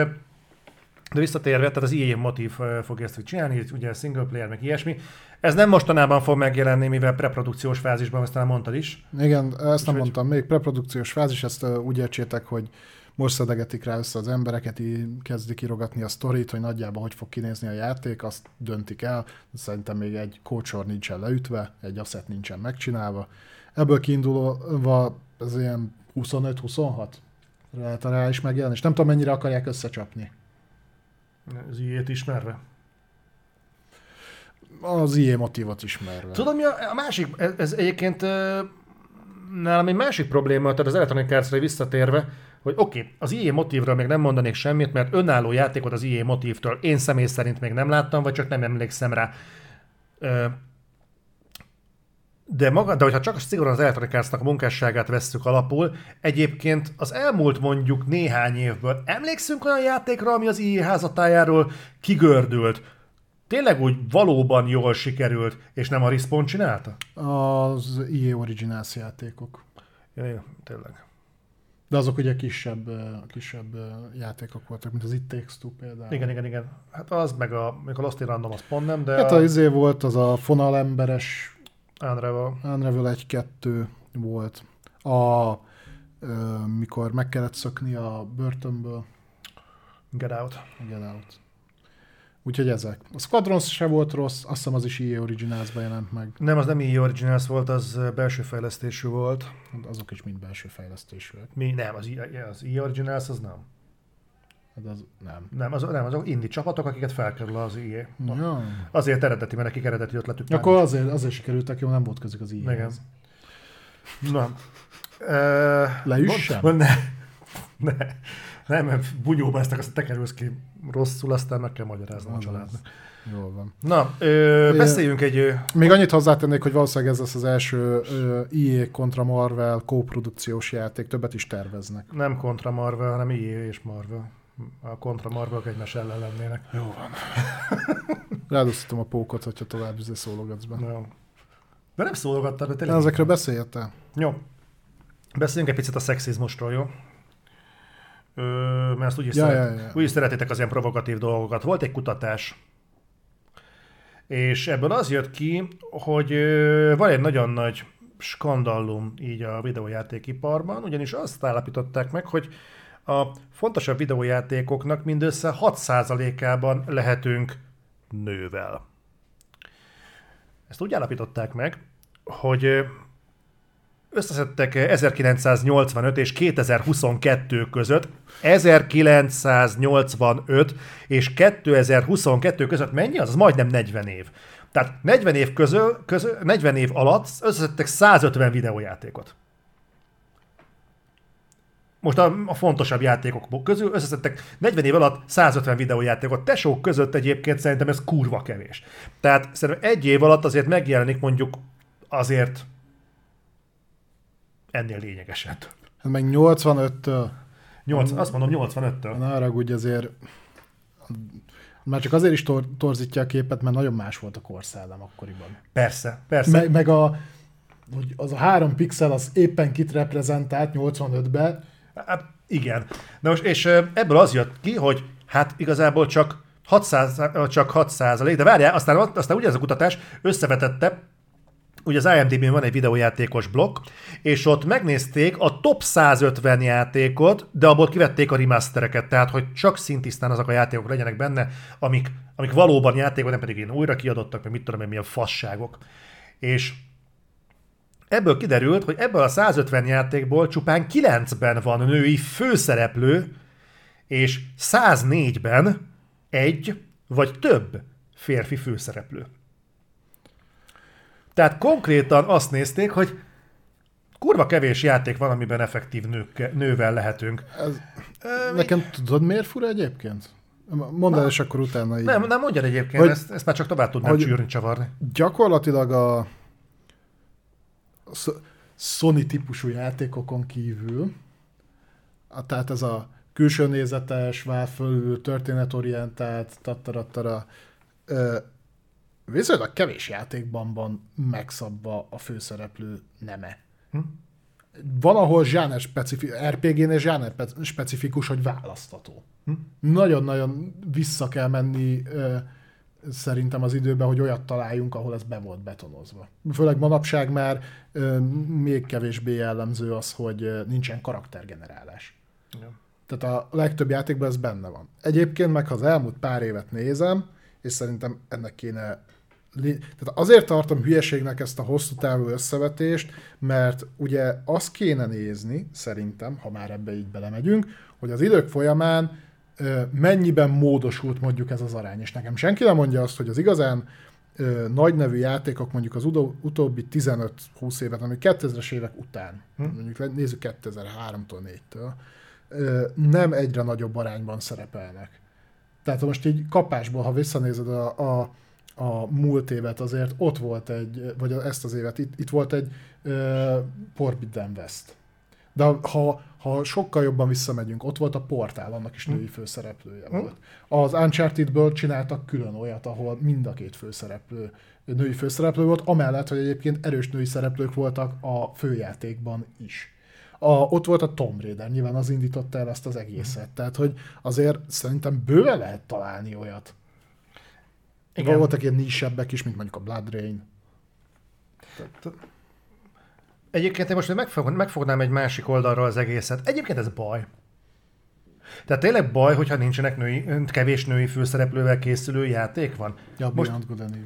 S1: de visszatérve, tehát az EA motív fogja ezt csinálni, ugye single player, meg ilyesmi. Ez nem mostanában fog megjelenni, mivel preprodukciós fázisban, ezt talán mondtad is.
S2: Igen, ezt nem mondtam még, preprodukciós fázis, ezt úgy értsétek, hogy most szedegetik rá össze az embereket, így kezdik kirogatni a sztorit, hogy nagyjából hogy fog kinézni a játék, azt döntik el. Szerintem még egy kócsor nincsen leütve, egy asset nincsen megcsinálva. Ebből kiindulva ez ilyen 25-26 lehet a reális megjelenés. Nem tudom, mennyire akarják összecsapni.
S1: Az ilyet ismerve.
S2: Az IE motívot ismerve.
S1: Tudod, mi a, a másik, ez, ez egyébként nálam egy másik probléma, tehát az Electronic arts visszatérve, hogy oké, okay, az IE motívra még nem mondanék semmit, mert önálló játékot az IE motívtől én személy szerint még nem láttam, vagy csak nem emlékszem rá. De, maga, de hogyha csak szigorúan az Electronic Arts-nak a munkásságát vesszük alapul, egyébként az elmúlt mondjuk néhány évből emlékszünk olyan játékra, ami az IE házatájáról kigördült, tényleg úgy valóban jól sikerült, és nem a Respawn csinálta?
S2: Az EA Originals játékok.
S1: Ja, tényleg.
S2: De azok ugye kisebb, kisebb játékok voltak, mint az It Takes Two például.
S1: Igen, igen, igen. Hát az, meg a, meg a Lost in Random, az pont nem, de...
S2: Hát az izé volt, az a fonalemberes
S1: Unravel.
S2: Unravel 1-2 volt. A, ö, mikor meg kellett szökni a börtönből.
S1: Get Out.
S2: Get Out. Úgyhogy ezek. A Squadrons se volt rossz, azt hiszem az is EA Originals-ba jelent meg.
S1: Nem, az nem EA Originals volt, az belső fejlesztésű volt.
S2: Azok is mind belső fejlesztésűek.
S1: Mi? Nem, az EA, az EA Originals az nem.
S2: Hát az nem.
S1: Nem, az, nem, azok indie csapatok, akiket felkerül az EA.
S2: Ja.
S1: Azért eredeti, mert nekik eredeti ötletük
S2: Akkor azért, azért sikerültek, jó, nem volt közük az EA.
S1: Igen. Na.
S2: Leüssem?
S1: Ne, ne. Nem, mert bunyóba ezt azt te kerülsz ki rosszul, aztán meg kell magyaráznom a családnak.
S2: Jól van.
S1: Na, ö, beszéljünk egy...
S2: Még annyit hozzátennék, hogy valószínűleg ez lesz az első ö, EA kontra Marvel kóprodukciós játék, többet is terveznek.
S1: Nem kontra Marvel, hanem EA és Marvel. A kontra Marvel egymás ellen lennének.
S2: Jó van. Rádoztatom a pókot, hogyha tovább szólogatsz be.
S1: No. De nem szólogattál, de tényleg...
S2: Ezekről beszéltél?
S1: Jó. Beszéljünk egy picit a szexizmusról, jó? Ö, mert azt úgyis,
S2: Ja,
S1: szeret,
S2: ja, ja.
S1: úgyis szeretitek az ilyen provokatív dolgokat. Volt egy kutatás, és ebből az jött ki, hogy van egy nagyon nagy skandallum így a videójátékiparban, ugyanis azt állapították meg, hogy a fontosabb videójátékoknak mindössze 6%-ában lehetünk nővel. Ezt úgy állapították meg, hogy összeszedtek 1985 és 2022 között, 1985 és 2022 között mennyi az? Az majdnem 40 év. Tehát 40 év, közül, közül, 40 év alatt összeszedtek 150 videójátékot. Most a, a fontosabb játékok közül összeszedtek 40 év alatt 150 videójátékot. Tesók között egyébként szerintem ez kurva kevés. Tehát szerintem egy év alatt azért megjelenik mondjuk azért ennél lényegesen több.
S2: Hát meg 85-től.
S1: 8, azt mondom 85-től.
S2: Na haragudj, azért már csak azért is tor- torzítja a képet, mert nagyon más volt a korszellem akkoriban.
S1: Persze, persze.
S2: Meg, meg a, hogy az a három pixel az éppen kit reprezentált 85-ben,
S1: Hát, igen. Na most, és ebből az jött ki, hogy hát igazából csak 600, csak 6 százalék, de várjál, aztán, aztán ugye ez a kutatás összevetette, ugye az IMDb-n van egy videójátékos blokk, és ott megnézték a top 150 játékot, de abból kivették a remastereket, tehát hogy csak szintisztán azok a játékok legyenek benne, amik, amik valóban játékok, nem pedig én újra kiadottak, meg mit tudom én, milyen fasságok. És ebből kiderült, hogy ebből a 150 játékból csupán 9-ben van női főszereplő, és 104-ben egy vagy több férfi főszereplő. Tehát konkrétan azt nézték, hogy kurva kevés játék van, amiben effektív nők, nővel lehetünk.
S2: Ez, nekem tudod miért fura egyébként? Mondd el, és akkor utána így.
S1: Nem, nem mondjad egyébként,
S2: Hogy-
S1: ezt, ezt már csak tovább tudnám csűrni, csavarni.
S2: Gyakorlatilag a Sony típusú játékokon kívül, a, tehát ez a külső nézetes, vál fölül, történetorientált, tattarattara, viszonylag kevés játékban van megszabva a főszereplő neme.
S1: Hm?
S2: Van, ahol zsáner specifikus, RPG-nél zsáner pe- specifikus, hogy választható.
S1: Hm?
S2: Nagyon-nagyon vissza kell menni szerintem az időben, hogy olyat találjunk, ahol ez be volt betonozva. Főleg manapság már ö, még kevésbé jellemző az, hogy ö, nincsen karaktergenerálás.
S1: Ja.
S2: Tehát a legtöbb játékban ez benne van. Egyébként meg, ha az elmúlt pár évet nézem, és szerintem ennek kéne tehát azért tartom hülyeségnek ezt a hosszú távú összevetést, mert ugye azt kéne nézni, szerintem, ha már ebbe így belemegyünk, hogy az idők folyamán mennyiben módosult mondjuk ez az arány. És nekem senki nem mondja azt, hogy az igazán nagy nevű játékok mondjuk az utóbbi 15-20 évet, ami 2000-es évek után, hm? mondjuk nézzük 2003-tól 4-től, nem egyre nagyobb arányban szerepelnek. Tehát most így kapásból, ha visszanézed a, a, a múlt évet, azért ott volt egy, vagy ezt az évet, itt, itt volt egy uh, Forbidden West. De ha, ha sokkal jobban visszamegyünk, ott volt a portál, annak is női hm. főszereplője hm. volt. Az Uncharted-ből csináltak külön olyat, ahol mind a két főszereplő női főszereplő volt, amellett, hogy egyébként erős női szereplők voltak a főjátékban is. A, ott volt a Tomb Raider, nyilván az indította el ezt az egészet. Tehát, hogy azért szerintem bőven lehet találni olyat. Igen. Voltak ilyen nisebbek is, mint mondjuk a Blood Rain.
S1: Tehát... Egyébként én most megfog, megfognám egy másik oldalról az egészet. Egyébként ez baj. Tehát tényleg baj, hogyha nincsenek női, kevés női főszereplővel készülő játék van.
S2: Ja,
S1: most,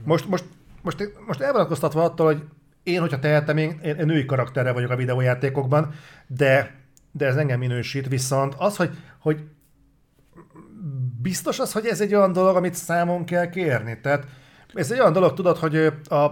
S1: most, most, most, most elvonatkoztatva attól, hogy én, hogyha tehetem, én, én, női karakterre vagyok a videójátékokban, de, de ez engem minősít, viszont az, hogy, hogy biztos az, hogy ez egy olyan dolog, amit számon kell kérni. Tehát ez egy olyan dolog, tudod, hogy a,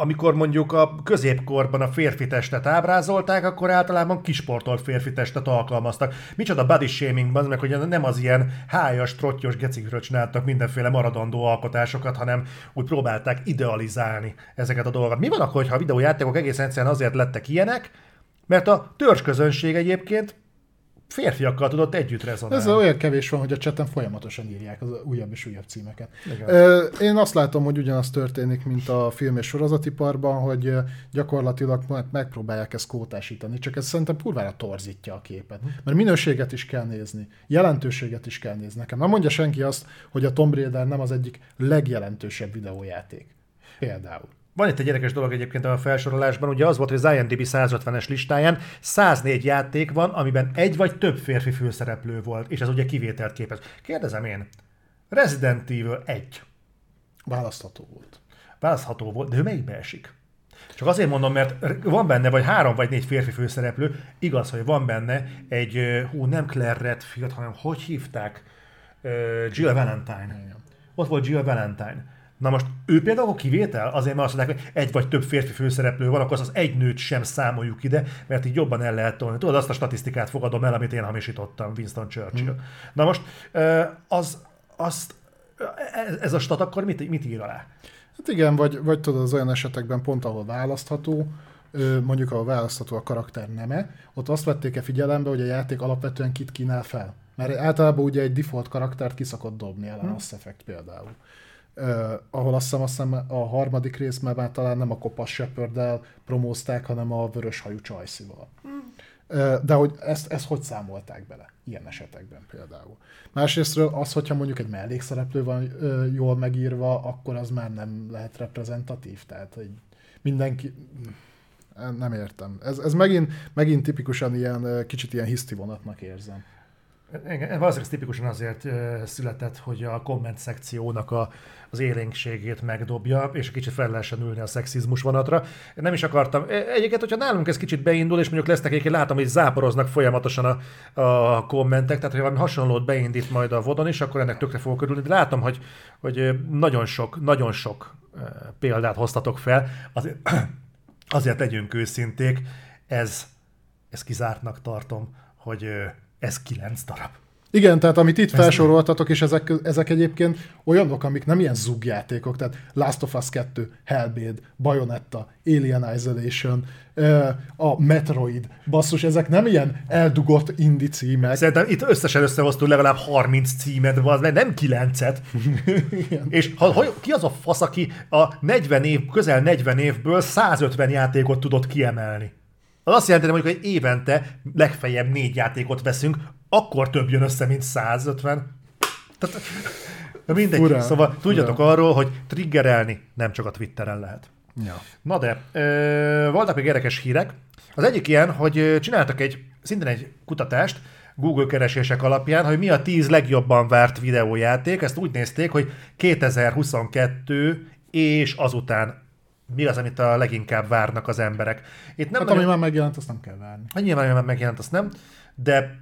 S1: amikor mondjuk a középkorban a férfi testet ábrázolták, akkor általában kisportolt férfi testet alkalmaztak. Micsoda body shamingban, meg hogy nem az ilyen hájas, trottyos gecikről csináltak mindenféle maradandó alkotásokat, hanem úgy próbálták idealizálni ezeket a dolgokat. Mi van akkor, ha a videójátékok egészen egyszerűen azért lettek ilyenek, mert a törzsközönség egyébként férfiakkal tudott együtt rezonálni.
S2: Ez olyan kevés van, hogy a cseten folyamatosan írják az újabb és újabb címeket. Igen. Én azt látom, hogy ugyanaz történik, mint a film és sorozatiparban, hogy gyakorlatilag megpróbálják ezt kótásítani, csak ez szerintem kurvára torzítja a képet. Mert minőséget is kell nézni, jelentőséget is kell nézni. Nekem nem mondja senki azt, hogy a Tomb Raider nem az egyik legjelentősebb videójáték. Például.
S1: Van itt egy érdekes dolog egyébként a felsorolásban, ugye az volt, hogy az IMDb 150-es listáján 104 játék van, amiben egy vagy több férfi főszereplő volt, és ez ugye kivételt képez. Kérdezem én, Resident Evil 1.
S2: Választható volt.
S1: Választható volt, de ő melyikbe esik? Csak azért mondom, mert van benne vagy három vagy négy férfi főszereplő, igaz, hogy van benne egy, hú, nem Claire Redfield, hanem hogy hívták? Jill Valentine. Ott volt Jill Valentine Na most ő például kivétel, azért mert azt mondják, hogy egy vagy több férfi főszereplő van, akkor az egy nőt sem számoljuk ide, mert így jobban el lehet tolni. Tudod, azt a statisztikát fogadom el, amit én hamisítottam, Winston Churchill. Hmm. Na most az, azt, ez a stat akkor mit, mit ír alá?
S2: Hát igen, vagy, vagy tudod, az olyan esetekben pont ahol választható, mondjuk a választható a karakter neme, ott azt vették-e figyelembe, hogy a játék alapvetően kit kínál fel. Mert általában ugye egy default karaktert kiszakott dobni el a hmm. Mass Effect például uh, ahol azt hiszem, azt hiszem a harmadik részben már talán nem a kopasz shepard promózták, hanem a vörös hajú csajszival. Hmm. Uh, de hogy ezt, ezt hogy számolták bele? Ilyen esetekben például. Másrésztről az, hogyha mondjuk egy mellékszereplő van uh, jól megírva, akkor az már nem lehet reprezentatív. Tehát, hogy mindenki... Nem értem. Ez, ez megint, megint tipikusan ilyen, kicsit ilyen hiszti vonatnak érzem.
S1: Igen, valószínűleg tipikusan azért született, hogy a komment szekciónak a, az élénkségét megdobja, és kicsit fel lehessen ülni a szexizmus vonatra. Nem is akartam. E, egyébként, hogyha nálunk ez kicsit beindul, és mondjuk lesznek egyébként látom, hogy záporoznak folyamatosan a, a kommentek, tehát hogy valami hasonlót beindít majd a vodon is, akkor ennek tökre fogok örülni. De látom, hogy, hogy nagyon sok, nagyon sok példát hoztatok fel. Azért, azért legyünk őszinték, ez, ez kizártnak tartom, hogy ez kilenc darab.
S2: Igen, tehát amit itt felsoroltatok, és ezek, ezek egyébként olyanok, amik nem ilyen zugjátékok, tehát Last of Us 2, Hellblade, Bayonetta, Alien Isolation, a Metroid, basszus, ezek nem ilyen eldugott indi címek.
S1: Szerintem itt összesen összehoztunk legalább 30 címet, az nem 9-et. és ha, ha, ki az a fasz, aki a 40 év, közel 40 évből 150 játékot tudott kiemelni? Az azt jelenti, hogy egy évente legfeljebb négy játékot veszünk, akkor több jön össze, mint 150. Tehát, de mindegy. Fura, szóval tudjatok fura. arról, hogy triggerelni nem csak a Twitteren lehet.
S2: Ja.
S1: Na de, ö, voltak még érdekes hírek. Az egyik ilyen, hogy csináltak egy, szintén egy kutatást, Google keresések alapján, hogy mi a 10 legjobban várt videójáték. Ezt úgy nézték, hogy 2022 és azután mi az, amit a leginkább várnak az emberek.
S2: Itt nem hát nagyon... ami már megjelent, azt nem kell várni.
S1: Hát nyilván, ami már megjelent, azt nem, de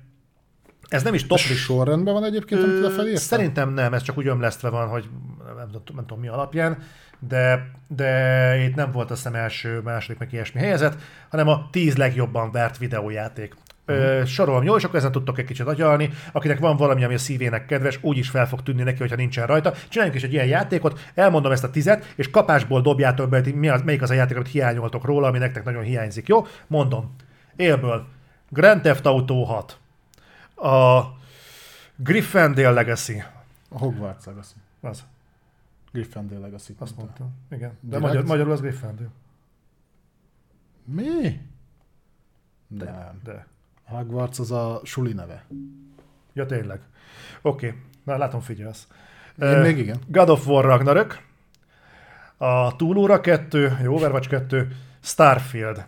S1: ez nem is top
S2: list. Sorrendben van egyébként, amit lefelé
S1: Szerintem nem, ez csak úgy ömlesztve van, hogy nem, nem, nem tudom mi alapján, de, de itt nem volt azt hiszem első, második, meg ilyesmi helyezet, hanem a tíz legjobban vert videójáték. Uh-huh. sorolom jól, és akkor ezen tudtok egy kicsit agyalni. Akinek van valami, ami a szívének kedves, úgy is fel fog tűnni neki, hogyha nincsen rajta. Csináljunk is egy ilyen játékot, elmondom ezt a tizet, és kapásból dobjátok be, mi az, melyik az a játék, amit hiányoltok róla, ami nektek nagyon hiányzik. Jó? Mondom. Élből. Grand Theft Auto 6. A Gryffindor Legacy.
S2: A Hogwarts Legacy.
S1: Az.
S2: Gryffindor Legacy.
S1: Azt mondtam. Igen. De magyar, magyarul az Gryffindor.
S2: Mi?
S1: De. Nem. De.
S2: Hogwarts az a suli neve.
S1: Ja, tényleg. Oké, okay. na látom, figyelsz.
S2: Én uh, még igen.
S1: God of War Ragnarök, a Túlóra 2, Overwatch 2, Starfield,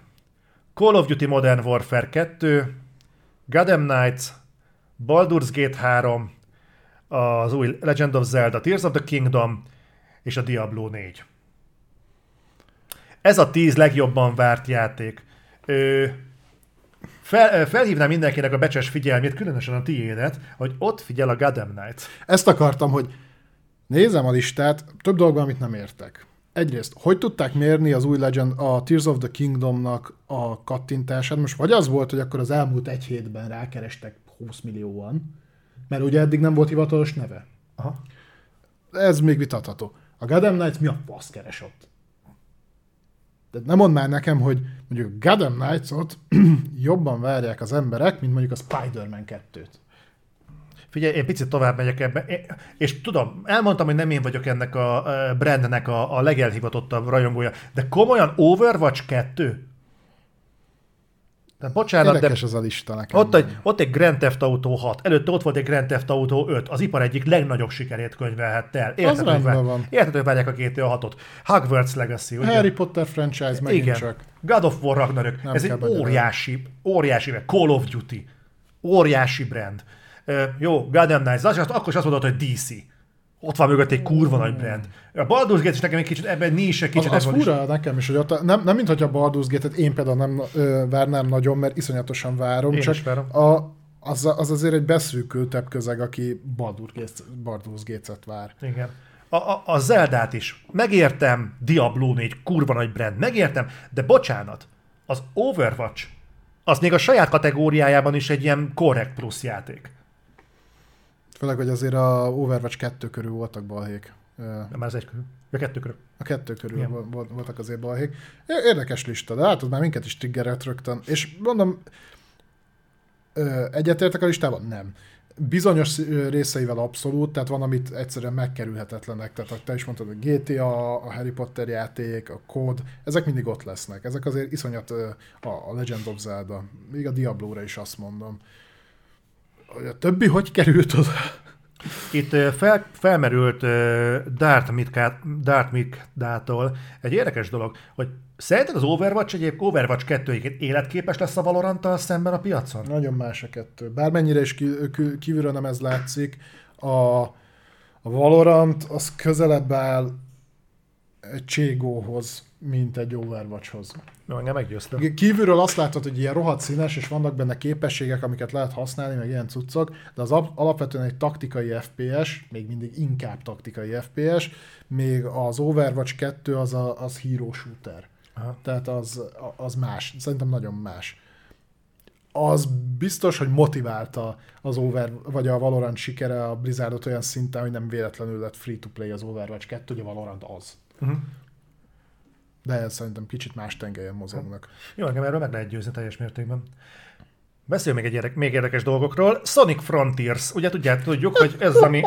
S1: Call of Duty Modern Warfare 2, Gotham Knights, Baldur's Gate 3, az új Legend of Zelda Tears of the Kingdom és a Diablo 4. Ez a tíz legjobban várt játék. Ö, fel, felhívnám mindenkinek a becses figyelmét, különösen a tiédet, hogy ott figyel a Gotham Knight.
S2: Ezt akartam, hogy nézem a listát, több dolgban, amit nem értek. Egyrészt, hogy tudták mérni az új Legend, a Tears of the Kingdomnak a kattintását? Most vagy az volt, hogy akkor az elmúlt egy hétben rákerestek 20 millióan, mert ugye eddig nem volt hivatalos neve. Aha. Ez még vitatható. A Gotham Knights mi a fasz keres ott? De nem mondd már nekem, hogy mondjuk Gotham Knights-ot jobban várják az emberek, mint mondjuk a Spider-Man 2-t.
S1: Figyelj, én picit tovább megyek ebbe, és tudom, elmondtam, hogy nem én vagyok ennek a brandnek a, a legelhivatottabb rajongója, de komolyan Overwatch 2?
S2: De bocsánat, Érdekes de az a lista nekem.
S1: Ott egy, ott egy Grand Theft Auto 6, előtte ott volt egy Grand Theft Auto 5, az ipar egyik legnagyobb sikerét könyvelhette el.
S2: Hogy
S1: várják a GTA 6-ot. Hogwarts Legacy,
S2: ugye? Harry Potter franchise megint
S1: Igen.
S2: csak.
S1: God of War Ragnarök. Nem Ez egy óriási, óriási, Call of Duty. Óriási brand. Uh, jó, Gotham Knights, az, akkor is azt mondod, hogy DC ott van mögött egy kurva nagy brand. A Baldur's Gate is nekem egy kicsit ebben nincs egy kicsit.
S2: Az, az fura is. nekem is, hogy ott, nem, nem mint hogy a Baldur's Gate-et én például nem ö, várnám nagyon, mert iszonyatosan várom,
S1: én
S2: csak
S1: is várom.
S2: A, az, az azért egy beszűkültebb közeg, aki Gate, Baldur's Gate-et vár.
S1: Igen. A, a, a Zeldát is. Megértem, Diablo 4, kurva nagy brand, megértem, de bocsánat, az Overwatch, az még a saját kategóriájában is egy ilyen korrekt plusz játék.
S2: Főleg, hogy azért a Overwatch 2 körül voltak balhék.
S1: Nem, az egy körül. A kettő körül.
S2: A kettő körül Igen. voltak azért balhék. Érdekes lista, de látod, már minket is triggerelt rögtön. És mondom, egyetértek a listában? Nem. Bizonyos részeivel abszolút, tehát van, amit egyszerűen megkerülhetetlenek. Tehát te is mondtad, a GTA, a Harry Potter játék, a Code, ezek mindig ott lesznek. Ezek azért iszonyat a Legend of Zelda, még a Diablo-ra is azt mondom hogy a többi hogy került oda?
S1: Itt fel, felmerült Dartmouth-tól egy érdekes dolog, hogy szerinted az Overwatch egyébként Overwatch 2 életképes lesz a valorant szemben a piacon?
S2: Nagyon más a kettő. Bármennyire is kívülről nem ez látszik, a, a Valorant az közelebb áll Cségóhoz, mint egy Overwatchhoz.
S1: No, engem meggyőztem.
S2: Kívülről azt látod, hogy ilyen rohadt színes, és vannak benne képességek, amiket lehet használni, meg ilyen cuccok, de az alapvetően egy taktikai FPS, még mindig inkább taktikai FPS, még az Overwatch 2 az, a, az hero shooter. Aha. Tehát az, az más. Szerintem nagyon más. Az biztos, hogy motiválta az Over, vagy a Valorant sikere a Blizzardot olyan szinten, hogy nem véletlenül lett free-to-play az Overwatch 2, ugye Valorant az. Uh-huh. De ez szerintem kicsit más tengelyen mozognak.
S1: Jó, engem erről meg lehet győzni teljes mértékben. Beszél még egy érdek, még érdekes dolgokról. Sonic Frontiers. Ugye tudják, tudjuk, hogy ez az, ami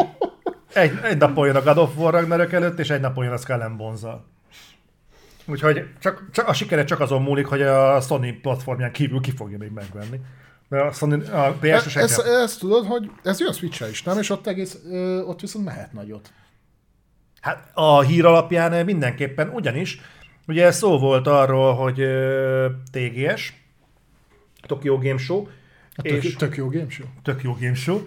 S1: egy, egy napon jön a God of War Ragnarök előtt, és egy napon jön a Skull Bonza. Úgyhogy csak, csak, a sikere csak azon múlik, hogy a Sony platformján kívül ki fogja még megvenni. Mert a Sony, a ps
S2: e, ez, ez, tudod, hogy ez jön switch is, nem? És ott egész, ö, ott viszont mehet nagyot.
S1: Hát a hír alapján mindenképpen, ugyanis Ugye szó volt arról, hogy TGS, Tokyo Game Show,
S2: Tök,
S1: És-
S2: tök jó game show.
S1: tök jó game show,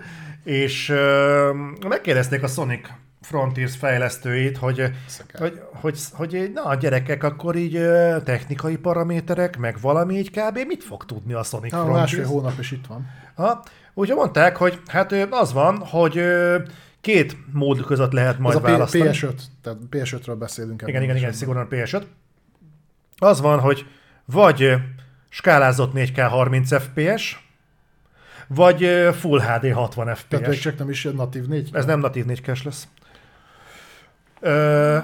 S1: és ö, megkérdezték a Sonic Frontiers fejlesztőit, hogy,
S2: Szeker.
S1: hogy, hogy, hogy na gyerekek, akkor így ö, technikai paraméterek, meg valami így kb. mit fog tudni a Sonic
S2: A
S1: Frontiers?
S2: másfél hónap is itt van.
S1: Ha, úgyhogy mondták, hogy hát ö, az van, hogy ö, két mód között lehet majd
S2: Ez a
S1: választani.
S2: PS5, tehát PS5-ről beszélünk.
S1: Igen, igen, igen, szigorúan PS5. Az van, hogy vagy skálázott 4K 30 FPS, vagy Full HD 60
S2: Tehát még
S1: FPS.
S2: csak nem is natív 4
S1: Ez nem natív 4 k lesz. Ö,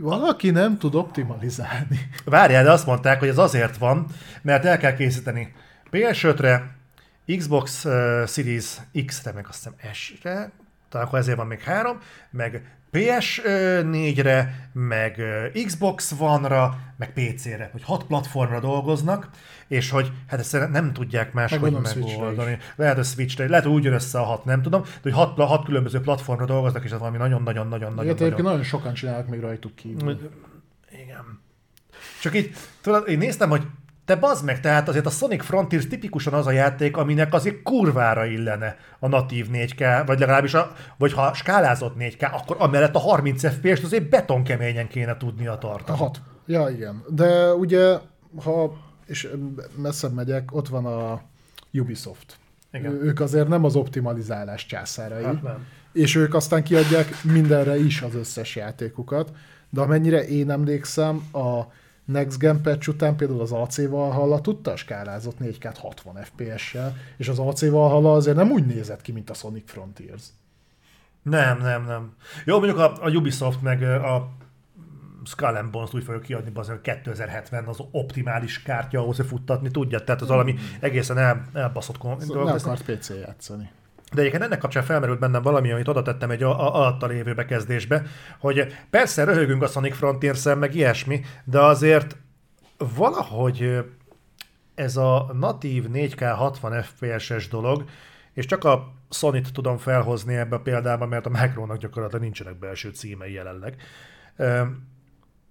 S2: Valaki nem tud optimalizálni.
S1: várjál, de azt mondták, hogy ez azért van, mert el kell készíteni PS5-re, Xbox Series X-re, meg azt hiszem S-re, talán akkor ezért van még három, meg PS4-re, meg Xbox One-ra, meg PC-re, hogy hat platformra dolgoznak, és hogy hát ezt nem tudják máshogy
S2: Meg
S1: megoldani. Lehet, hogy Switchre, lehet, hogy úgy jön össze a hat, nem tudom, de hogy hat, hat különböző platformra dolgoznak, és ez valami nagyon-nagyon-nagyon-nagyon
S2: egyébként nagyon sokan csinálnak még rajtuk kívül.
S1: igen. Csak így, tudod, én néztem, hogy te bazd meg, tehát azért a Sonic Frontiers tipikusan az a játék, aminek azért kurvára illene a natív 4K, vagy legalábbis, a, vagy ha skálázott 4K, akkor amellett a 30 FPS-t azért betonkeményen kéne tudnia tartani.
S2: hat. Ja, igen. De ugye, ha, és messzebb megyek, ott van a Ubisoft.
S1: Igen.
S2: Ők azért nem az optimalizálás császárai.
S1: Hát nem.
S2: és ők aztán kiadják mindenre is az összes játékukat, de amennyire én emlékszem, a Next Gen patch után például az AC Valhalla tudta skálázott 4K 60 FPS-sel, és az AC Valhalla azért nem úgy nézett ki, mint a Sonic Frontiers.
S1: Nem, nem, nem. Jó, mondjuk a, a Ubisoft meg a Skull and Bones úgy fogja kiadni, az 2070 az optimális kártya ahhoz, hogy futtatni tudja. Tehát az valami egészen el, elbaszott kon-
S2: Szóval nem akart PC játszani.
S1: De egyébként ennek kapcsán felmerült bennem valami, amit oda tettem egy alatta lévő bekezdésbe, hogy persze röhögünk a Sonic frontiers meg ilyesmi, de azért valahogy ez a natív 4K 60 FPS-es dolog, és csak a Sony-t tudom felhozni ebbe a példába, mert a Macronnak gyakorlatilag nincsenek belső címei jelenleg.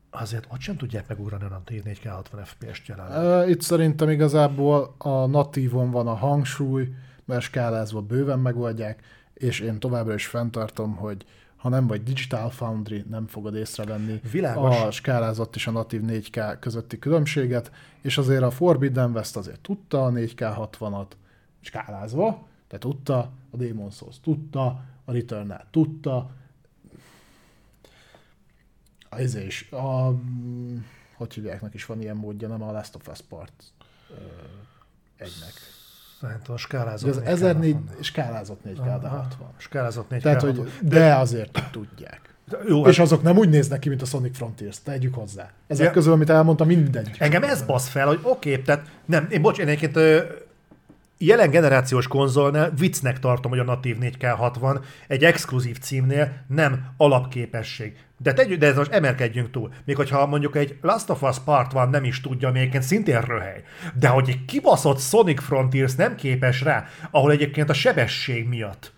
S1: Azért ott sem tudják megugrani a natív 4K 60 FPS-t jelenleg.
S2: Itt szerintem igazából a natívon van a hangsúly, mert skálázva bőven megoldják, és én továbbra is fenntartom, hogy ha nem vagy Digital Foundry, nem fogod észrevenni
S1: Világos.
S2: a skálázott és a natív 4K közötti különbséget, és azért a Forbidden West azért tudta a 4K 60-at skálázva, tehát tudta, a Demon's Souls tudta, a Returnal tudta, a izé is, a, mm, hogy hívják, is van ilyen módja, nem a Last of Us Part egynek.
S1: Szerintem a skálázott
S2: Ugye az
S1: 4K
S2: 1004
S1: 60.
S2: skálázott 4K, de
S1: Aha.
S2: 60.
S1: Skálázott 4K
S2: Tehát, hogy
S1: 60.
S2: de azért tudják.
S1: Jó,
S2: És azok nem úgy néznek ki, mint a Sonic Frontiers, tegyük hozzá. Ezek
S1: Ja.
S2: közül, amit elmondtam, mindegy.
S1: Engem ez basz fel, hogy oké, okay, tehát nem, én bocs, én egyébként jelen generációs konzolnál viccnek tartom, hogy a natív 4K60 egy exkluzív címnél nem alapképesség. De, tegyük, de ez most emelkedjünk túl. Még hogyha mondjuk egy Last of Us Part van nem is tudja, egyébként szintén röhely. De hogy egy kibaszott Sonic Frontiers nem képes rá, ahol egyébként a sebesség miatt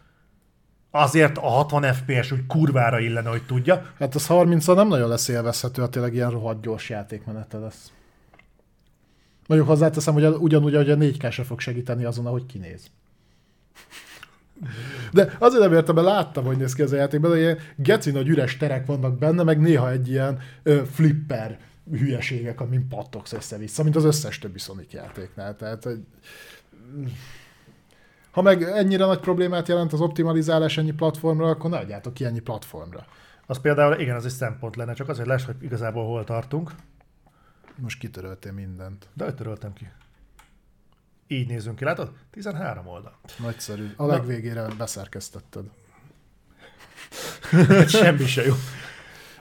S1: azért a 60 FPS úgy kurvára illene, hogy tudja.
S2: Hát az 30 nem nagyon lesz élvezhető, ha tényleg ilyen rohadt gyors játékmenete lesz. Mondjuk hozzáteszem, hogy ugyanúgy, hogy a 4K se fog segíteni azon, ahogy kinéz. De azért nem értem, mert láttam, hogy néz ki ez a játékban, de ilyen geci nagy üres terek vannak benne, meg néha egy ilyen ö, flipper hülyeségek, amin pattogsz össze-vissza, mint az összes többi Sonic játéknál. Tehát, hogy... Ha meg ennyire nagy problémát jelent az optimalizálás ennyi platformra, akkor ne adjátok ki ennyi platformra.
S1: Az például, igen, az egy szempont lenne, csak azért lesz, hogy igazából hol tartunk.
S2: Most kitöröltél mindent.
S1: De töröltem ki. Így nézünk ki, látod? 13 oldal.
S2: Nagyszerű. A legvégére beszerkesztetted.
S1: Semmi se jó.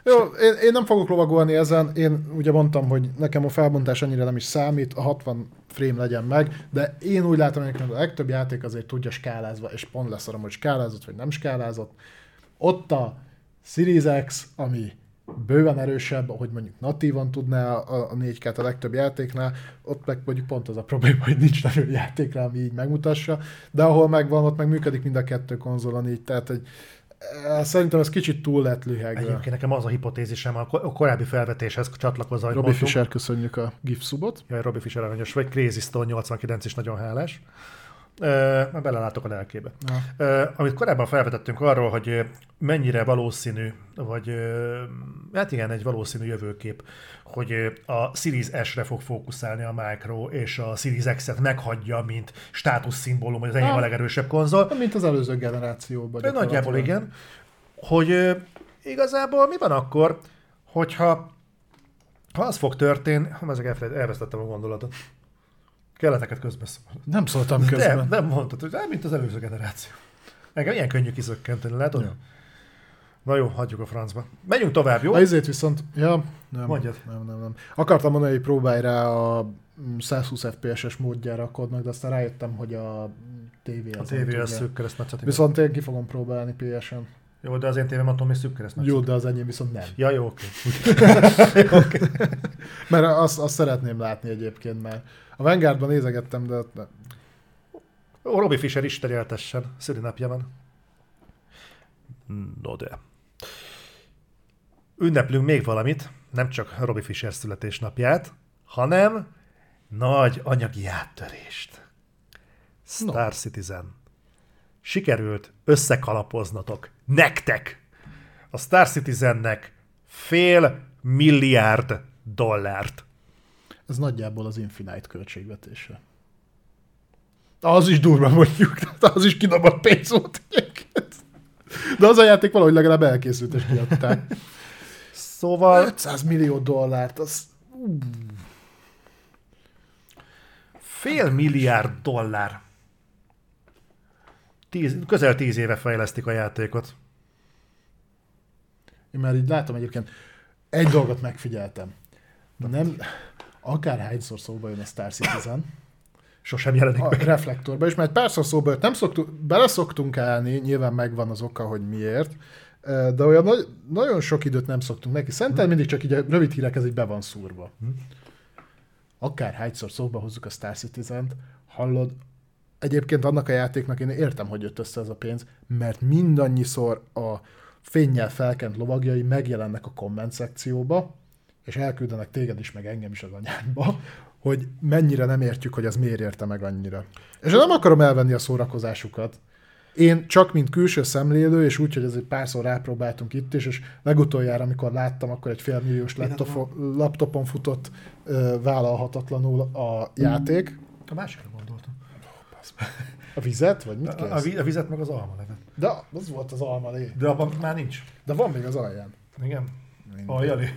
S2: Jó, én, én nem fogok lovagolni ezen, én ugye mondtam, hogy nekem a felbontás annyira nem is számít, a 60 frame legyen meg, de én úgy látom, hogy a legtöbb játék azért tudja skálázva, és pont lesz arra, hogy skálázott vagy nem skálázott. Ott a Series X, ami bőven erősebb, ahogy mondjuk natívan tudná a, a 4K-t a legtöbb játéknál, ott meg mondjuk pont az a probléma, hogy nincs nevő játékra, ami így megmutassa, de ahol megvan, ott meg működik mind a kettő konzolon így, tehát hogy eh, szerintem ez kicsit túl lett lühegve.
S1: Egyébként nekem az a hipotézisem a ko- a korábbi felvetéshez csatlakozva, mondtunk.
S2: Fischer, köszönjük a GIF subot.
S1: Jaj, Robbie Fischer aranyos vagy, Crazy Stone 89 is nagyon hálás. Uh, belelátok a lelkébe. Uh, amit korábban felvetettünk arról, hogy mennyire valószínű, vagy hát igen, egy valószínű jövőkép, hogy a Series S-re fog fókuszálni a Micro, és a Series X-et meghagyja, mint státuszszimbólum, hogy az enyém a legerősebb konzol.
S2: Mint az előző generációban.
S1: Nagyjából igen. Hogy igazából mi van akkor, hogyha ha az fog történni, ha ezek elvesztettem a gondolatot. Kellett neked közbeszólni.
S2: Nem szóltam közben.
S1: Nem, nem mondtad, hogy nem, mint az előző generáció. Engem ilyen könnyű kiszökkenteni, látod? Ja. Na jó, hagyjuk a francba. Menjünk tovább, jó?
S2: A izét viszont, ja,
S1: nem, Mondjad.
S2: nem, nem, nem. Akartam mondani, hogy próbálj rá a 120 FPS-es módjára a kodnak, de aztán rájöttem, hogy a TV
S1: A TV az szűk keresztmetszet.
S2: Viszont én ki fogom próbálni PS-en.
S1: Jó, de az én tévém attól még szűk keresztmetszet.
S2: Jó, de az enyém viszont nem.
S1: Ja, jó, oké. Okay.
S2: okay. Mert azt, azt szeretném látni egyébként, mert a Vanguardban nézegettem, de... de...
S1: Ó, Robbie Fisher is terjeltessen, napja van. No de. Ünneplünk még valamit, nem csak Robbie Fisher születésnapját, hanem nagy anyagi áttörést. Star no. Citizen. Sikerült összekalapoznatok. Nektek! A Star Citizennek fél milliárd dollárt.
S2: Ez nagyjából az Infinite költségvetése. Az is durva mondjuk, az is kidobott pénz volt De az a játék valahogy legalább elkészült és kiadták.
S1: Szóval...
S2: 500 millió dollárt, az...
S1: Fél milliárd dollár. Tíz, közel tíz éve fejlesztik a játékot.
S2: Én már így látom egyébként, egy dolgot megfigyeltem. Nem, akárhányszor szóba jön a Star Citizen,
S1: sosem jelenik
S2: a meg. reflektorba, és mert párszor szóba jött, nem szoktuk, beleszoktunk állni, nyilván megvan az oka, hogy miért, de olyan nagy, nagyon sok időt nem szoktunk neki. Szenten mindig csak így a rövid hírek, ez így be van szúrva. Akár hányszor szóba hozzuk a Star Citizen-t, hallod, egyébként annak a játéknak én értem, hogy jött össze ez a pénz, mert mindannyiszor a fényjel felkent lovagjai megjelennek a komment szekcióba, és elküldenek téged is, meg engem is az anyádba, hogy mennyire nem értjük, hogy az miért érte meg annyira. És én nem akarom elvenni a szórakozásukat. Én csak mint külső szemlélő, és úgy, hogy ez egy párszor rápróbáltunk itt is, és legutoljára, amikor láttam, akkor egy félmilliós laptopon, futott vállalhatatlanul a játék.
S1: A másikra gondoltam.
S2: A vizet, vagy mit
S1: a, a, vizet meg az alma levet.
S2: De az volt az alma lé.
S1: De abban már nincs.
S2: De van még az alján.
S1: Igen. Aljali.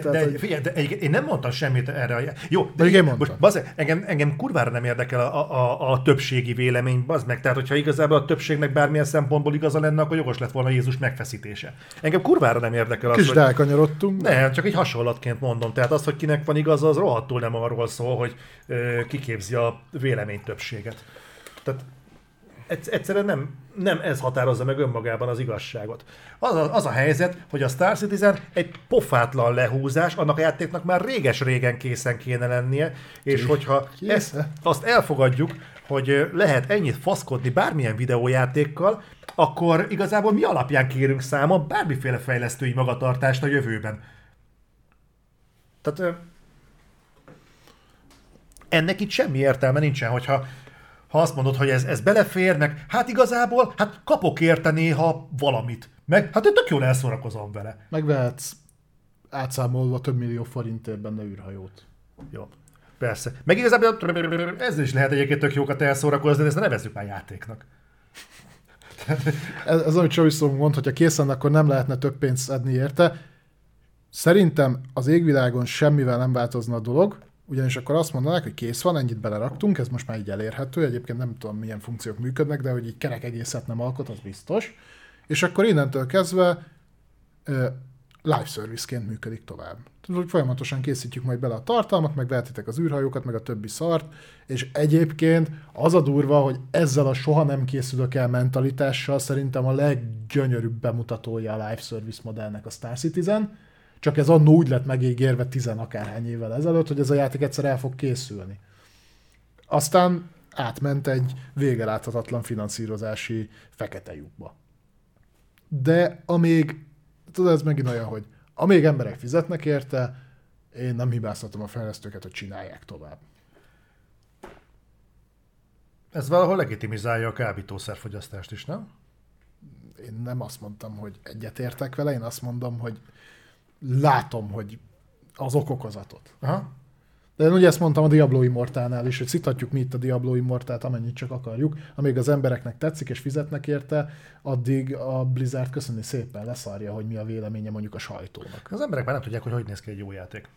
S1: De, Tehát, de, figyelj, de én nem mondtam semmit erre. Jó, de
S2: én mondtam. Most,
S1: bazd, engem, engem kurvára nem érdekel a, a, a többségi vélemény, bazd meg. Tehát, hogyha igazából a többségnek bármilyen szempontból igaza lenne, akkor jogos lett volna Jézus megfeszítése. Engem kurvára nem érdekel az,
S2: Kis hogy... elkanyarodtunk.
S1: Nem, csak egy hasonlatként mondom. Tehát az, hogy kinek van igaza, az rohadtul nem arról szól, hogy ö, kiképzi a vélemény többséget. Tehát egyszerűen nem, nem ez határozza meg önmagában az igazságot. Az a, az a helyzet, hogy a Star Citizen egy pofátlan lehúzás, annak a játéknak már réges-régen készen kéne lennie, és Ki? hogyha ezt, azt elfogadjuk, hogy lehet ennyit faszkodni bármilyen videójátékkal, akkor igazából mi alapján kérünk számon bármiféle fejlesztői magatartást a jövőben. Tehát ennek itt semmi értelme nincsen, hogyha ha azt mondod, hogy ez, ez belefér, meg hát igazából, hát kapok érte néha valamit. Meg hát én tök jól elszórakozom vele.
S2: Megvehetsz átszámolva több millió forintért benne űrhajót.
S1: Jó. Persze. Meg igazából ezzel is lehet egyébként tök jókat elszórakozni, de ezt nevezzük már játéknak.
S2: ez, ez amit Csaviszó mond, hogyha készen, akkor nem lehetne több pénzt adni érte. Szerintem az égvilágon semmivel nem változna a dolog, ugyanis akkor azt mondanák, hogy kész van, ennyit beleraktunk, ez most már így elérhető, egyébként nem tudom milyen funkciók működnek, de hogy így kerek egészet nem alkot, az biztos. És akkor innentől kezdve live serviceként működik tovább. Tehát, hogy folyamatosan készítjük majd bele a tartalmat, meg vehetitek az űrhajókat, meg a többi szart, és egyébként az a durva, hogy ezzel a soha nem készülök el mentalitással szerintem a leggyönyörűbb bemutatója a live service modellnek a Star Citizen, csak ez annó úgy lett megígérve tizen akárhány évvel ezelőtt, hogy ez a játék egyszer el fog készülni. Aztán átment egy végeláthatatlan finanszírozási fekete lyukba. De amíg, tudod, ez megint olyan, hogy amíg emberek fizetnek érte, Én nem hibáztatom a fejlesztőket, hogy csinálják tovább.
S1: Ez valahol legitimizálja a kábítószerfogyasztást is, nem?
S2: Én nem azt mondtam, hogy egyetértek vele, én azt mondom, hogy látom, hogy az okokozatot.
S1: Aha.
S2: De én ugye ezt mondtam a Diablo Immortálnál is, hogy citatjuk mi itt a Diablo Immortált, amennyit csak akarjuk. Amíg az embereknek tetszik és fizetnek érte, addig a Blizzard köszönni szépen leszarja, hogy mi a véleménye mondjuk a sajtónak.
S1: Az emberek már nem tudják, hogy hogy néz ki egy jó játék.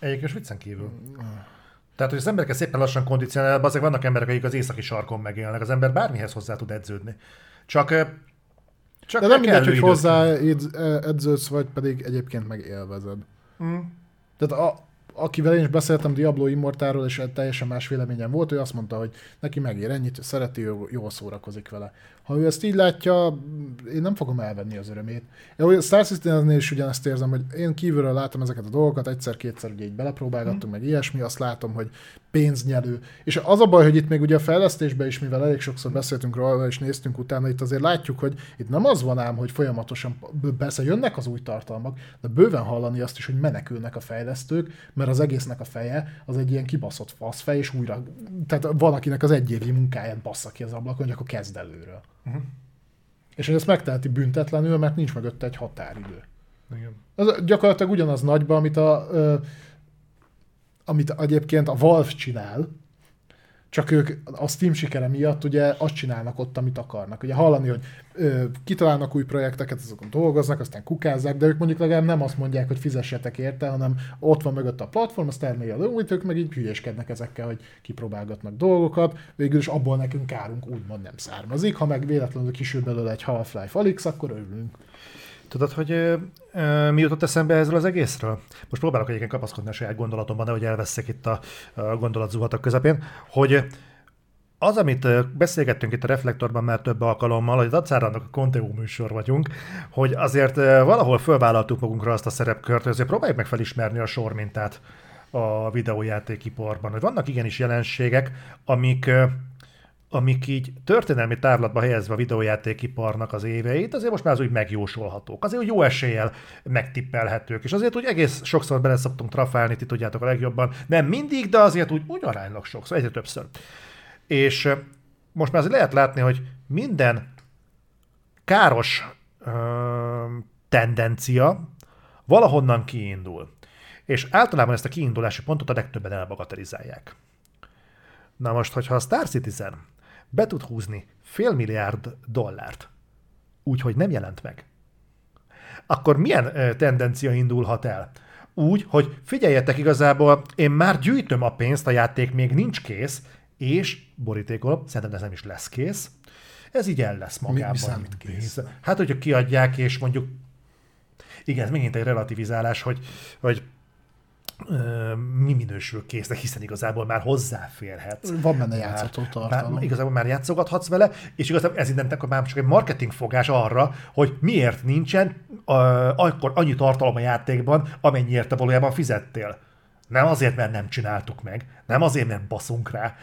S1: Egyébként viccen kívül. Tehát, hogy az embereket szépen lassan kondicionál, azért vannak emberek, akik az északi sarkon megélnek. Az ember bármihez hozzá tud edződni. Csak, csak
S2: De nem mindegy, hogy hozzá edz- edződsz, vagy pedig egyébként meg élvezed.
S1: Mm.
S2: Tehát a, akivel én is beszéltem Diablo Immortáról, és teljesen más véleményem volt, ő azt mondta, hogy neki megér ennyit, szereti, jól szórakozik vele. Ha ő ezt így látja, én nem fogom elvenni az örömét. Én ugye Star Citizen-nél is ugyanezt érzem, hogy én kívülről látom ezeket a dolgokat, egyszer-kétszer ugye így belepróbálgattunk, meg ilyesmi, azt látom, hogy pénznyelő. És az a baj, hogy itt még ugye a fejlesztésben is, mivel elég sokszor beszéltünk róla, és néztünk utána, itt azért látjuk, hogy itt nem az van ám, hogy folyamatosan, persze jönnek az új tartalmak, de bőven hallani azt is, hogy menekülnek a fejlesztők, mert az egésznek a feje az egy ilyen kibaszott faszfej, és újra, tehát van, akinek az egyévi munkáját bassza ki az ablakon, hogy akkor kezd előről. Uh-huh. És hogy ezt megteheti büntetlenül, mert nincs mögötte egy határidő.
S1: Igen.
S2: Az gyakorlatilag ugyanaz nagyba, amit a, ö, amit egyébként a Valve csinál, csak ők a Steam sikere miatt ugye azt csinálnak ott, amit akarnak. Ugye hallani, hogy ö, kitalálnak új projekteket, azokon dolgoznak, aztán kukázzák, de ők mondjuk legalább nem azt mondják, hogy fizessetek érte, hanem ott van mögött a platform, azt termelje a újt, ők meg így hülyéskednek ezekkel, hogy kipróbálgatnak dolgokat, végül is abból nekünk kárunk úgymond nem származik, ha meg véletlenül kisül belőle egy Half-Life Alyx, akkor örülünk.
S1: Tudod, hogy ö, mi jutott eszembe ezzel az egészről? Most próbálok egyébként kapaszkodni a saját gondolatomban, nehogy elveszek itt a, a gondolatzuhatok közepén, hogy az, amit beszélgettünk itt a Reflektorban már több alkalommal, hogy dacára annak a Conteo műsor vagyunk, hogy azért valahol fölvállaltuk magunkra azt a szerepkört, hogy azért próbáljuk meg felismerni a sormintát a videójátékiparban. Hogy vannak igenis jelenségek, amik amik így történelmi távlatba helyezve a videójátékiparnak az éveit, azért most már az úgy megjósolhatók. Azért úgy jó eséllyel megtippelhetők, és azért úgy egész sokszor bele szoktunk trafálni, ti tudjátok a legjobban. Nem mindig, de azért úgy, úgy aránylag sokszor, egyre többször. És most már azért lehet látni, hogy minden káros ö, tendencia valahonnan kiindul. És általában ezt a kiindulási pontot a legtöbben elbagatelizálják. Na most, hogyha a Star Citizen be tud húzni fél milliárd dollárt, úgyhogy nem jelent meg, akkor milyen tendencia indulhat el? Úgy, hogy figyeljetek igazából, én már gyűjtöm a pénzt, a játék még nincs kész, és borítékolom, szerintem ez nem is lesz kész, ez így el lesz magában.
S2: mi számít kész?
S1: Hát, hogyha kiadják, és mondjuk igen, ez megint egy relativizálás, hogy, hogy mi minősül késznek, hiszen igazából már hozzáférhetsz.
S2: Van benne játszható tartalom.
S1: már, igazából már játszogathatsz vele, és igazából ez innentől már csak egy marketing fogás arra, hogy miért nincsen uh, akkor annyi tartalom a játékban, amennyiért te valójában fizettél. Nem azért, mert nem csináltuk meg, nem azért, mert baszunk rá.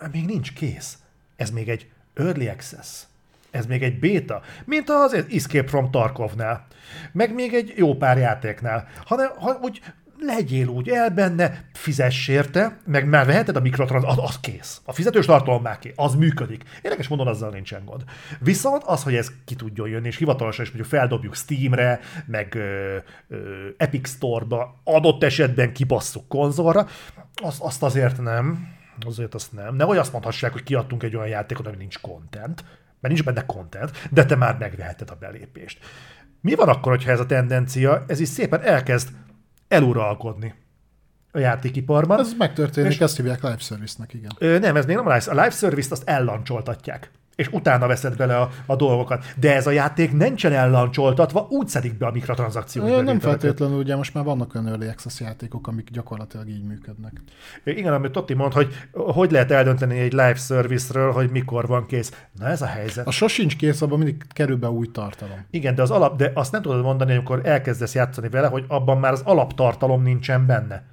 S1: Hát, Még nincs kész. Ez még egy early access. Ez még egy beta, mint az Escape from Tarkovnál, meg még egy jó pár játéknál. Hanem, ha úgy legyél úgy el benne, fizess érte, meg már veheted a mikrotrans, az, az kész. A fizetős tartalom már kész, az működik. Érdekes mondom, azzal nincsen gond. Viszont az, hogy ez ki tudjon jönni, és hivatalosan is mondjuk feldobjuk Steamre, meg ö, ö, Epic Store-ba, adott esetben kibasszuk konzolra, azt, azt azért nem. Azért azt nem. Nehogy azt mondhassák, hogy kiadtunk egy olyan játékot, ami nincs content, mert nincs benne content, de te már megveheted a belépést. Mi van akkor, hogyha ez a tendencia, ez is szépen elkezd eluralkodni a játékiparban?
S2: Ez megtörténik,
S1: És-
S2: ezt hívják live service-nek, igen.
S1: Ö, nem, ez még nem a live, a live service-t azt ellancsoltatják és utána veszed bele a, a dolgokat. De ez a játék nincsen ellancsoltatva, úgy szedik be a mikrotranszakciót.
S2: Nem feltétlenül, ugye most már vannak olyan early access játékok, amik gyakorlatilag így működnek.
S1: Igen, amit Totti mond, hogy hogy lehet eldönteni egy live service-ről, hogy mikor van kész. Na ez a helyzet.
S2: A sosincs kész, abban mindig kerül be új tartalom.
S1: Igen, de az alap, de azt nem tudod mondani, amikor elkezdesz játszani vele, hogy abban már az alaptartalom nincsen benne.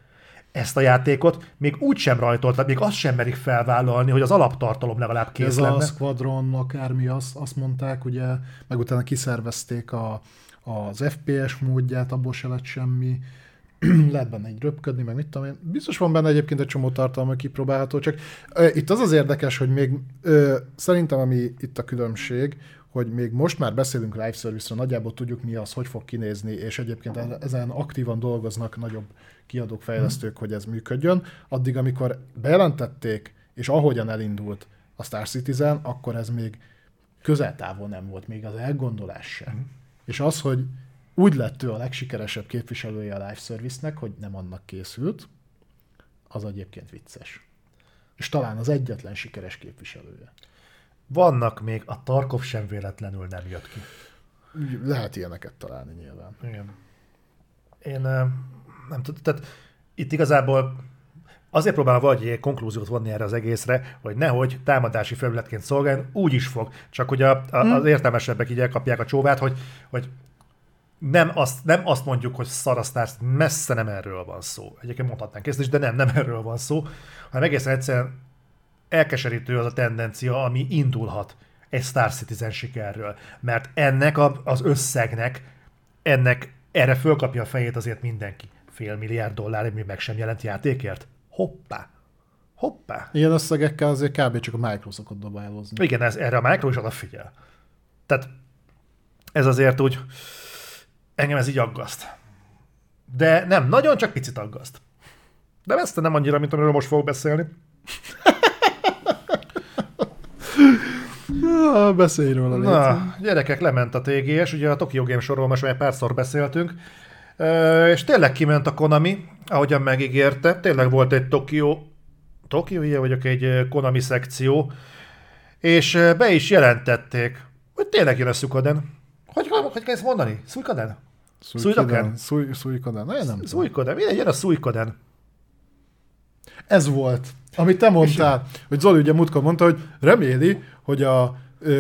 S1: Ezt a játékot még úgy sem rajtoltak, még azt sem merik felvállalni, hogy az alaptartalom legalább kész
S2: Ez
S1: lenne.
S2: a Squadron, akármi, azt, azt mondták, ugye, meg utána kiszervezték a, az FPS módját, abból se lett semmi. lehet benne egy röpködni, meg mit tudom én. Biztos van benne egyébként egy csomó tartalma kipróbálható, csak ö, itt az az érdekes, hogy még ö, szerintem ami itt a különbség, hogy még most már beszélünk live service nagyjából tudjuk mi az, hogy fog kinézni, és egyébként ezen aktívan dolgoznak nagyobb kiadók, fejlesztők, hogy ez működjön. Addig, amikor bejelentették, és ahogyan elindult a Star Citizen, akkor ez még közeltávol nem volt, még az elgondolás sem. Mm. És az, hogy úgy lett ő a legsikeresebb képviselője a live service-nek, hogy nem annak készült, az egyébként vicces. És talán az egyetlen sikeres képviselője.
S1: Vannak még, a Tarkov sem véletlenül nem jött ki.
S2: Lehet ilyeneket találni nyilván.
S1: Igen. Én nem tudom, tehát itt igazából azért próbálom valahogy egy konklúziót vonni erre az egészre, hogy nehogy támadási felületként szolgáljon, úgy is fog. Csak hogy a, a, az hmm. értelmesebbek így elkapják a csóvát, hogy, hogy nem azt, nem azt mondjuk, hogy szarasztársz, messze nem erről van szó. Egyébként mondhatnánk ezt is, de nem, nem erről van szó, hanem egészen egyszerűen elkeserítő az a tendencia, ami indulhat egy Star Citizen sikerről. Mert ennek a, az összegnek, ennek erre fölkapja a fejét azért mindenki. Fél milliárd dollár, ami meg sem jelent játékért. Hoppá! Hoppá!
S2: Ilyen összegekkel azért kb. csak a Microsoft dobálózni.
S1: Igen, ez, erre a Micro is odafigyel. Tehát ez azért úgy, engem ez így aggaszt. De nem, nagyon csak picit aggaszt. De ezt nem annyira, mint amiről most fogok beszélni.
S2: Na, beszélj róla.
S1: Na, gyerekek, lement a TGS, ugye a Tokyo Game sorról most már párszor beszéltünk, és tényleg kiment a Konami, ahogyan megígérte, tényleg volt egy Tokyo, Tokyo, ilyen vagyok, egy Konami szekció, és be is jelentették, hogy tényleg jön a Suikoden. Hogy, hogy kell ezt mondani? Suikoden?
S2: Suikoden. Suikoden. Nem, nem
S1: Suikoden. Mindegy, jön a Suikoden.
S2: Ez volt, amit te mondtál, hogy Zoli ugye mutka mondta, hogy reméli, hogy a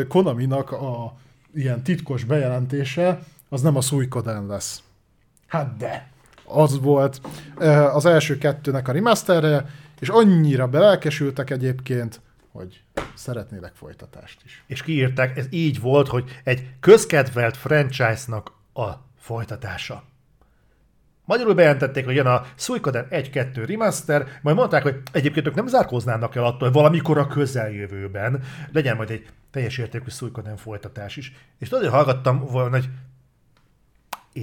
S2: Konaminak a ilyen titkos bejelentése az nem a Suikoden lesz. Hát de. Az volt az első kettőnek a remasterje, és annyira belelkesültek egyébként, hogy szeretnének folytatást is.
S1: És kiírták, ez így volt, hogy egy közkedvelt franchise-nak a folytatása. Magyarul bejelentették, hogy jön a Suikoden 1-2 remaster, majd mondták, hogy egyébként ők nem zárkóznának el attól, hogy valamikor a közeljövőben legyen majd egy teljes értékű Suikoden folytatás is. És tudod, hogy hallgattam volna, hogy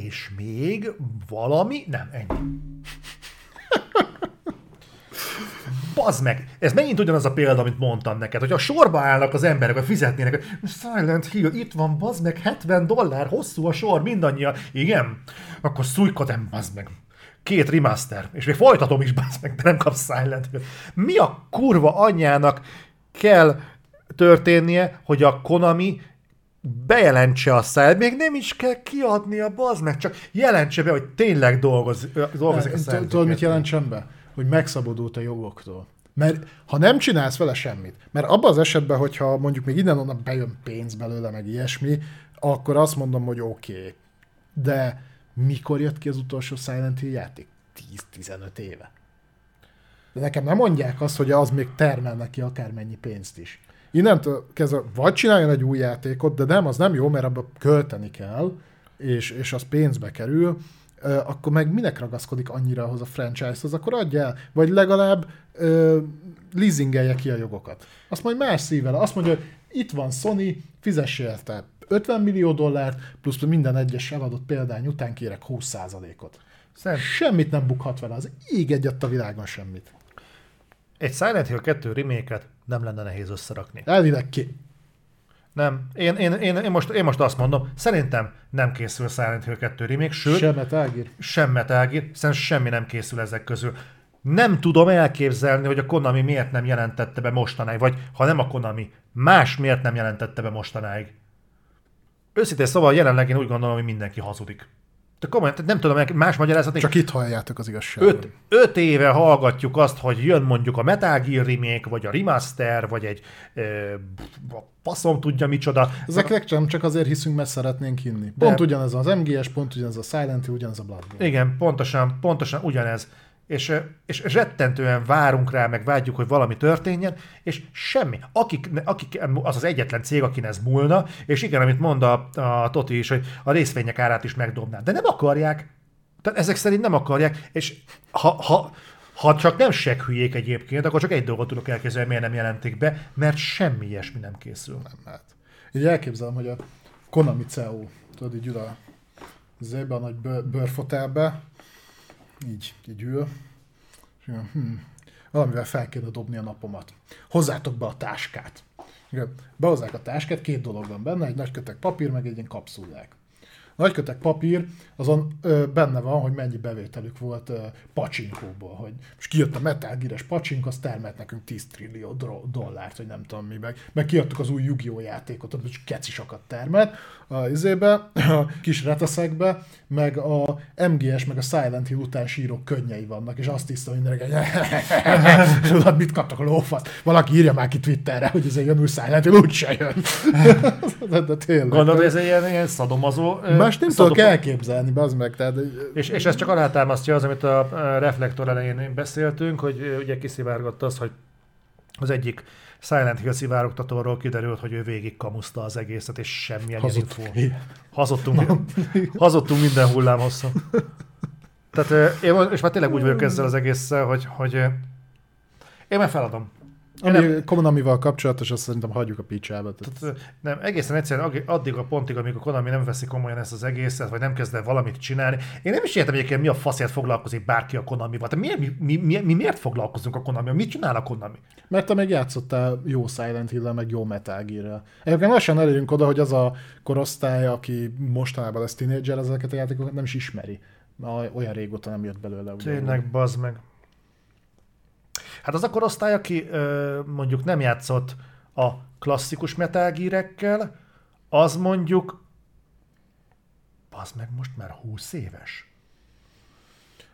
S1: és még valami? Nem, ennyi. Bazd meg! Ez megint ugyanaz a példa, amit mondtam neked, hogy a sorba állnak az emberek, hogy fizetnének, Silent Hill, itt van, bazd meg, 70 dollár, hosszú a sor, mindannyian. Igen? Akkor szújkodem, bazd meg. Két remaster, és még folytatom is, bazd meg, de nem kapsz Silent Hill. Mi a kurva anyjának kell történnie, hogy a Konami bejelentse a száll, még nem is kell kiadni a bazd meg, csak jelentse be, hogy tényleg dolgoz, dolgozik a
S2: száll. Tudod, mit jelentsen be? Hogy megszabadult a jogoktól. Mert ha nem csinálsz vele semmit, mert abban az esetben, hogyha mondjuk még innen-onnan bejön pénz belőle, meg ilyesmi, akkor azt mondom, hogy oké. Okay. De mikor jött ki az utolsó Silent Hill játék? 10-15 éve. De nekem nem mondják azt, hogy az még termel neki akármennyi pénzt is. Innentől kezdve vagy csináljon egy új játékot, de nem, az nem jó, mert abba költeni kell, és, és az pénzbe kerül, akkor meg minek ragaszkodik annyira ahhoz a franchise-hoz, akkor adja el, vagy legalább ö, leasingelje ki a jogokat. Azt majd más szívvel, azt mondja, hogy itt van Sony, fizess érte 50 millió dollárt, plusz minden egyes eladott példány után kérek 20%-ot. Szerint... Semmit nem bukhat vele, az ég egyet a világon semmit.
S1: Egy Silent Hill 2 remake nem lenne nehéz összerakni.
S2: Elvileg ki.
S1: Nem. Én, én, én, én, most, én most azt mondom, szerintem nem készül Silent Hill 2 remake, sőt...
S2: Sem Metal Gear.
S1: Sem Metal Gear, szerintem semmi nem készül ezek közül. Nem tudom elképzelni, hogy a Konami miért nem jelentette be mostanáig, vagy ha nem a Konami, más miért nem jelentette be mostanáig. Őszintén szóval jelenleg én úgy gondolom, hogy mindenki hazudik. De komolyan, nem tudom, más magyarázat.
S2: Csak itt halljátok az igazságot.
S1: Öt, öt éve hallgatjuk azt, hogy jön mondjuk a Metal Gear remake, vagy a remaster, vagy egy ö, faszom tudja micsoda.
S2: Ezeknek nem csak azért hiszünk, mert szeretnénk hinni. Pont De... ugyanez az MGS, pont ugyanez a Silent Hill, ugyanez a Bloodborne.
S1: Igen, pontosan, pontosan ugyanez és, és rettentően várunk rá, meg vágyjuk, hogy valami történjen, és semmi. Akik, akik, az az egyetlen cég, akin ez múlna, és igen, amit mond a, a Toti is, hogy a részvények árát is megdobná. De nem akarják, Tehát ezek szerint nem akarják, és ha, ha, ha csak nem hülyék egyébként, akkor csak egy dolgot tudok elképzelni, miért nem jelentik be, mert semmi ilyesmi nem készül.
S2: Nem, hát. Így elképzelem, hogy a Konami CEO, tudod, így ül a a nagy bőr, bőrfotelbe, így, így ül, és hm, valamivel fel kéne dobni a napomat. Hozzátok be a táskát. Behozzák a táskát, két dolog van benne, egy nagy kötek papír, meg egy ilyen kapszulák. A nagy kötek papír, azon ö, benne van, hogy mennyi bevételük volt ö, pacsinkóból, hogy most kijött a Metal Gear-es pacsink, az termelt nekünk 10 trillió dro- dollárt, hogy nem tudom mi, meg, meg kiadtuk az új Yu-Gi-Oh játékot, hogy kecisakat termelt a izébe, a kis reteszekbe, meg a MGS, meg a Silent Hill után sírok könnyei vannak, és azt hiszem, hogy mindenki, tudod, mit kaptak a lófaszt. Valaki írja már ki Twitterre, hogy ez egy új Silent Hill úgyse jön. de, de tényleg.
S1: Gondolod, hogy ez egy ilyen, ilyen szadomazó... ö,
S2: Más nem tudok elképzelni, bazd meg. Tehát,
S1: És, és ez csak alátámasztja az, amit a reflektor elején beszéltünk, hogy ugye kiszivárgott az, hogy az egyik Silent Hill szivárogtatóról kiderült, hogy ő végig kamuszta az egészet, és semmilyen
S2: Hazudt.
S1: info. Hazudtunk, hazudtunk minden hullám hosszú. Tehát én, és már tényleg úgy vagyok ezzel az egésszel, hogy, hogy én már feladom.
S2: Ami Konamival kapcsolatos, azt szerintem hagyjuk a picsába. Tehát
S1: nem, egészen egyszerűen addig a pontig, amíg a Konami nem veszi komolyan ezt az egészet, vagy nem kezd el valamit csinálni. Én nem is értem egyébként, mi a faszért foglalkozik bárki a Konamival. Tehát miért, mi, mi, mi, mi, miért foglalkozunk a Konami? Mit csinál a Konami?
S2: Mert te még játszottál jó Silent hill meg jó Metal Gear-rel. Egyébként lassan elérünk oda, hogy az a korosztály, aki mostanában lesz tínédzser, ezeket a játékokat nem is ismeri. Na, olyan régóta nem jött belőle.
S1: Tényleg, bazd meg. Hát az a korosztály, aki ö, mondjuk nem játszott a klasszikus Metal Gear-ekkel, az mondjuk bazd meg most már 20 éves.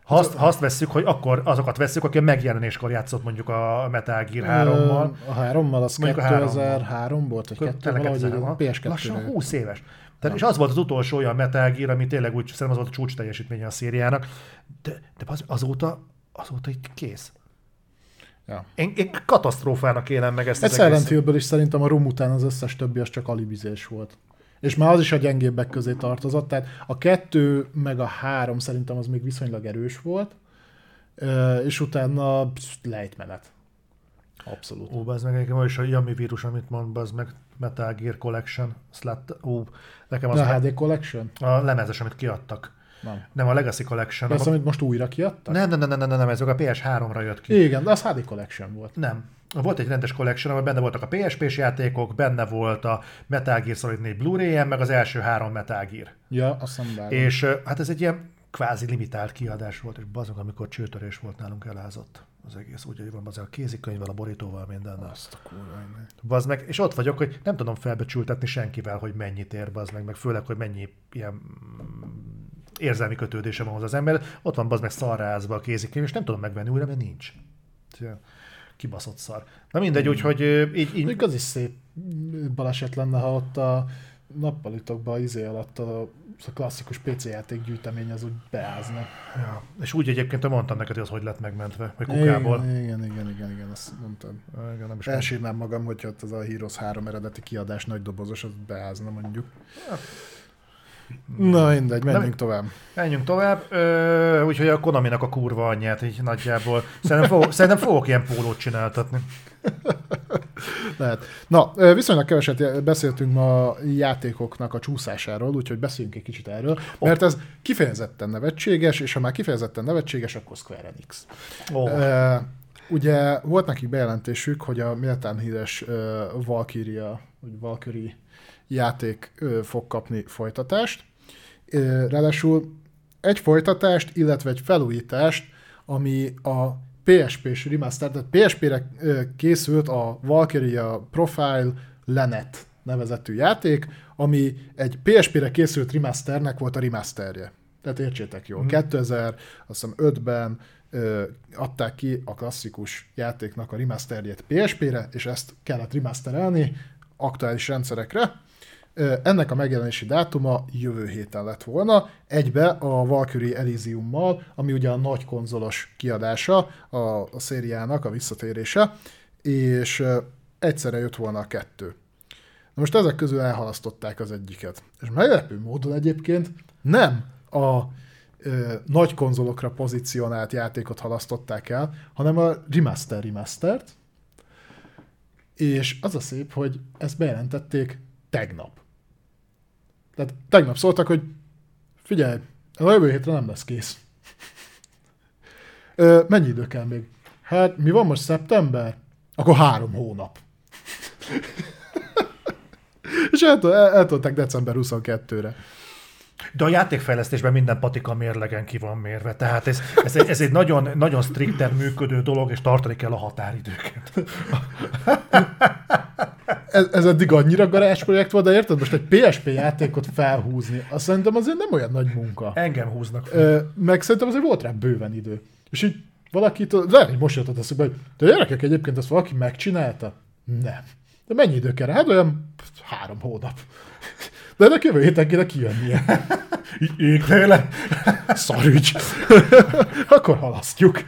S1: Ha azt, ha azt vesszük, hogy akkor azokat vesszük, aki a megjelenéskor játszott mondjuk a Metal Gear 3-mal,
S2: Ö, A hárommal, az
S1: Mondjuk a
S2: 2003 volt, vagy kettő,
S1: Tényleg
S2: valahogy
S1: egyszer,
S2: így,
S1: aha.
S2: PS2
S1: Lassan 20 éves. Tehát, és az volt az utolsó olyan Metal Gear, ami tényleg úgy szerintem az volt a csúcs teljesítménye a szériának. De, de az, azóta, azóta itt kész.
S2: Ja.
S1: Én, én katasztrófának élem meg ezt
S2: Egy Silent. Hillből is szerintem a Rum után az összes többi az csak alibizés volt. És már az is a gyengébbek közé tartozott, tehát a kettő meg a három szerintem az még viszonylag erős volt, és utána psz, lejtmenet. Abszolút.
S1: Ó, az meg nekem is a Yami vírus, amit mond, az meg Metal Gear Collection. Slat, ó, nekem az
S2: A
S1: a,
S2: HD Collection?
S1: a lemezes, amit kiadtak.
S2: Nem.
S1: Nem, a Legacy Collection.
S2: De
S1: Nem,
S2: amit most újra kiadtak?
S1: nem, nem, nem, nem, nem, nem, ez a PS3-ra jött ki.
S2: Igen, de az HD Collection volt.
S1: Nem. Volt egy rendes collection, ahol benne voltak a PSP-s játékok, benne volt a Metal Gear Solid 4 Blu-ray meg az első három Metal Gear.
S2: Ja, azt vágom.
S1: És hát ez egy ilyen kvázi limitált kiadás volt, és bazog, amikor csőtörés volt nálunk elázott az egész. Úgy, hogy van az a kézikönyvvel, a borítóval, mindennel.
S2: Azt a kurva.
S1: Bazd meg, és ott vagyok, hogy nem tudom felbecsültetni senkivel, hogy mennyit ér, bazd meg, meg főleg, hogy mennyi ilyen érzelmi kötődése van hozzá az ember. Ott van bazd meg szarrázva a kézikönyv, és nem tudom megvenni újra, mert nincs. Kibaszott szar. Na mindegy, úgyhogy ö, így, így
S2: Mondjuk az is szép baleset lenne, ha ott a nappalitokban izé alatt a, a klasszikus PC játék gyűjtemény az úgy beázna.
S1: ja. és úgy egyébként mondtam neked, hogy az hogy lett megmentve, vagy kukából.
S2: Igen, igen, igen, igen, igen, azt mondtad.
S1: Igen, nem is
S2: Elsírnám magam, hogyha ott az a Heroes 3 eredeti kiadás nagy dobozos, az beázna mondjuk. Na mindegy, menjünk
S1: Nem-
S2: tovább.
S1: Menjünk tovább, Ö, úgyhogy a Konaminak a kurva anyját így nagyjából. Szerintem, fogok, szerintem fogok ilyen pólót csináltatni.
S2: Lehet. Na, viszonylag keveset beszéltünk ma a játékoknak a csúszásáról, úgyhogy beszéljünk egy kicsit erről, mert ez kifejezetten nevetséges, és ha már kifejezetten nevetséges, akkor Square Enix.
S1: Ó,
S2: Uh, ugye volt nekik bejelentésük, hogy a méltán híres uh, Valkyria, vagy Valkyrie játék fog kapni folytatást. Ráadásul egy folytatást, illetve egy felújítást, ami a PSP-s remaster, tehát PSP-re készült a Valkyria Profile Lenet nevezetű játék, ami egy PSP-re készült remasternek volt a remasterje. Tehát értsétek jól. 2005-ben ö, adták ki a klasszikus játéknak a remasterjét PSP-re, és ezt kellett remasterelni aktuális rendszerekre. Ennek a megjelenési dátuma jövő héten lett volna, egybe a Valkyrie Elysiummal, ami ugye a nagy konzolos kiadása a, a szériának, a visszatérése, és egyszerre jött volna a kettő. Na most ezek közül elhalasztották az egyiket. És meglepő módon egyébként nem a ö, nagy konzolokra pozícionált játékot halasztották el, hanem a remaster remastert, és az a szép, hogy ezt bejelentették tegnap. Tehát tegnap szóltak, hogy figyelj, a jövő hétre nem lesz kész. Ö, mennyi idő kell még? Hát mi van most szeptember? Akkor három hónap. És el, el, eltolták december 22-re.
S1: De a játékfejlesztésben minden patika mérlegen ki van mérve, tehát ez, ez, egy, ez egy nagyon, nagyon strikten működő dolog, és tartani kell a határidőket.
S2: Ez, ez eddig annyira garázsprojekt volt, de érted, most egy PSP játékot felhúzni, azt szerintem azért nem olyan nagy munka.
S1: Engem húznak fel.
S2: Ö, meg szerintem azért volt rá bőven idő. És így valaki, de hogy most jutott eszembe, hogy de gyerekek egyébként ezt valaki megcsinálta? Nem. De mennyi idő kell? rá? Hát olyan három hónap. De ennek jövő héten kéne kijönnie.
S1: Ég tőle.
S2: Szarügy. Akkor halasztjuk.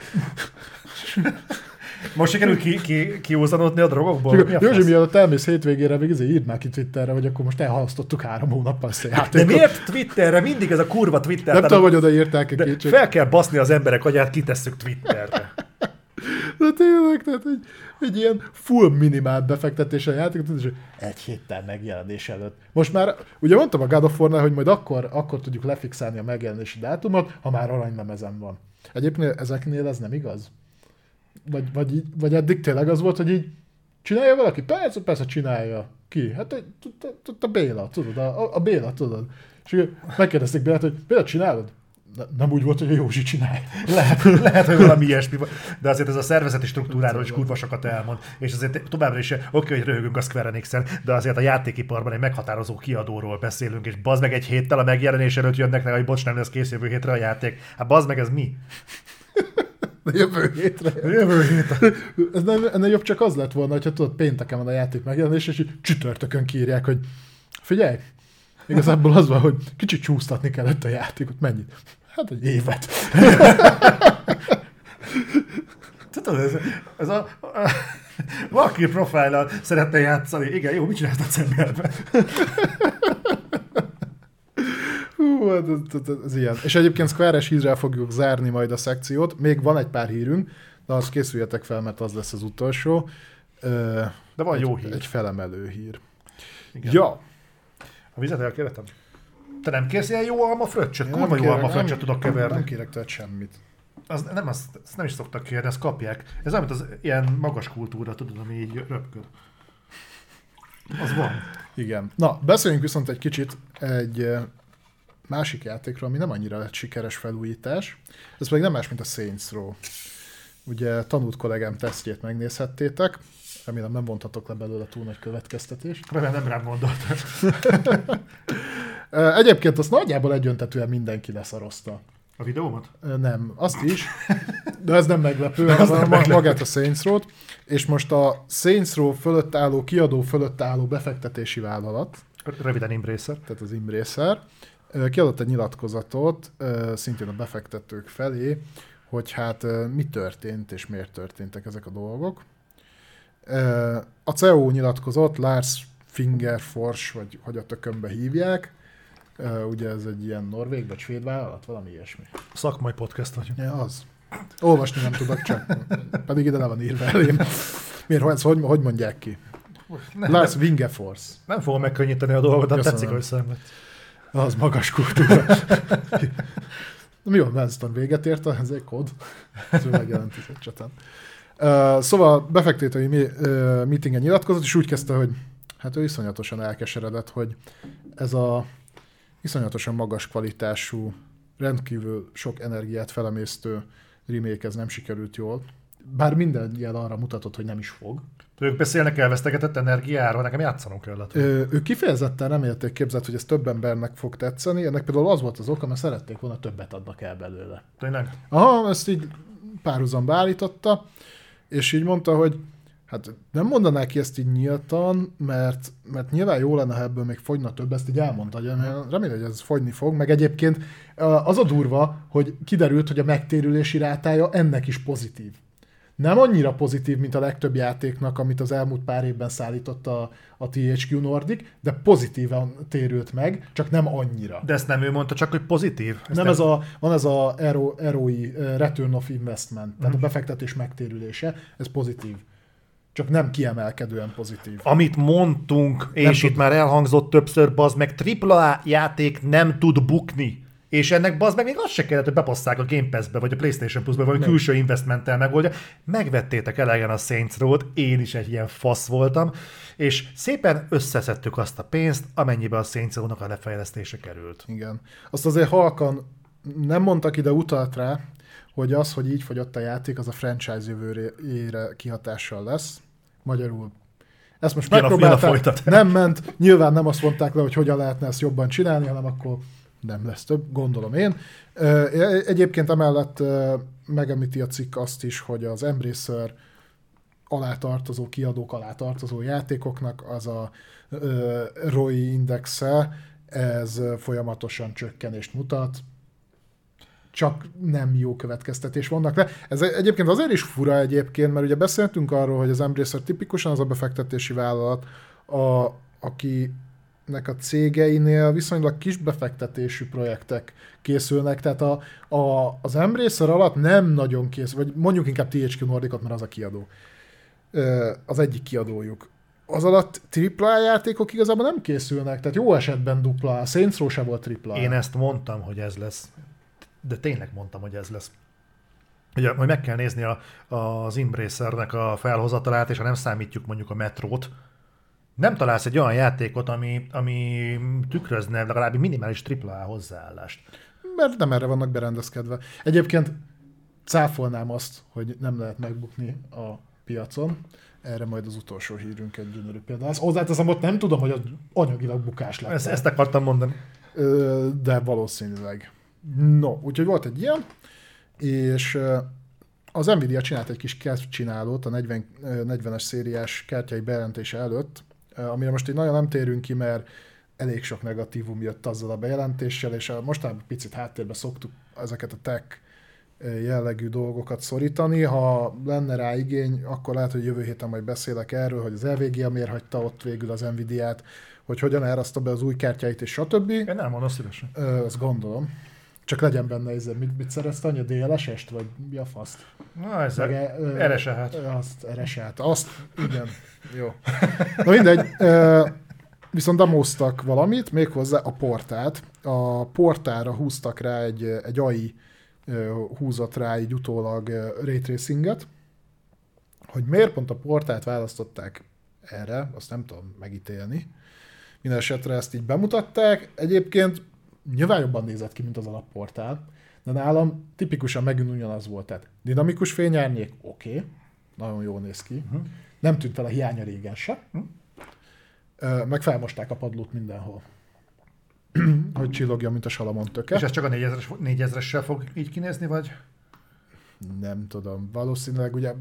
S1: Most sikerül ki, ki, kiúzanodni a drogokból? Mi a
S2: Józsi, mielőtt elmész hétvégére, még azért írd már ki Twitterre, hogy akkor most elhalasztottuk három hónappal ezt a
S1: De miért Twitterre? Mindig ez a kurva Twitter.
S2: Nem tudom, hogy odaírták-e
S1: de
S2: kétség.
S1: fel kell baszni az emberek agyát, kitesszük Twitterre.
S2: De tényleg, tehát egy, egy ilyen full minimál befektetés a játékot, és egy héttel megjelenés előtt. Most már, ugye mondtam a God of War-nál, hogy majd akkor, akkor tudjuk lefixálni a megjelenési dátumot, ha már aranylemezen van. Egyébként ezeknél ez nem igaz? Vagy, vagy, így, vagy eddig tényleg az volt, hogy így csinálja valaki? Persze, persze csinálja. Ki? Hát a, a, a, Béla, tudod, a, a Béla, tudod. És megkérdezték Bélát, hogy Béla, csinálod? Ne- Nem úgy volt, hogy a Józsi csinálja.
S1: Lehet, lehet, hogy valami ilyesmi van. De azért ez a szervezeti struktúráról is kurva sokat elmond. És azért továbbra is, oké, hogy röhögünk a Square enix de azért a játékiparban egy meghatározó kiadóról beszélünk, és bazd meg egy héttel a megjelenés előtt jönnek hogy bocs, nem lesz kész jövő hétre a játék. Hát bazd meg, ez mi?
S2: De jövő hétre.
S1: Jövő hétre.
S2: Ez nem, ennél jobb csak az lett volna, hogyha tudod, pénteken van a játék megjelenés, és csütörtökön kiírják, hogy figyelj, igazából az van, hogy kicsit csúsztatni kellett a játékot. Mennyit? Hát egy évet.
S1: Tudod, ez, ez a, a valaki profile szeretne játszani. Igen, jó, mit csinálsz decemberben?
S2: Hú, hát ez, ez, ez, ilyen. És egyébként Square-es hírrel fogjuk zárni majd a szekciót. Még van egy pár hírünk, de azt készüljetek fel, mert az lesz az utolsó.
S1: De van
S2: egy,
S1: jó hír.
S2: Egy felemelő hír.
S1: Igen.
S2: Ja,
S1: A vizet elkérhetem? Te nem kérsz ilyen jó alma fröccsöt? Kurva jó alma fröccsöt tudok keverni.
S2: Nem kérek tőled semmit.
S1: Az, nem, azt, azt nem is szoktak kérni, azt kapják. Ez olyan, mint az ilyen magas kultúra, tudod, ami így röpköd. Az van.
S2: Igen. Na, beszéljünk viszont egy kicsit egy másik játékról, ami nem annyira lett sikeres felújítás. Ez pedig nem más, mint a Saints Row. Ugye tanult kollégám tesztjét megnézhettétek, remélem nem vontatok le belőle túl nagy következtetést.
S1: Remélem nem rám gondoltad.
S2: Egyébként azt nagyjából egyöntetően mindenki leszarozta.
S1: A videómat?
S2: Nem, azt is, de ez nem meglepő,
S1: az nem meglepő.
S2: magát a Saints Row-t, és most a Saints Row fölött álló, kiadó fölött álló befektetési vállalat,
S1: Röviden Embracer.
S2: tehát az Imbracer, kiadott egy nyilatkozatot szintén a befektetők felé, hogy hát mi történt és miért történtek ezek a dolgok. A CEO nyilatkozott, Lars Fingerfors, vagy hogy a tökönbe hívják, ugye ez egy ilyen norvég vagy svéd vállalat, valami ilyesmi.
S1: Szakmai podcast vagyunk.
S2: Ja, az. Olvasni nem tudok csak. Pedig ide le van írva elém. Miért, hogy, hogy, hogy mondják ki?
S1: Nem,
S2: Lars Vingeforce.
S1: nem fogom megkönnyíteni a dolgot, de tetszik, hogy szenved.
S2: Az magas kultúra. Mi van, Winston véget ért, ez egy kód. Ez megjelent egy csatán. Uh, szóval befektetői mi, meetingen nyilatkozott, és úgy kezdte, hogy hát ő iszonyatosan elkeseredett, hogy ez a iszonyatosan magas kvalitású, rendkívül sok energiát felemésztő remake ez nem sikerült jól. Bár minden jel arra mutatott, hogy nem is fog.
S1: Ők beszélnek elvesztegetett energiáról, nekem játszanom kellett.
S2: Ö, ő kifejezetten remélték képzett, hogy ez több embernek fog tetszeni. Ennek például az volt az oka, mert szerették volna többet adnak el belőle.
S1: Tényleg?
S2: Aha, ezt így párhuzamba állította, és így mondta, hogy hát nem mondaná ki ezt így nyíltan, mert, mert nyilván jó lenne, ha ebből még fogyna több, ezt így elmondta, hogy remélem, hogy ez fogyni fog, meg egyébként az a durva, hogy kiderült, hogy a megtérülési rátája ennek is pozitív. Nem annyira pozitív, mint a legtöbb játéknak, amit az elmúlt pár évben szállított a, a THQ Nordic, de pozitívan térült meg, csak nem annyira.
S1: De ezt nem ő mondta, csak hogy pozitív. Ezt
S2: nem, ez a, van ez a ROI, Return of Investment, tehát a befektetés megtérülése, ez pozitív. Csak nem kiemelkedően pozitív.
S1: Amit mondtunk, és
S2: tud-
S1: itt már elhangzott többször, bazd meg, AAA játék nem tud bukni. És ennek bazd meg még az se kellett, hogy bepasszák a Game Pass-be, vagy a PlayStation Plus-be, vagy külső investmenttel megoldja. Megvettétek elegen a Saints Row-t, én is egy ilyen fasz voltam, és szépen összeszedtük azt a pénzt, amennyibe a Saints Row-nak a lefejlesztése került.
S2: Igen. Azt azért halkan nem mondtak ide, utalt rá, hogy az, hogy így fogyott a játék, az a franchise jövőjére kihatással lesz. Magyarul ezt most megpróbálták, nem ment, nyilván nem azt mondták le, hogy hogyan lehetne ezt jobban csinálni, hanem akkor nem lesz több, gondolom én. Ö, Egyébként emellett megemlíti a cikk azt is, hogy az Embracer alá tartozó, kiadók alá tartozó játékoknak az a ROI indexe, ez folyamatosan csökkenést mutat, csak nem jó következtetés vannak le. Ez egyébként azért is fura egyébként, mert ugye beszéltünk arról, hogy az Embracer tipikusan az a befektetési vállalat, a, akinek a cégeinél viszonylag kis befektetésű projektek készülnek, tehát a, a, az Embracer alatt nem nagyon készül, vagy mondjuk inkább THQ Nordicot, mert az a kiadó. Az egyik kiadójuk. Az alatt AAA játékok igazából nem készülnek, tehát jó esetben dupla A. Saints Row se volt AAA.
S1: Én ezt mondtam, hogy ez lesz. De tényleg mondtam, hogy ez lesz. Ugye, hogy meg kell nézni a, az Embracernek a felhozatalát, és ha nem számítjuk mondjuk a metrót, nem találsz egy olyan játékot, ami, ami tükrözne legalább minimális AAA hozzáállást.
S2: mert nem erre vannak berendezkedve. Egyébként cáfolnám azt, hogy nem lehet megbukni a piacon. Erre majd az utolsó hírünk egy gyönyörű példa. Ezt hozzáteszem, ott nem tudom, hogy az anyagilag bukás lett.
S1: Ezt, ezt akartam mondani.
S2: De valószínűleg. No, úgyhogy volt egy ilyen, és az Nvidia csinált egy kis kártycsinálót a 40, ö, 40-es szériás kártyai bejelentése előtt, amire most így nagyon nem térünk ki, mert elég sok negatívum jött azzal a bejelentéssel, és a, mostában picit háttérbe szoktuk ezeket a tech ö, jellegű dolgokat szorítani. Ha lenne rá igény, akkor lehet, hogy jövő héten majd beszélek erről, hogy az LVGA miért hagyta ott végül az Nvidia-t, hogy hogyan áraszta be az új kártyáit, és stb.
S1: Én nem mondom szívesen.
S2: Ö, azt gondolom. Csak legyen benne ez, mit, mit szerezte anya, DLS-est, vagy mi a faszt?
S1: Na, ez
S2: Meg,
S1: e- hát.
S2: ö, Azt, eresát. Azt, igen. Jó. Na mindegy. Ö, viszont demoztak valamit, méghozzá a portát. A portára húztak rá egy, egy AI húzott rá egy utólag ray tracinget. Hogy miért pont a portát választották erre, azt nem tudom megítélni. Minden esetre ezt így bemutatták. Egyébként nyilván jobban nézett ki, mint az alapportál, de nálam tipikusan megint ugyanaz volt. Tehát dinamikus fényárnyék, oké, okay, nagyon jól néz ki. Uh-huh. Nem tűnt fel a hiánya régen se. Uh-huh. Meg felmosták a padlót mindenhol. hogy csillogja, mint a salamon töke.
S1: És ez csak a 4000-es 4000-essel fog így kinézni, vagy?
S2: Nem tudom, valószínűleg ugye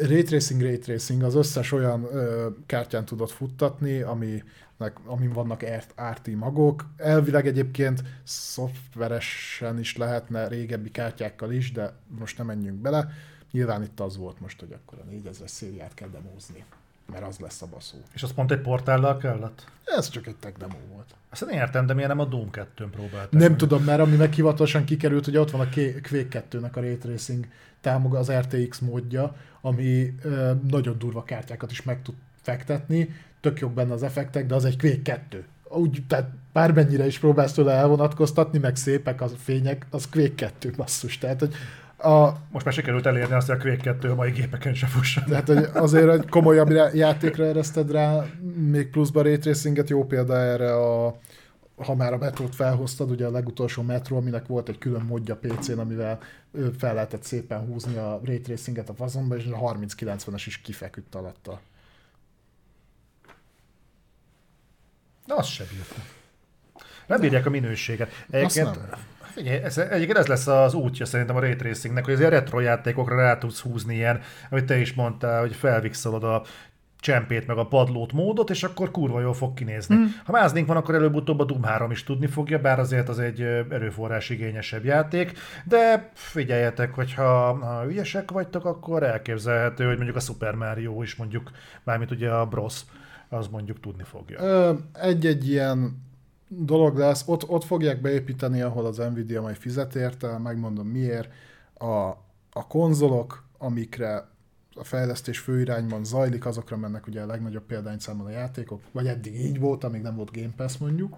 S2: Ray Tracing, Ray Tracing az összes olyan ö, kártyán tudod futtatni, aminek, amin vannak RT magok. Elvileg egyébként szoftveresen is lehetne régebbi kártyákkal is, de most nem menjünk bele. Nyilván itt az volt most, hogy akkor a 4000 szériát kell demózni, mert az lesz a baszó.
S1: És az pont egy portállal kellett?
S2: Ez csak egy tech demo volt.
S1: Azt én értem, de miért nem a Doom 2-n próbálták?
S2: Nem
S1: meg?
S2: tudom, mert ami meg hivatalosan kikerült, hogy ott van a Quake 2-nek a Ray Tracing támog az RTX módja, ami ö, nagyon durva kártyákat is meg tud fektetni, tök jók benne az effektek, de az egy Quake 2. Úgy, tehát bármennyire is próbálsz tőle elvonatkoztatni, meg szépek a fények, az Quake 2 basszus. Tehát, hogy a,
S1: Most már sikerült elérni azt, hogy a Quake 2 a mai gépeken se fusson.
S2: tehát, hogy azért egy komolyabb játékra ereszted rá, még pluszba Ray Tracinget, jó példa erre a ha már a metrót felhoztad, ugye a legutolsó metró, aminek volt egy külön modja PC-n, amivel fel lehetett szépen húzni a Ray Tracinget a fazonba, és a 3090-es is kifeküdt alatta.
S1: De azt se bírta. Nem bírják a minőséget. Egyébként. Figyelj, ez, egyébként ez lesz az útja szerintem a Ray Tracingnek, hogy az ilyen retro játékokra rá tudsz húzni ilyen, amit te is mondtál, hogy felvixolod a csempét, meg a padlót módot, és akkor kurva jól fog kinézni. Mm. Ha máznénk van, akkor előbb-utóbb a Doom 3 is tudni fogja, bár azért az egy erőforrás igényesebb játék, de figyeljetek, hogyha ha ügyesek vagytok, akkor elképzelhető, hogy mondjuk a Super Mario is mondjuk, mármint ugye a Bros, az mondjuk tudni fogja.
S2: Ö, egy-egy ilyen dolog lesz, ott, ott fogják beépíteni, ahol az Nvidia majd fizet érte, megmondom miért, a, a konzolok, amikre a fejlesztés főirányban zajlik, azokra mennek ugye a legnagyobb példányszámon a játékok, vagy eddig így volt, amíg nem volt Game Pass mondjuk.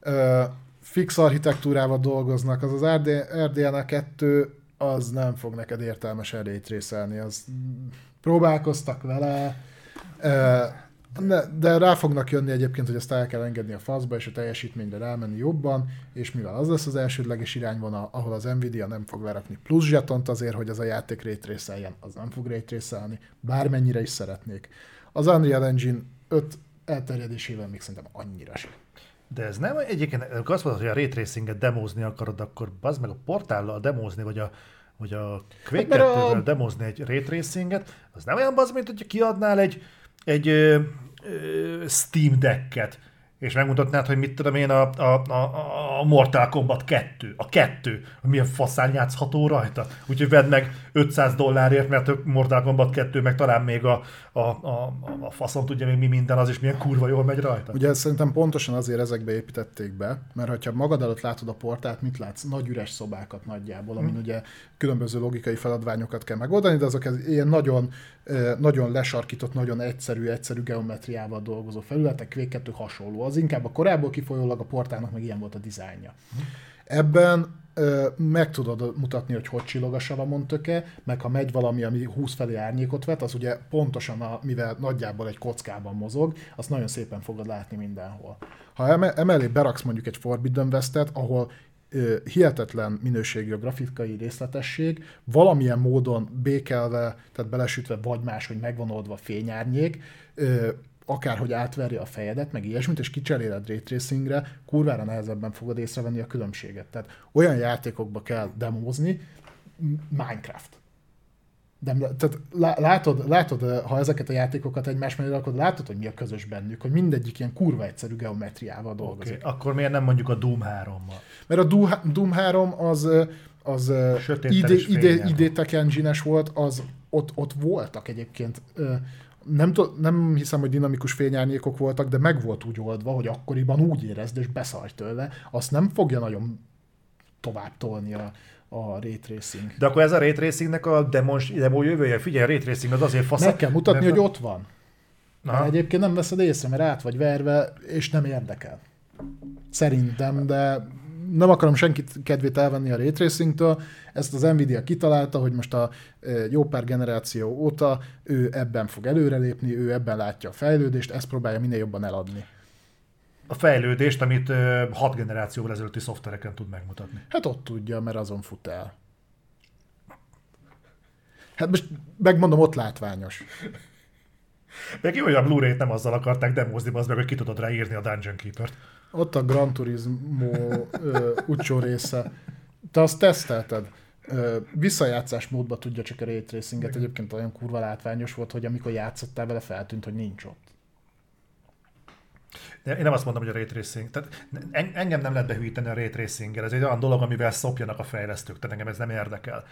S2: Ö, fix architektúrával dolgoznak, az az RD, RDNA 2 az nem fog neked értelmesen részelni, az próbálkoztak vele, de, de rá fognak jönni egyébként, hogy ezt el kell engedni a faszba, és a teljesítményre rámenni jobban, és mivel az lesz az elsődleges irányvonal, ahol az Nvidia nem fog lerakni plusz zsetont azért, hogy az a játék raytraceljen, az nem fog raytracelni, bármennyire is szeretnék. Az Unreal Engine 5 elterjedésével még szerintem annyira sem.
S1: De ez nem egyébként, azt mondod, hogy a ray tracinget demózni akarod, akkor az meg a portállal demózni, vagy a, vagy a Quake hát, a... demozni egy ray tracinget, az nem olyan az, mint hogy kiadnál egy, egy Steam Decket, és megmutatnád, hogy mit tudom én, a, a, a, a Mortal Kombat 2, a 2, milyen faszán játszható rajta. Úgyhogy vedd meg 500 dollárért, mert a Mortal Kombat 2, meg talán még a, a, a, a faszon tudja még mi minden, az is milyen kurva jól megy rajta.
S2: Ugye szerintem pontosan azért ezekbe építették be, mert ha magad előtt látod a portát, mit látsz? Nagy üres szobákat nagyjából, amin hmm. ugye különböző logikai feladványokat kell megoldani, de azok ez ilyen nagyon, nagyon lesarkított, nagyon egyszerű, egyszerű geometriával dolgozó felületek, Quake hasonló. Az inkább a korábban kifolyólag a portának meg ilyen volt a dizájnja. Hmm. Ebben meg tudod mutatni, hogy hogy csillog a Salamon töke, meg ha megy valami, ami 20 felé árnyékot vet, az ugye pontosan, a, mivel nagyjából egy kockában mozog, azt nagyon szépen fogod látni mindenhol. Ha emellé beraksz mondjuk egy Forbidden Westet, ahol ö, hihetetlen minőségű a grafikai részletesség, valamilyen módon békelve, tehát belesütve, vagy más, hogy megvan oldva fényárnyék, ö, akárhogy átverje a fejedet, meg ilyesmit, és kicseréled ray tracingre, kurvára nehezebben fogod észrevenni a különbséget. Tehát olyan játékokba kell demózni, Minecraft. De, tehát látod, látod, ha ezeket a játékokat egymás mellé rakod, látod, hogy mi a közös bennük, hogy mindegyik ilyen kurva egyszerű geometriával dolgozik.
S1: Okay. Akkor miért nem mondjuk a Doom 3-mal?
S2: Mert a Doom 3 az, az id, id, id Tech engine volt, az ott, ott voltak egyébként nem, t- nem hiszem, hogy dinamikus fényárnyékok voltak, de meg volt úgy oldva, hogy akkoriban úgy érezd, és beszarj tőle, azt nem fogja nagyon tovább tolni a, a Ray Tracing.
S1: De akkor ez a Ray Tracingnek a demons, demo jövője? Figyelj, a Ray Tracing az azért fasz.
S2: Meg kell mutatni, mert... hogy ott van. Mert egyébként nem veszed észre, mert át vagy verve, és nem érdekel. Szerintem, de nem akarom senkit kedvét elvenni a raytracingtől, ezt az Nvidia kitalálta, hogy most a jó pár generáció óta ő ebben fog előrelépni, ő ebben látja a fejlődést, ezt próbálja minél jobban eladni.
S1: A fejlődést, amit hat generációval ezelőtti szoftvereken tud megmutatni.
S2: Hát ott tudja, mert azon fut el. Hát most megmondom, ott látványos.
S1: Meg jó, hogy a Blu-ray-t nem azzal akarták demozni, az meg, hogy ki tudod rá írni a Dungeon Keeper-t.
S2: Ott a Gran Turismo utcsó része. Te azt tesztelted? Ö, visszajátszás módba tudja csak a Ray Tracinget. Egyébként olyan kurva látványos volt, hogy amikor játszottál vele, feltűnt, hogy nincs ott.
S1: De én nem azt mondom, hogy a ray tracing. Tehát engem nem lehet behűíteni a ray tracing Ez egy olyan dolog, amivel szopjanak a fejlesztők, tehát engem ez nem érdekel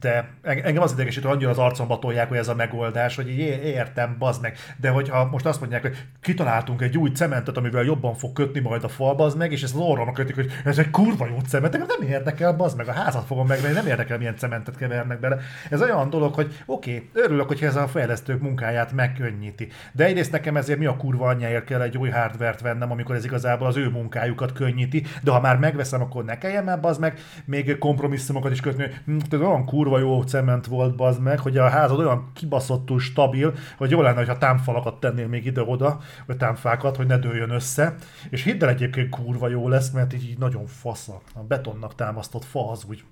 S1: de engem az idegesít, hogy annyira az arcomba tolják, hogy ez a megoldás, hogy értem, bazd meg. De hogyha most azt mondják, hogy kitaláltunk egy új cementet, amivel jobban fog kötni majd a fal, bazd meg, és ezt az orromra kötik, hogy ez egy kurva jó cement, nem érdekel, bazd meg, a házat fogom megvenni, nem érdekel, milyen cementet kevernek bele. Ez olyan dolog, hogy oké, okay, örülök, hogy ez a fejlesztők munkáját megkönnyíti. De egyrészt nekem ezért mi a kurva anyjáért kell egy új hardvert vennem, amikor ez igazából az ő munkájukat könnyíti, de ha már megveszem, akkor ne kelljen már bazd meg még kompromisszumokat is kötni, hm, olyan kurva kurva jó cement volt, bazd meg, hogy a házad olyan kibaszottul stabil, hogy jó lenne, ha támfalakat tennél még ide-oda, vagy támfákat, hogy ne dőljön össze. És hidd el egyébként kurva jó lesz, mert így, így nagyon faszak. A betonnak támasztott fa az úgy,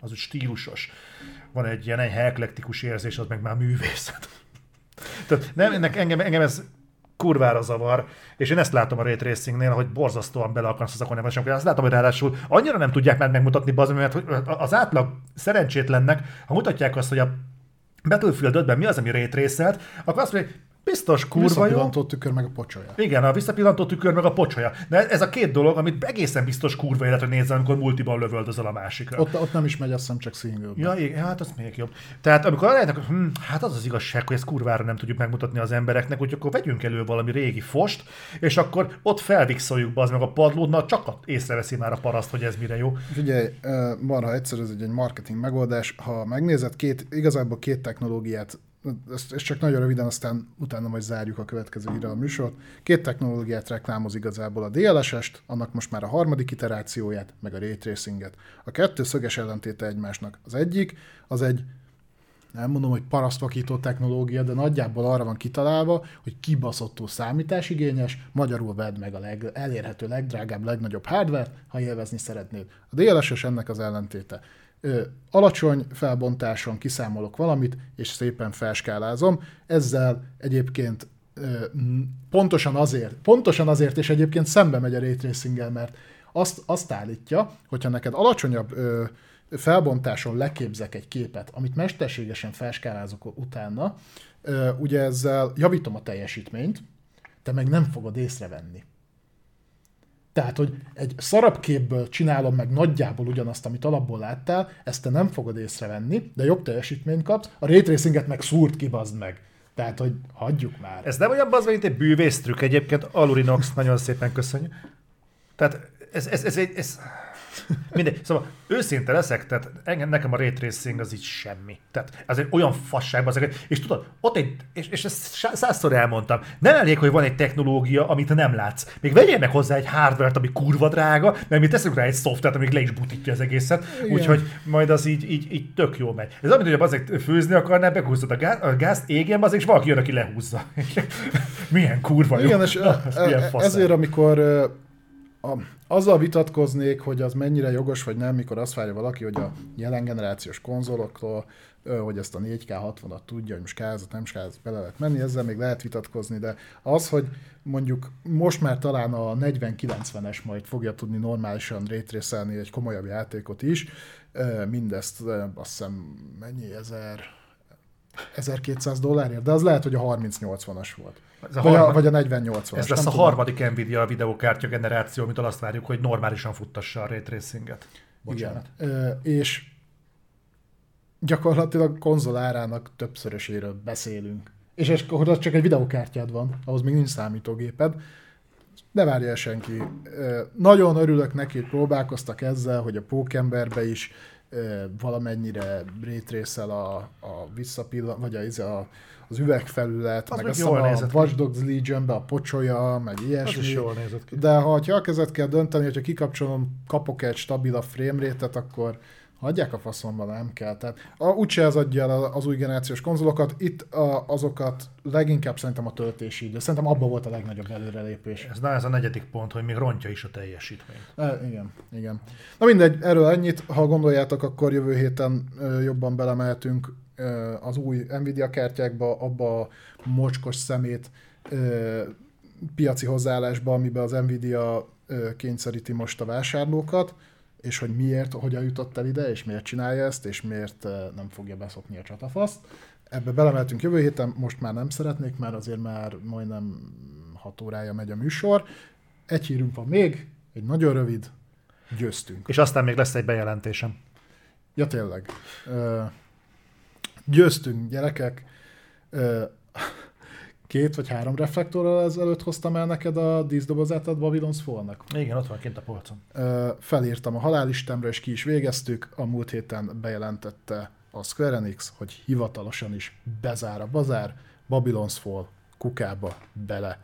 S1: az úgy stílusos. Van egy ilyen enyhe eklektikus érzés, az meg már művészet. Tehát nem, ennek, engem, engem ez kurvára zavar, és én ezt látom a Ray Tracingnél, hogy borzasztóan bele akarsz az akkor nem azt látom, hogy ráadásul annyira nem tudják már megmutatni, bazd, mert az átlag szerencsétlennek, ha mutatják azt, hogy a Battlefield 5-ben mi az, ami Ray Tracelt, akkor azt mondja, Biztos kurva jó.
S2: Tükör meg a pocsolya.
S1: Igen, a visszapillantó tükör meg a pocsolya. De ez a két dolog, amit egészen biztos kurva életre nézzel, amikor multiban lövöldözöl a másikra.
S2: Ott, ott nem is megy, azt hiszem csak single.
S1: Ja, igen, hát az még jobb. Tehát amikor hogy hm, hát az az igazság, hogy ezt kurvára nem tudjuk megmutatni az embereknek, hogy akkor vegyünk elő valami régi fost, és akkor ott felvixoljuk be az meg a padlót, na csak észreveszi már a paraszt, hogy ez mire jó.
S2: Figyelj, marha egyszer ez egy marketing megoldás. Ha megnézed, két, igazából két technológiát, ezt, ezt csak nagyon röviden, aztán utána majd zárjuk a következő ide a műsort. Két technológiát reklámoz igazából a DLSS-t, annak most már a harmadik iterációját, meg a Ray Tracinget. A kettő szöges ellentéte egymásnak. Az egyik, az egy nem mondom, hogy parasztvakító technológia, de nagyjából arra van kitalálva, hogy kibaszottó számításigényes, magyarul vedd meg a leg, elérhető legdrágább, legnagyobb hardware ha élvezni szeretnéd. A DLSS ennek az ellentéte. Ö, alacsony felbontáson kiszámolok valamit, és szépen felskálázom. Ezzel egyébként ö, pontosan azért, pontosan azért, és egyébként szembe megy a ray tracing mert azt, azt állítja, hogyha neked alacsonyabb ö, felbontáson leképzek egy képet, amit mesterségesen felskálázok utána, ugye ezzel javítom a teljesítményt, te meg nem fogod észrevenni. Tehát, hogy egy szarabb képből csinálom meg nagyjából ugyanazt, amit alapból láttál, ezt te nem fogod észrevenni, de jobb teljesítményt kapsz, a ray tracinget meg szúrt kibazd meg. Tehát, hogy hagyjuk már.
S1: Ez nem olyan bazd, mint egy bűvésztrük egyébként, Alurinox, nagyon szépen köszönjük. Tehát ez, ez, ez, ez, ez Mindegy. Szóval őszinte leszek, tehát engem, nekem a ray tracing az így semmi. Tehát ez egy olyan fasságban, az, és tudod, ott egy, és, és ezt százszor elmondtam, nem elég, hogy van egy technológia, amit nem látsz. Még vegyél meg hozzá egy hardware ami kurva drága, mert mi teszünk rá egy szoftvert, ami le is butítja az egészet, úgyhogy majd az így, így, így tök jó megy. Ez amit, hogy azért főzni akarnál, behúzod a, gáz, a gázt, égjen az, és valaki jön, aki lehúzza. milyen kurva jó.
S2: Igen, és Na, e, e, ezért, amikor a, azzal vitatkoznék, hogy az mennyire jogos vagy nem, mikor azt várja valaki, hogy a jelen generációs konzoloktól, hogy ezt a 4K 60-at tudja, hogy most kázat, nem kázat, bele lehet menni, ezzel még lehet vitatkozni, de az, hogy mondjuk most már talán a 40-90-es majd fogja tudni normálisan rétrészelni egy komolyabb játékot is, mindezt azt hiszem mennyi, ezer, 1200 dollárért, de az lehet, hogy a 30-80-as volt. Ez a vagy, harmad... a, vagy a 4080
S1: Ez lesz a tudom. harmadik Nvidia videókártya generáció, amit azt várjuk, hogy normálisan futtassa a ray tracinget.
S2: Bocsánat. Igen. és gyakorlatilag konzol árának többszöröséről beszélünk. És ez csak egy videókártyád van, ahhoz még nincs számítógéped. Ne várja senki. Nagyon örülök neki, hogy próbálkoztak ezzel, hogy a Pókemberbe is valamennyire rétrészel a, a visszapillan, vagy a, a az üvegfelület, az meg, meg jól a Watch Dogs Legion-be a pocsolya, meg ilyesmi. Az is
S1: jól nézett ki.
S2: De ha elkezdett kell dönteni, hogyha kikapcsolom, kapok egy stabilabb framerate akkor hagyják a faszomba, nem kell. Tehát a, úgyse ez adja el az új generációs konzolokat, itt a, azokat leginkább szerintem a töltési idő. Szerintem abban volt a legnagyobb előrelépés.
S1: Ez, na, ez a negyedik pont, hogy még rontja is a teljesítményt.
S2: E, igen, igen. Na mindegy, erről ennyit. Ha gondoljátok, akkor jövő héten jobban belemehetünk az új Nvidia kártyákba, abba a mocskos szemét piaci hozzáállásba, amiben az Nvidia kényszeríti most a vásárlókat, és hogy miért, hogyan jutott el ide, és miért csinálja ezt, és miért nem fogja beszopni a csatafaszt. Ebbe belemeltünk jövő héten, most már nem szeretnék, mert azért már majdnem 6 órája megy a műsor. Egy hírünk van még, egy nagyon rövid, győztünk.
S1: És aztán még lesz egy bejelentésem.
S2: Ja, tényleg. Győztünk, gyerekek. Két vagy három reflektorral ezelőtt hoztam el neked a díszdobozát a Babylon's Fall-nak.
S1: Igen, ott van kint a polcon.
S2: Felírtam a halálistemre, és ki is végeztük. A múlt héten bejelentette a Square Enix, hogy hivatalosan is bezár a bazár, Babylon's Fall kukába bele.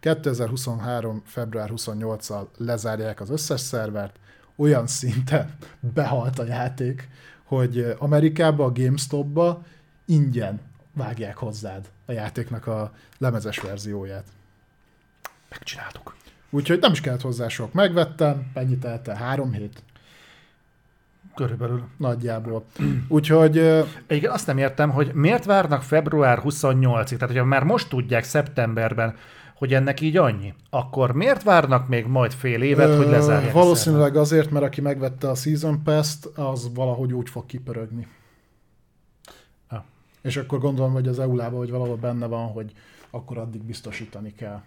S2: 2023. február 28-al lezárják az összes szervert, olyan szinten behalt a játék, hogy Amerikában, a GameStop-ba ingyen vágják hozzád a játéknak a lemezes verzióját.
S1: Megcsináltuk.
S2: Úgyhogy nem is kellett hozzá sok. Megvettem, ennyi telte? Három hét?
S1: Körülbelül.
S2: Nagyjából. Úgyhogy...
S1: Igen, azt nem értem, hogy miért várnak február 28-ig? Tehát, hogyha már most tudják szeptemberben, hogy ennek így annyi. Akkor miért várnak még majd fél évet, Ö, hogy lezárják?
S2: Valószínűleg azért, mert aki megvette a Season Pass-t, az valahogy úgy fog kipörögni. Ah. És akkor gondolom, hogy az EULA-ban, vagy valahol benne van, hogy akkor addig biztosítani kell.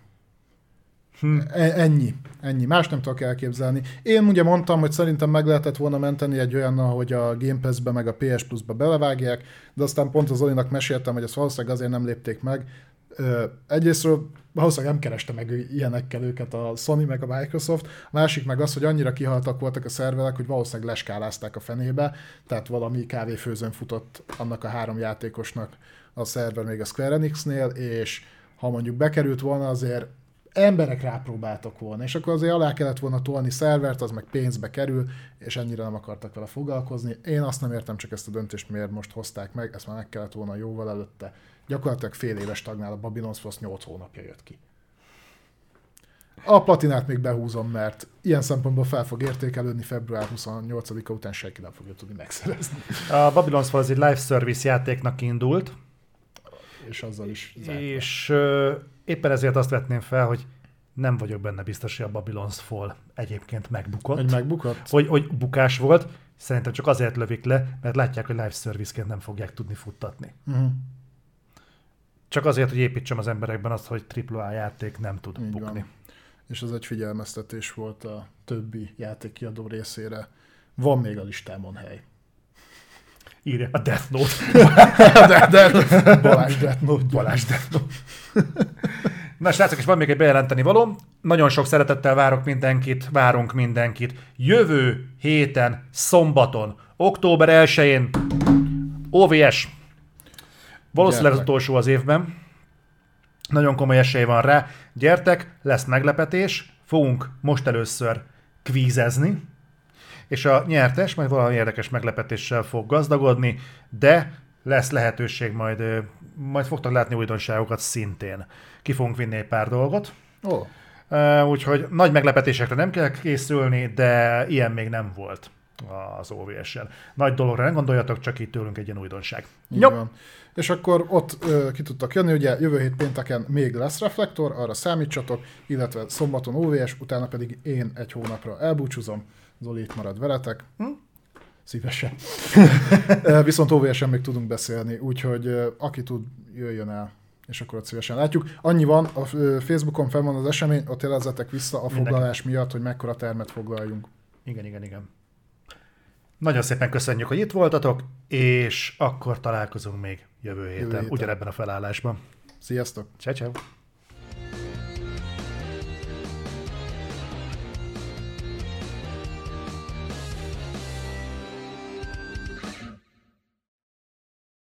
S2: Hm. E- ennyi. Ennyi. Más nem tudok elképzelni. Én ugye mondtam, hogy szerintem meg lehetett volna menteni egy olyan, hogy a Game Pass-be meg a PS Plus-ba belevágják, de aztán pont az Olinak meséltem, hogy ezt valószínűleg azért nem lépték meg. Egyrésztről valószínűleg nem kereste meg ilyenekkel őket a Sony meg a Microsoft, a másik meg az, hogy annyira kihaltak voltak a szerverek, hogy valószínűleg leskálázták a fenébe, tehát valami kávéfőzőn futott annak a három játékosnak a szerver még a Square Enix-nél, és ha mondjuk bekerült volna, azért emberek rápróbáltak volna, és akkor azért alá kellett volna tolni szervert, az meg pénzbe kerül, és ennyire nem akartak vele foglalkozni. Én azt nem értem csak ezt a döntést, miért most hozták meg, ezt már meg kellett volna jóval előtte. Gyakorlatilag fél éves tagnál a Babylon's Frost 8 hónapja jött ki. A platinát még behúzom, mert ilyen szempontból fel fog értékelődni február 28-a után senki nem fogja tudni megszerezni.
S1: A Babylon's Fall az egy live service játéknak indult.
S2: És azzal is
S1: zárta. És uh, éppen ezért azt vetném fel, hogy nem vagyok benne biztos, hogy a Babylon's Fall egyébként megbukott.
S2: Hogy megbukott?
S1: Hogy, hogy bukás volt. Szerintem csak azért lövik le, mert látják, hogy live service-ként nem fogják tudni futtatni. Uh-huh. Csak azért, hogy építsem az emberekben azt, hogy AAA játék nem tud Így bukni. Van.
S2: És ez egy figyelmeztetés volt a többi játékkiadó részére. Van még a listámon hely.
S1: Írja a Death Note.
S2: de, de, Balázs Death Note.
S1: Balázs Death Note. Na srácok, és van még egy bejelenteni való. Nagyon sok szeretettel várok mindenkit, várunk mindenkit. Jövő héten, szombaton, október 1-én OVS Valószínűleg az utolsó az évben. Nagyon komoly esély van rá. Gyertek, lesz meglepetés, fogunk most először kvízezni, és a nyertes majd valami érdekes meglepetéssel fog gazdagodni, de lesz lehetőség majd, majd fogtok látni újdonságokat szintén. Ki fogunk vinni egy pár dolgot.
S2: Oh.
S1: Úgyhogy nagy meglepetésekre nem kell készülni, de ilyen még nem volt az OVS-en. Nagy dologra nem gondoljatok, csak itt tőlünk egy ilyen újdonság.
S2: Jó. És akkor ott ö, ki tudtak jönni, ugye jövő hét pénteken még lesz reflektor, arra számítsatok, illetve szombaton OVS, utána pedig én egy hónapra elbúcsúzom, Zoli itt marad veletek. Hm? Szívesen. Viszont OVS-en még tudunk beszélni, úgyhogy aki tud, jöjjön el és akkor ott szívesen látjuk. Annyi van, a Facebookon fel van az esemény, ott jelezzetek vissza a foglalás miatt, hogy mekkora termet foglaljunk.
S1: Igen, igen, igen. Nagyon szépen köszönjük, hogy itt voltatok, és akkor találkozunk még jövő héten, jövő héten. ugyanebben a felállásban.
S2: Sziasztok!
S1: Ciao, ciao.